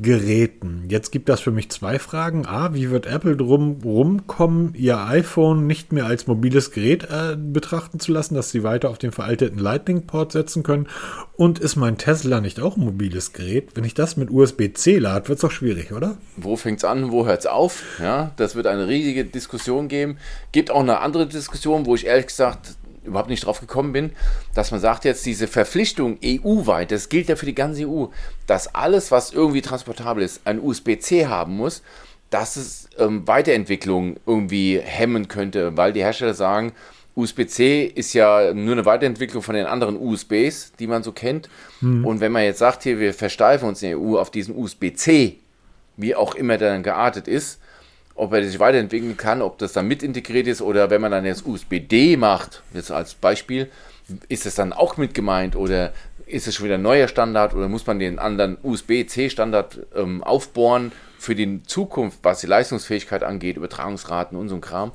Geräten. Jetzt gibt das für mich zwei Fragen. A, wie wird Apple drum rumkommen, ihr iPhone nicht mehr als mobiles Gerät äh, betrachten zu lassen, dass sie weiter auf den veralteten Lightning-Port setzen können? Und ist mein Tesla nicht auch ein mobiles Gerät? Wenn ich das mit USB-C lade, wird es doch schwierig, oder? Wo fängt es an, wo hört es auf? Ja, das wird eine riesige Diskussion geben. Gibt auch eine andere Diskussion, wo ich ehrlich gesagt überhaupt nicht drauf gekommen bin, dass man sagt jetzt, diese Verpflichtung EU-weit, das gilt ja für die ganze EU, dass alles, was irgendwie transportabel ist, ein USB-C haben muss, dass es ähm, Weiterentwicklung irgendwie hemmen könnte, weil die Hersteller sagen, USB-C ist ja nur eine Weiterentwicklung von den anderen USBs, die man so kennt. Mhm. Und wenn man jetzt sagt, hier, wir versteifen uns in der EU auf diesen USB-C, wie auch immer der dann geartet ist, ob er sich weiterentwickeln kann, ob das dann mit integriert ist oder wenn man dann jetzt USB-D macht, jetzt als Beispiel, ist es dann auch mit gemeint oder ist es schon wieder ein neuer Standard oder muss man den anderen USB-C-Standard ähm, aufbohren für die Zukunft, was die Leistungsfähigkeit angeht, Übertragungsraten und so ein Kram.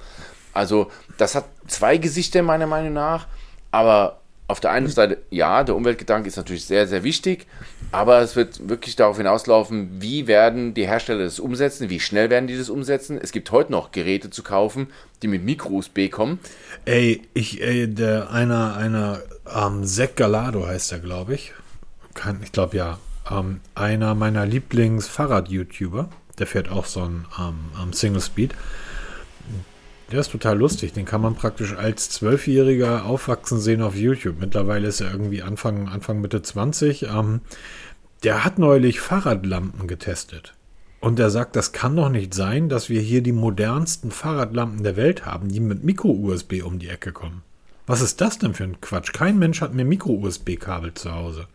Also das hat zwei Gesichter meiner Meinung nach, aber auf der einen Seite, ja, der Umweltgedanke ist natürlich sehr, sehr wichtig, aber es wird wirklich darauf hinauslaufen, wie werden die Hersteller das umsetzen, wie schnell werden die das umsetzen. Es gibt heute noch Geräte zu kaufen, die mit Micro-USB kommen. Ey, ich, ey, der, einer, einer, ähm, Zack Galado heißt er, glaube ich. Kann, ich glaube ja. Ähm, einer meiner Lieblings-Fahrrad-YouTuber, der fährt auch so ein ähm, Single Speed. Der ist total lustig. Den kann man praktisch als Zwölfjähriger aufwachsen sehen auf YouTube. Mittlerweile ist er irgendwie Anfang, Anfang Mitte 20. Ähm, der hat neulich Fahrradlampen getestet. Und er sagt, das kann doch nicht sein, dass wir hier die modernsten Fahrradlampen der Welt haben, die mit Micro-USB um die Ecke kommen. Was ist das denn für ein Quatsch? Kein Mensch hat mehr Micro-USB-Kabel zu Hause.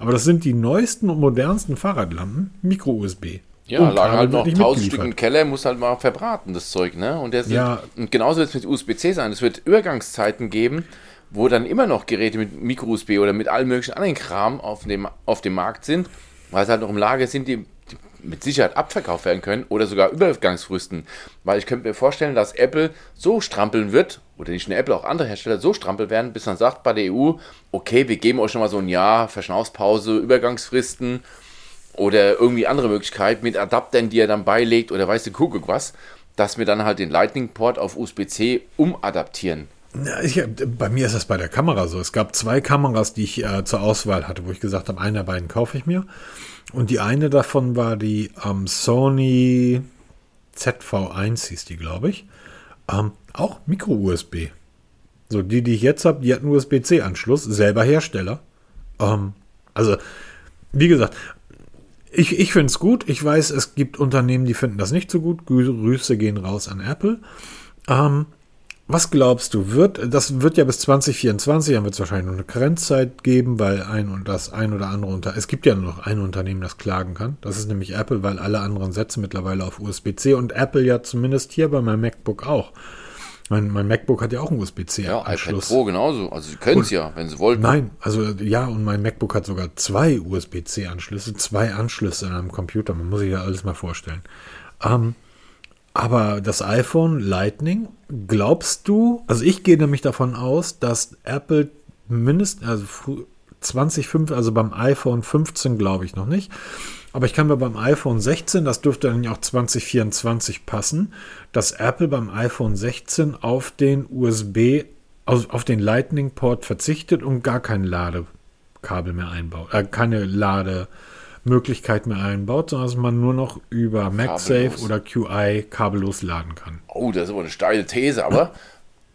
Aber das sind die neuesten und modernsten Fahrradlampen, Micro-USB. Ja, lag halt noch tausend Stück im Keller, muss halt mal verbraten, das Zeug, ne? Und, sind, ja. und genauso wird es mit USB-C sein. Es wird Übergangszeiten geben, wo dann immer noch Geräte mit Micro-USB oder mit allem möglichen anderen Kram auf dem, auf dem Markt sind, weil es halt noch im Lager sind, die, die mit Sicherheit abverkauft werden können oder sogar Übergangsfristen. Weil ich könnte mir vorstellen, dass Apple so strampeln wird, oder nicht nur Apple, auch andere Hersteller so strampeln werden, bis man sagt bei der EU, okay, wir geben euch schon mal so ein Jahr Verschnaufspause, Übergangsfristen oder irgendwie andere Möglichkeit mit Adaptern, die er dann beilegt oder weiß der Kuckuck was, dass wir dann halt den Lightning-Port auf USB-C umadaptieren. Ja, ich, bei mir ist das bei der Kamera so. Es gab zwei Kameras, die ich äh, zur Auswahl hatte, wo ich gesagt habe, eine der beiden kaufe ich mir. Und die eine davon war die ähm, Sony ZV1, hieß die, glaube ich. Ähm, auch Micro-USB. So, die, die ich jetzt habe, die hatten USB-C-Anschluss, selber Hersteller. Ähm, also, wie gesagt, ich, ich finde es gut. Ich weiß, es gibt Unternehmen, die finden das nicht so gut. Grüße gehen raus an Apple. Ähm, was glaubst du, wird, das wird ja bis 2024, dann wird es wahrscheinlich noch eine Karenzzeit geben, weil ein und das ein oder andere unter, es gibt ja nur noch ein Unternehmen, das klagen kann. Das ist nämlich Apple, weil alle anderen setzen mittlerweile auf USB-C und Apple ja zumindest hier bei meinem MacBook auch. Mein, mein MacBook hat ja auch einen USB-C-Anschluss. Ja, Pro genauso. Also sie können es ja, wenn sie wollten. Nein, also ja, und mein MacBook hat sogar zwei USB-C-Anschlüsse, zwei Anschlüsse in einem Computer. Man muss sich ja alles mal vorstellen. Ähm, aber das iPhone Lightning, glaubst du, also ich gehe nämlich davon aus, dass Apple mindestens, also 2005, also beim iPhone 15 glaube ich noch nicht, aber ich kann mir beim iPhone 16, das dürfte dann ja auch 2024 passen, dass Apple beim iPhone 16 auf den USB, also auf den Lightning-Port verzichtet und gar kein Ladekabel mehr einbaut, äh, keine Lademöglichkeit mehr einbaut, sondern dass man nur noch über MagSafe oder QI kabellos laden kann. Oh, das ist aber eine steile These, aber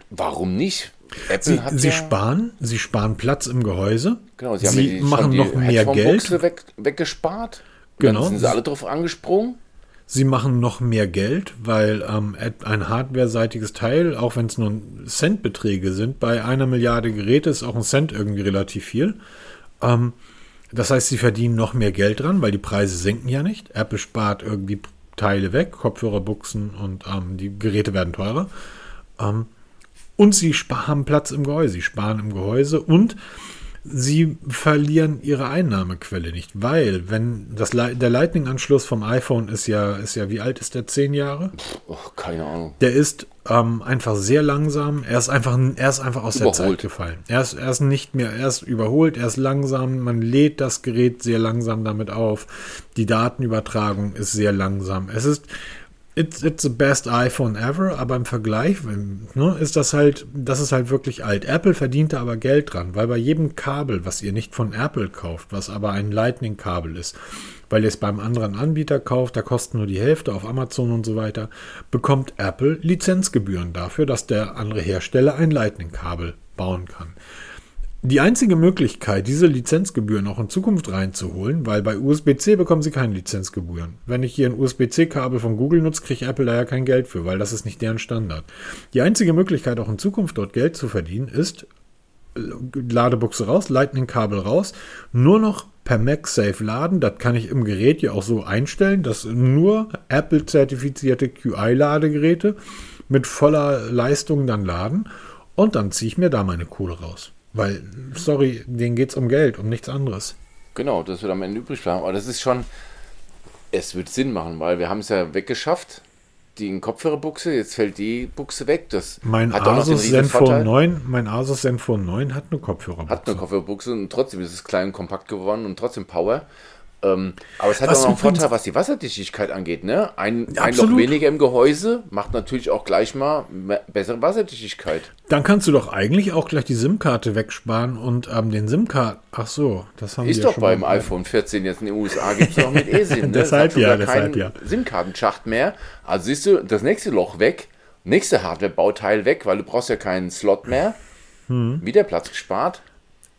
warum nicht? Apple sie, sie ja sparen, sie sparen Platz im Gehäuse. Genau, sie, sie die, machen noch mehr Geld. Weg, weggespart. Genau. Dann sind sie alle drauf angesprungen. Sie machen noch mehr Geld, weil ähm, ein hardware-seitiges Teil, auch wenn es nur Centbeträge sind, bei einer Milliarde Geräte ist auch ein Cent irgendwie relativ viel. Ähm, das heißt, sie verdienen noch mehr Geld dran, weil die Preise sinken ja nicht. Apple spart irgendwie Teile weg, Kopfhörer, Buchsen und ähm, die Geräte werden teurer. Ähm, und sie haben Platz im Gehäuse, sie sparen im Gehäuse und sie verlieren ihre Einnahmequelle nicht, weil wenn das der Lightning-Anschluss vom iPhone ist ja ist ja wie alt ist der? Zehn Jahre? Oh, keine Ahnung. Der ist ähm, einfach sehr langsam. Er ist einfach er ist einfach aus überholt. der Zeit gefallen. Er ist, er ist nicht mehr er ist überholt. Er ist langsam. Man lädt das Gerät sehr langsam damit auf. Die Datenübertragung ist sehr langsam. Es ist it's, it's the best iPhone ever, aber im Vergleich ne, ist das halt, das ist halt wirklich alt. Apple verdient da aber Geld dran, weil bei jedem Kabel, was ihr nicht von Apple kauft, was aber ein Lightning-Kabel ist, weil ihr es beim anderen Anbieter kauft, da kostet nur die Hälfte auf Amazon und so weiter, bekommt Apple Lizenzgebühren dafür, dass der andere Hersteller ein Lightning-Kabel bauen kann. Die einzige Möglichkeit, diese Lizenzgebühren auch in Zukunft reinzuholen, weil bei USB-C bekommen Sie keine Lizenzgebühren. Wenn ich hier ein USB-C-Kabel von Google nutze, kriege Apple da ja kein Geld für, weil das ist nicht deren Standard. Die einzige Möglichkeit, auch in Zukunft dort Geld zu verdienen, ist Ladebuchse raus, Lightning-Kabel raus, nur noch per MagSafe laden. Das kann ich im Gerät ja auch so einstellen, dass nur Apple-zertifizierte QI-Ladegeräte mit voller Leistung dann laden. Und dann ziehe ich mir da meine Kohle raus. Weil, sorry, denen geht es um Geld, um nichts anderes. Genau, das wird am Ende übrig bleiben. Aber das ist schon, es wird Sinn machen, weil wir haben es ja weggeschafft, die Kopfhörerbuchse, jetzt fällt die Buchse weg. Das mein hat Asus Zenfone Vorteil. 9, mein Asus Zenfone 9 hat eine Kopfhörerbuchse. Hat eine Kopfhörerbuchse und trotzdem ist es klein und kompakt geworden und trotzdem Power. Ähm, aber es hat Was auch noch einen Vorteil, was die Wasserdichtigkeit angeht. Ne? Ein, ein Loch weniger im Gehäuse macht natürlich auch gleich mal bessere Wasserdichtigkeit. Dann kannst du doch eigentlich auch gleich die SIM-Karte wegsparen und ähm, den SIM-Card. Ach so, das haben Ist wir doch schon beim iPhone 14 jetzt in den USA gibt es auch mit eSIM. Ne? Deshalb ja, deshalb keinen ja. SIM-Kartenschacht mehr. Also siehst du, das nächste Loch weg, nächste Hardware-Bauteil weg, weil du brauchst ja keinen Slot mehr. Hm. Wieder Platz gespart.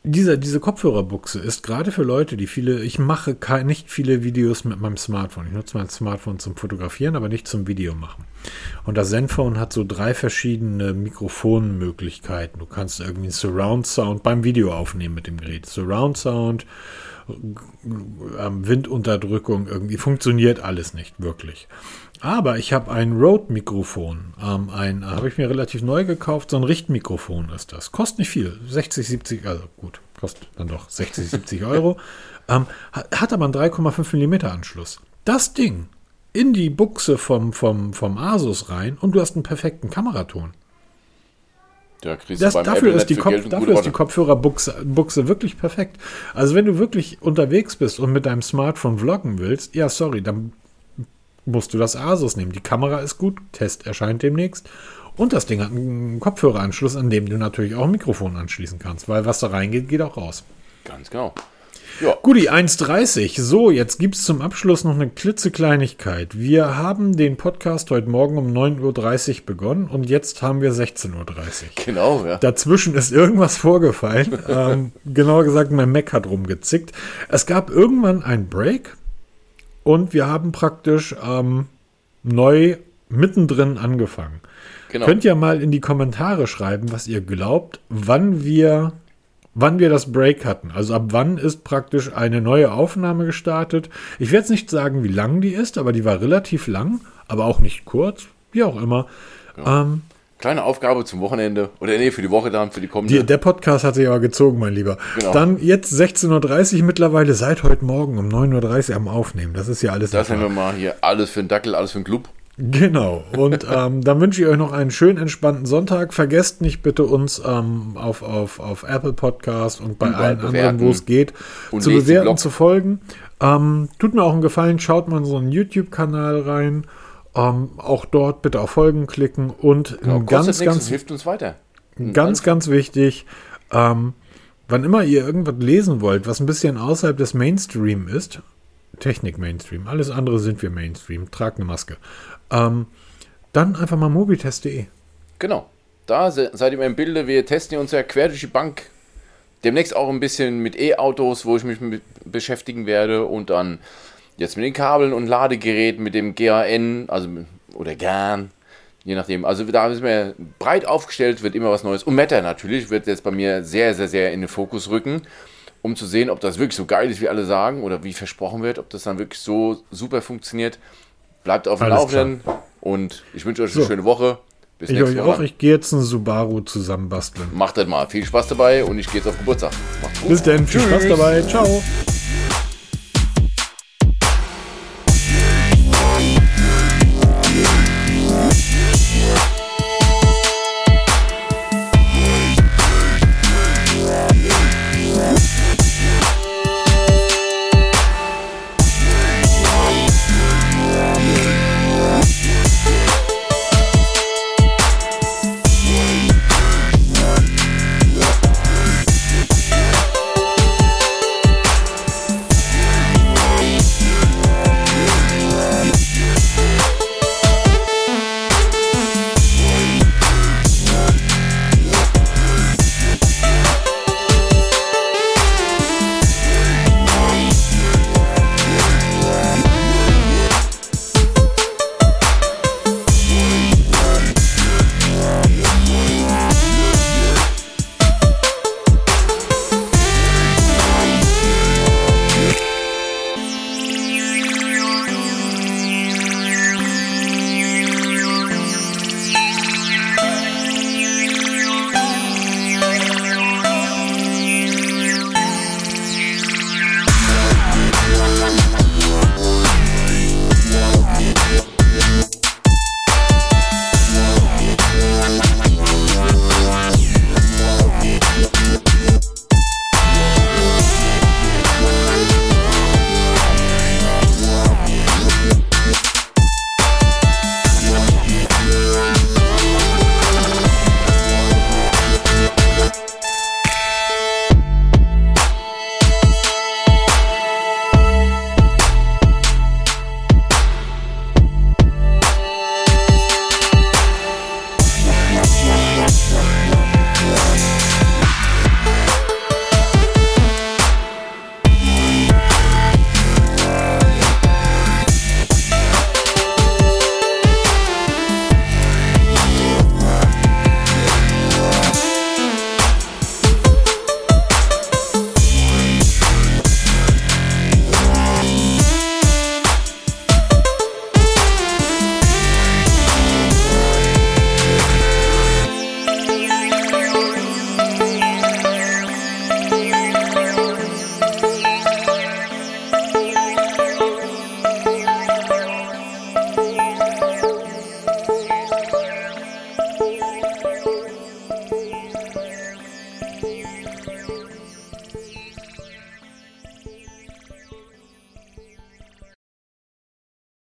Diese, diese Kopfhörerbuchse ist gerade für Leute, die viele, ich mache kei- nicht viele Videos mit meinem Smartphone. Ich nutze mein Smartphone zum Fotografieren, aber nicht zum Video machen. Und das Zenfone hat so drei verschiedene Mikrofonmöglichkeiten. Du kannst irgendwie Surround Sound beim Video aufnehmen mit dem Gerät. Surround Sound, ähm, Windunterdrückung, irgendwie funktioniert alles nicht wirklich. Aber ich habe ein Rode-Mikrofon. Ähm, ein habe ich mir relativ neu gekauft. So ein Richtmikrofon ist das. Kostet nicht viel. 60, 70, also gut, kostet dann doch 60, 70 Euro. Ähm, hat, aber einen 3,5 mm Anschluss. Das Ding in die Buchse vom, vom, vom Asus rein und du hast einen perfekten Kameraton. Das, dafür ist die, Kopf, dafür ist die. Kopfhörerbuchse Buchse wirklich perfekt. Also wenn du wirklich unterwegs bist und mit deinem Smartphone vloggen willst, ja, sorry, dann musst du das Asus nehmen. Die Kamera ist gut, Test erscheint demnächst. Und das Ding hat einen Kopfhöreranschluss, an dem du natürlich auch ein Mikrofon anschließen kannst, weil was da reingeht, geht auch raus. Ganz genau. Ja, Guti, 1,30. So, jetzt gibt es zum Abschluss noch eine klitzekleinigkeit. Wir haben den Podcast heute Morgen um 9.30 Uhr begonnen und jetzt haben wir 16.30 Uhr. genau. Ja. Dazwischen ist irgendwas vorgefallen. ähm, genauer gesagt, mein Mac hat rumgezickt. Es gab irgendwann einen Break und wir haben praktisch ähm, neu mittendrin angefangen. Genau. Könnt ihr mal in die Kommentare schreiben, was ihr glaubt, wann wir, wann wir das Break hatten. Also ab wann ist praktisch eine neue Aufnahme gestartet. Ich werde jetzt nicht sagen, wie lang die ist, aber die war relativ lang, aber auch nicht kurz, wie auch immer. Ähm, Kleine Aufgabe zum Wochenende. Oder nee, für die Woche dann, für die kommende. die, der Podcast hat sich aber gezogen, mein Lieber. Genau. Dann jetzt 16.30 Uhr mittlerweile, seit heute Morgen um 9.30 Uhr am Aufnehmen. Das ist ja alles. das nennen wir mal hier alles für den Dackel, alles für den Club. Genau. Und ähm, dann wünsche ich euch noch einen schönen, entspannten Sonntag. Vergesst nicht bitte uns ähm, auf, auf, auf Apple Podcast und bei Überall allen anderen, wo es geht, Und zu bewerten, zu folgen. Ähm, tut mir auch einen Gefallen, schaut mal in unseren YouTube-Kanal rein. Ähm, auch dort bitte auf Folgen klicken und Genau, ganz, ganz, hilft uns weiter. ganz, ganz wichtig, ähm, wann immer ihr irgendwas lesen wollt, was ein bisschen außerhalb des Mainstream ist, Technik Mainstream, alles andere sind wir Mainstream, tragt eine Maske, ähm, dann einfach mal mobitest.de. Genau. Da se- seid ihr im Bilde. Wir testen uns ja quer durch die Bank. Demnächst auch ein bisschen mit E-Autos, wo ich mich mit beschäftigen werde. Und dann jetzt mit den Kabeln und Ladegeräten, mit dem GAN, also oder GAN, je nachdem. Also da ist mir breit aufgestellt, wird immer was Neues. Und Meta natürlich wird jetzt bei mir sehr, sehr, sehr in den Fokus rücken, um zu sehen, ob das wirklich so geil ist, wie alle sagen, oder wie versprochen wird, ob das dann wirklich so super funktioniert. Bleibt auf dem Laufenden und ich wünsche euch eine So. schöne Woche. Bis Ich nächste euch Woche. auch, ich gehe jetzt einen Subaru zusammenbasteln. Macht das mal. Viel Spaß dabei und ich gehe jetzt auf Geburtstag. Macht's gut. Bis dann, viel Spaß Tschüss. dabei, ciao.